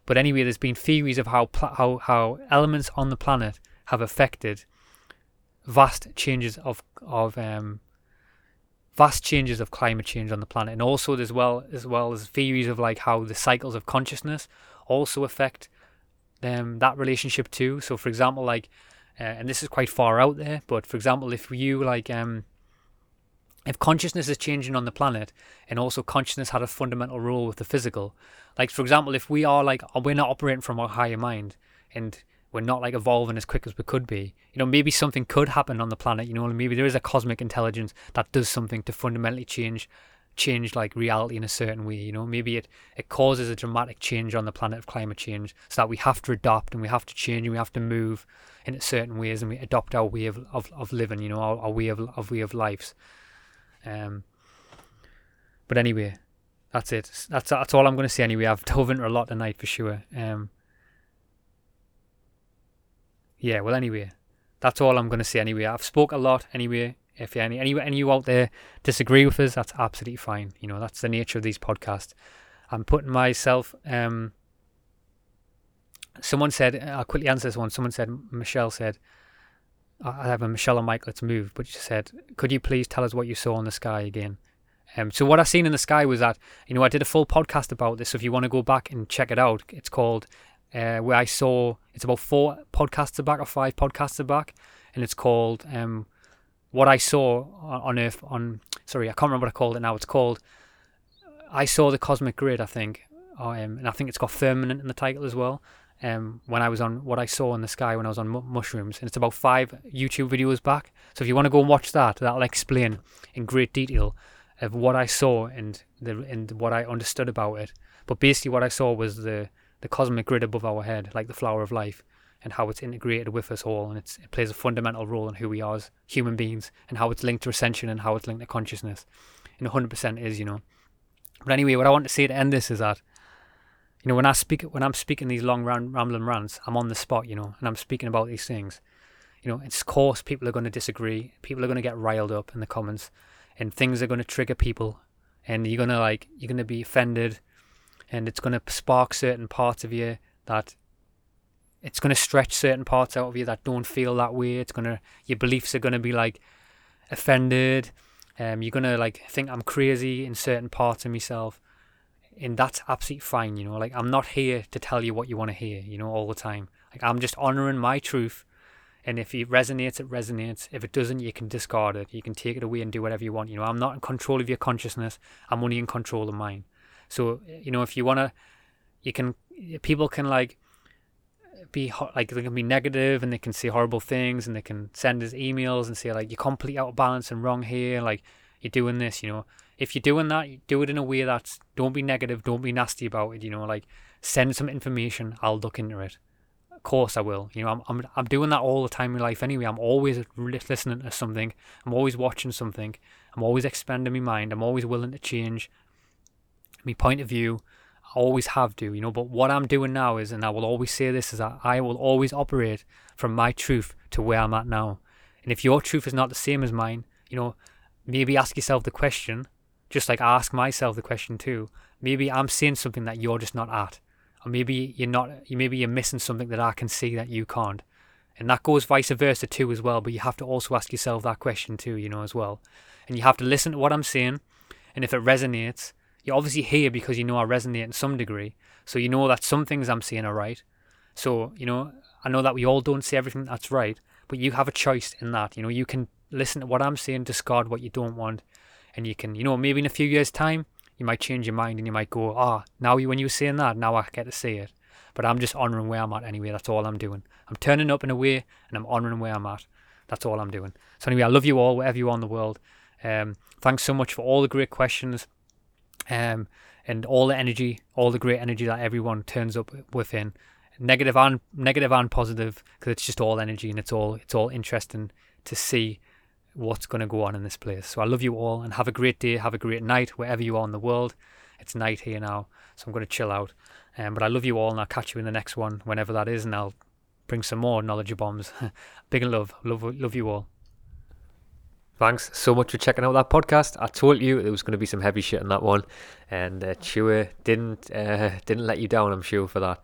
But anyway, there's been theories of how pl- how how elements on the planet have affected vast changes of of um, vast changes of climate change on the planet, and also as well as well as theories of like how the cycles of consciousness also affect um, that relationship too. So, for example, like, uh, and this is quite far out there, but for example, if you like, um, if consciousness is changing on the planet, and also consciousness had a fundamental role with the physical, like for example, if we are like, we're not operating from our higher mind, and we're not like evolving as quick as we could be. You know, maybe something could happen on the planet. You know, maybe there is a cosmic intelligence that does something to fundamentally change change like reality in a certain way you know? Maybe it it causes a dramatic change on the planet of climate change so that we have to adapt and we have to change and we have to move in certain ways and we adopt our way of, of, of living you know our, our way of, of way of lives. Um but anyway that's it. That's that's all i'm going to say anyway. I've dove into a lot tonight for sure. Um yeah well anyway that's all i'm going to say anyway. I've spoke a lot anyway if any any any of you out there disagree with us, that's absolutely fine. You know, that's the nature of these podcasts. I'm putting myself. Um, someone said, I'll quickly answer this one. Someone said, Michelle said, I have a Michelle and Mike, let's move. But she said, could you please tell us what you saw in the sky again? Um, so what I seen in the sky was that, you know, I did a full podcast about this. So if you want to go back and check it out, it's called, uh, where I saw, it's about four podcasts back or five podcasts back. And it's called, um, what I saw on Earth on sorry I can't remember what I called it now. It's called I saw the cosmic grid. I think, um, and I think it's got firmament in the title as well. Um, when I was on what I saw in the sky when I was on mushrooms, and it's about five YouTube videos back. So if you want to go and watch that, that'll explain in great detail of what I saw and the and what I understood about it. But basically, what I saw was the the cosmic grid above our head, like the flower of life and how it's integrated with us all, and it plays a fundamental role in who we are as human beings, and how it's linked to ascension and how it's linked to consciousness. And 100% is, you know. But anyway, what I want to say to end this is that, you know, when I speak, when I'm speaking these long rambling rants, I'm on the spot, you know, and I'm speaking about these things. You know, of course, people are going to disagree. People are going to get riled up in the comments, and things are going to trigger people, and you're going to like, you're going to be offended, and it's going to spark certain parts of you that it's going to stretch certain parts out of you that don't feel that way. It's going to, your beliefs are going to be like offended. Um, you're going to like think I'm crazy in certain parts of myself. And that's absolutely fine, you know. Like, I'm not here to tell you what you want to hear, you know, all the time. Like, I'm just honoring my truth. And if it resonates, it resonates. If it doesn't, you can discard it. You can take it away and do whatever you want. You know, I'm not in control of your consciousness. I'm only in control of mine. So you know, if you wanna, you can. People can like be like they can be negative and they can see horrible things and they can send us emails and say like you're completely out of balance and wrong here. Like you're doing this, you know. If you're doing that, do it in a way that's don't be negative, don't be nasty about it. You know, like send some information. I'll look into it. Of course, I will. You know, I'm I'm I'm doing that all the time in life anyway. I'm always listening to something. I'm always watching something. I'm always expanding my mind. I'm always willing to change my point of view. I always have to, you know. But what I'm doing now is, and I will always say this, is that I will always operate from my truth to where I'm at now. And if your truth is not the same as mine, you know, maybe ask yourself the question, just like ask myself the question too. Maybe I'm saying something that you're just not at, or maybe you're not. Maybe you're missing something that I can see that you can't, and that goes vice versa too as well. But you have to also ask yourself that question too, you know, as well, and you have to listen to what I'm saying, and if it resonates, you obviously hear because you know I resonate in some degree, so you know that some things I'm saying are right. So you know, I know that we all don't say everything that's right, but you have a choice in that. You know, you can listen to what I'm saying, discard what you don't want, and you can, you know, maybe in a few years' time, you might change your mind and you might go, ah, now when you were saying that, now I get to say it. But I'm just honouring where I'm at anyway. That's all I'm doing. I'm turning up in a way and I'm honouring where I'm at. That's all I'm doing. So anyway, I love you all, wherever you are in the world. Um, thanks so much for all the great questions, um, and all the energy, all the great energy that everyone turns up within, negative and negative and positive, because it's just all energy and it's all it's all interesting to see what's going to go on in this place. So I love you all and have a great day, have a great night wherever you are in the world. It's night here now, so I'm going to chill out. Um, but I love you all and I'll catch you in the next one, whenever that is, and I'll bring some more knowledge bombs. Big love, love, love you all. Thanks so much for checking out that podcast. I told you there was going to be some heavy shit in that one, and uh, Chewer didn't uh, didn't let you down. I'm sure for that.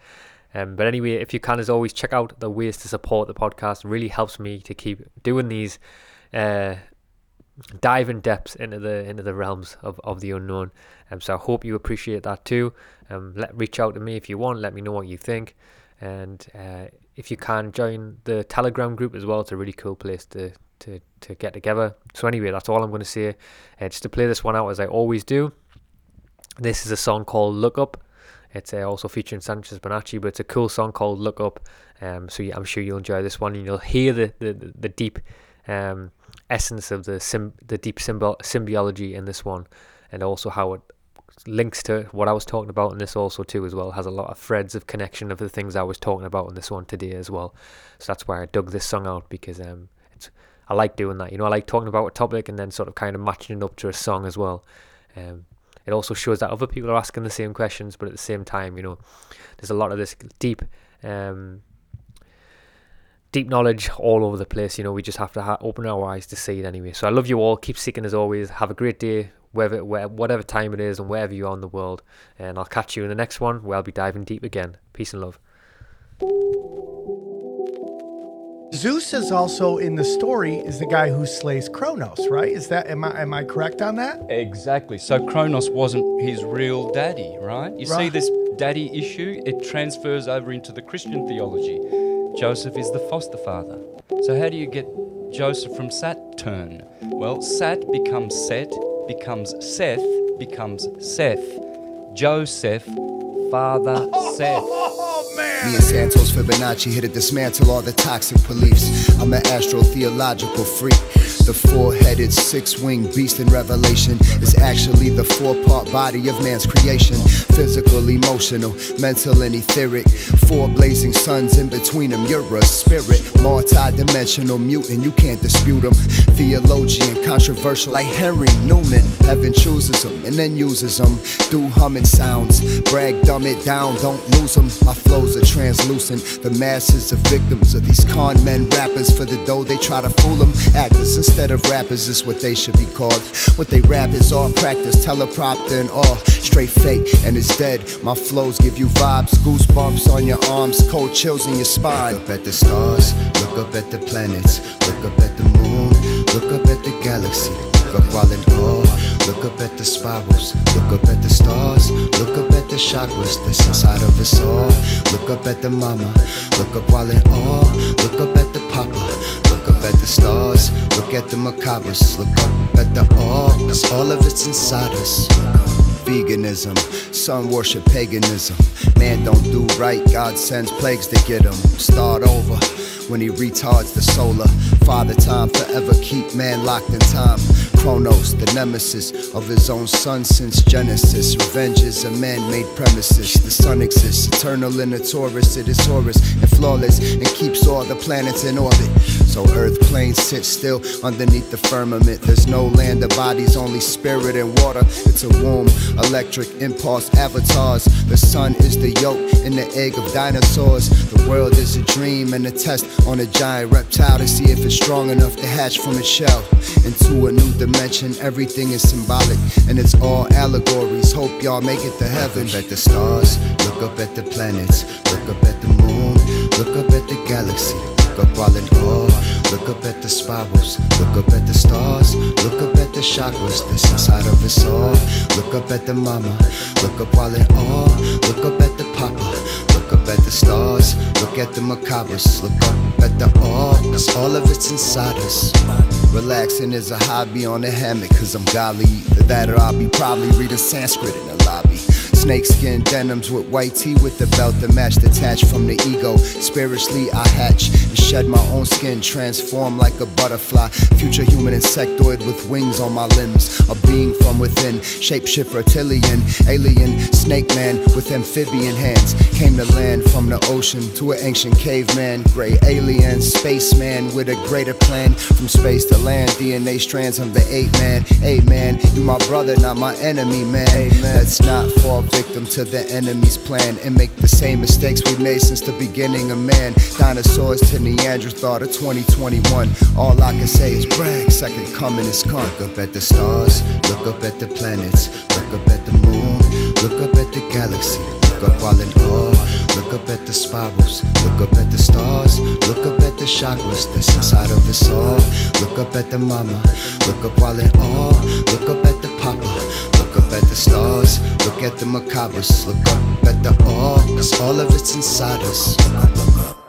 Um, but anyway, if you can, as always, check out the ways to support the podcast. Really helps me to keep doing these uh, dive in depth into the into the realms of, of the unknown. Um, so I hope you appreciate that too. Um, let reach out to me if you want. Let me know what you think, and uh, if you can join the Telegram group as well. It's a really cool place to to to get together. So anyway, that's all I'm going to say. Uh, just to play this one out as I always do. This is a song called "Look Up." It's uh, also featuring Santos Bonacci, but it's a cool song called "Look Up." Um, so yeah, I'm sure you'll enjoy this one, and you'll hear the the, the deep um, essence of the sim- the deep symbol symbiology in this one, and also how it links to what I was talking about in this also too as well. Has a lot of threads of connection of the things I was talking about in this one today as well. So that's why I dug this song out because um, I like doing that. You know, I like talking about a topic and then sort of kind of matching it up to a song as well. Um, it also shows that other people are asking the same questions, but at the same time, you know, there's a lot of this deep um, deep knowledge all over the place. You know, we just have to ha- open our eyes to see it anyway. So I love you all. Keep seeking as always. Have a great day, where, whatever time it is, and wherever you are in the world. And I'll catch you in the next one where I'll be diving deep again. Peace and love. Zeus is also in the story is the guy who slays Kronos, right? Is that am I am I correct on that? Exactly. So Kronos wasn't his real daddy, right? You Right. see this daddy issue, it transfers over into the Christian theology. Joseph is the foster father. So how do you get Joseph from Saturn? Well, Sat becomes Set, becomes Seth, becomes Seth. Joseph, father Seth. Man! Me and Santos Bonacci here to dismantle all the toxic beliefs. I'm an astrotheological freak. The four headed, six winged beast in Revelation is actually the four part body of man's creation physical, emotional, mental, and etheric. Four blazing suns in between them. You're a spirit, multi dimensional mutant. You can't dispute them. Theologian, controversial like Henry Newman. Heaven chooses them and then uses them. Do humming sounds, brag, dumb it down, don't lose them. My flows are translucent. The masses are victims of these con men rappers. For the dough, they try to fool them. Actors instead of rappers is what they should be called. What they rap is all practice, teleprompter and all. Straight fake and it's dead. My flows give you vibes, goosebumps on your arms, cold chills in your spine. Look up at the stars, look up at the planets, look up at the moon, look up at the galaxy. Look up while in awe, look up at the spirals, look up at the stars, look up at the chakras that's inside of us all. Look up at the mama, look up while in awe, look up at the papa, at the stars, look at the macabres, look up at the awe, cause all of it's inside us. veganism. sun worship paganism. Man don't do right, God sends plagues to get him. Start over when he retards the solar. Father time forever keep man locked in time. Chronos, the nemesis of his own son since Genesis. Revenge is a man made premises. The sun exists, eternal in the Taurus. It is Horus and flawless and keeps all the planets in orbit. So earth plane sits still underneath the firmament. There's no land of bodies, only spirit and water. It's a womb, electric impulse avatars. The sun is the yolk in the egg of dinosaurs. The world is a dream and a test on a giant reptile to see if it's strong enough to hatch from its shell into a new dimension. Everything is symbolic and it's all allegories. Hope y'all make it to heaven. Look up at the stars, look up at the planets, look up at the moon, look up at the galaxy. Look up while in awe. Look up at the spirals. Look up at the stars. Look up at the chakras that's inside of us all. Look up at the mama. Look up while in awe. Look up at the papa. Look up at the stars. Look at the Merkabas. Look up at the awe. All of it's inside us. Relaxing is a hobby on the hammock. Cause I'm godly. Either that or I'll be probably reading Sanskrit in the lobby. Snakeskin denims with white tee with the belt that match detached from the ego. Spiritually, I hatch and shed my own skin, transform like a butterfly. Future human insectoid with wings on my limbs. A being from within, shapeshift reptilian, alien, snake man with amphibian hands. Came to land from the ocean to an ancient caveman. Gray alien, spaceman with a greater plan. From space to land, DNA strands, I'm the ape man. Ape man, you my brother, not my enemy, man. Let's not fall victim to the enemy's plan and make the same mistakes we made since the beginning of man. Dinosaurs to Neanderthal to 2021. All I can say is brag, second coming is come. Look up at the stars, look up at the planets, look up at the moon, look up at the galaxy. Look up while in awe, look up at the spirals, look up at the stars, look up at the chakras that's inside of us all. Look up at the mama, look up while in awe, look up at the papa. Look at the stars, look at the Merkabas, look up at the awe, cause all of it's inside us.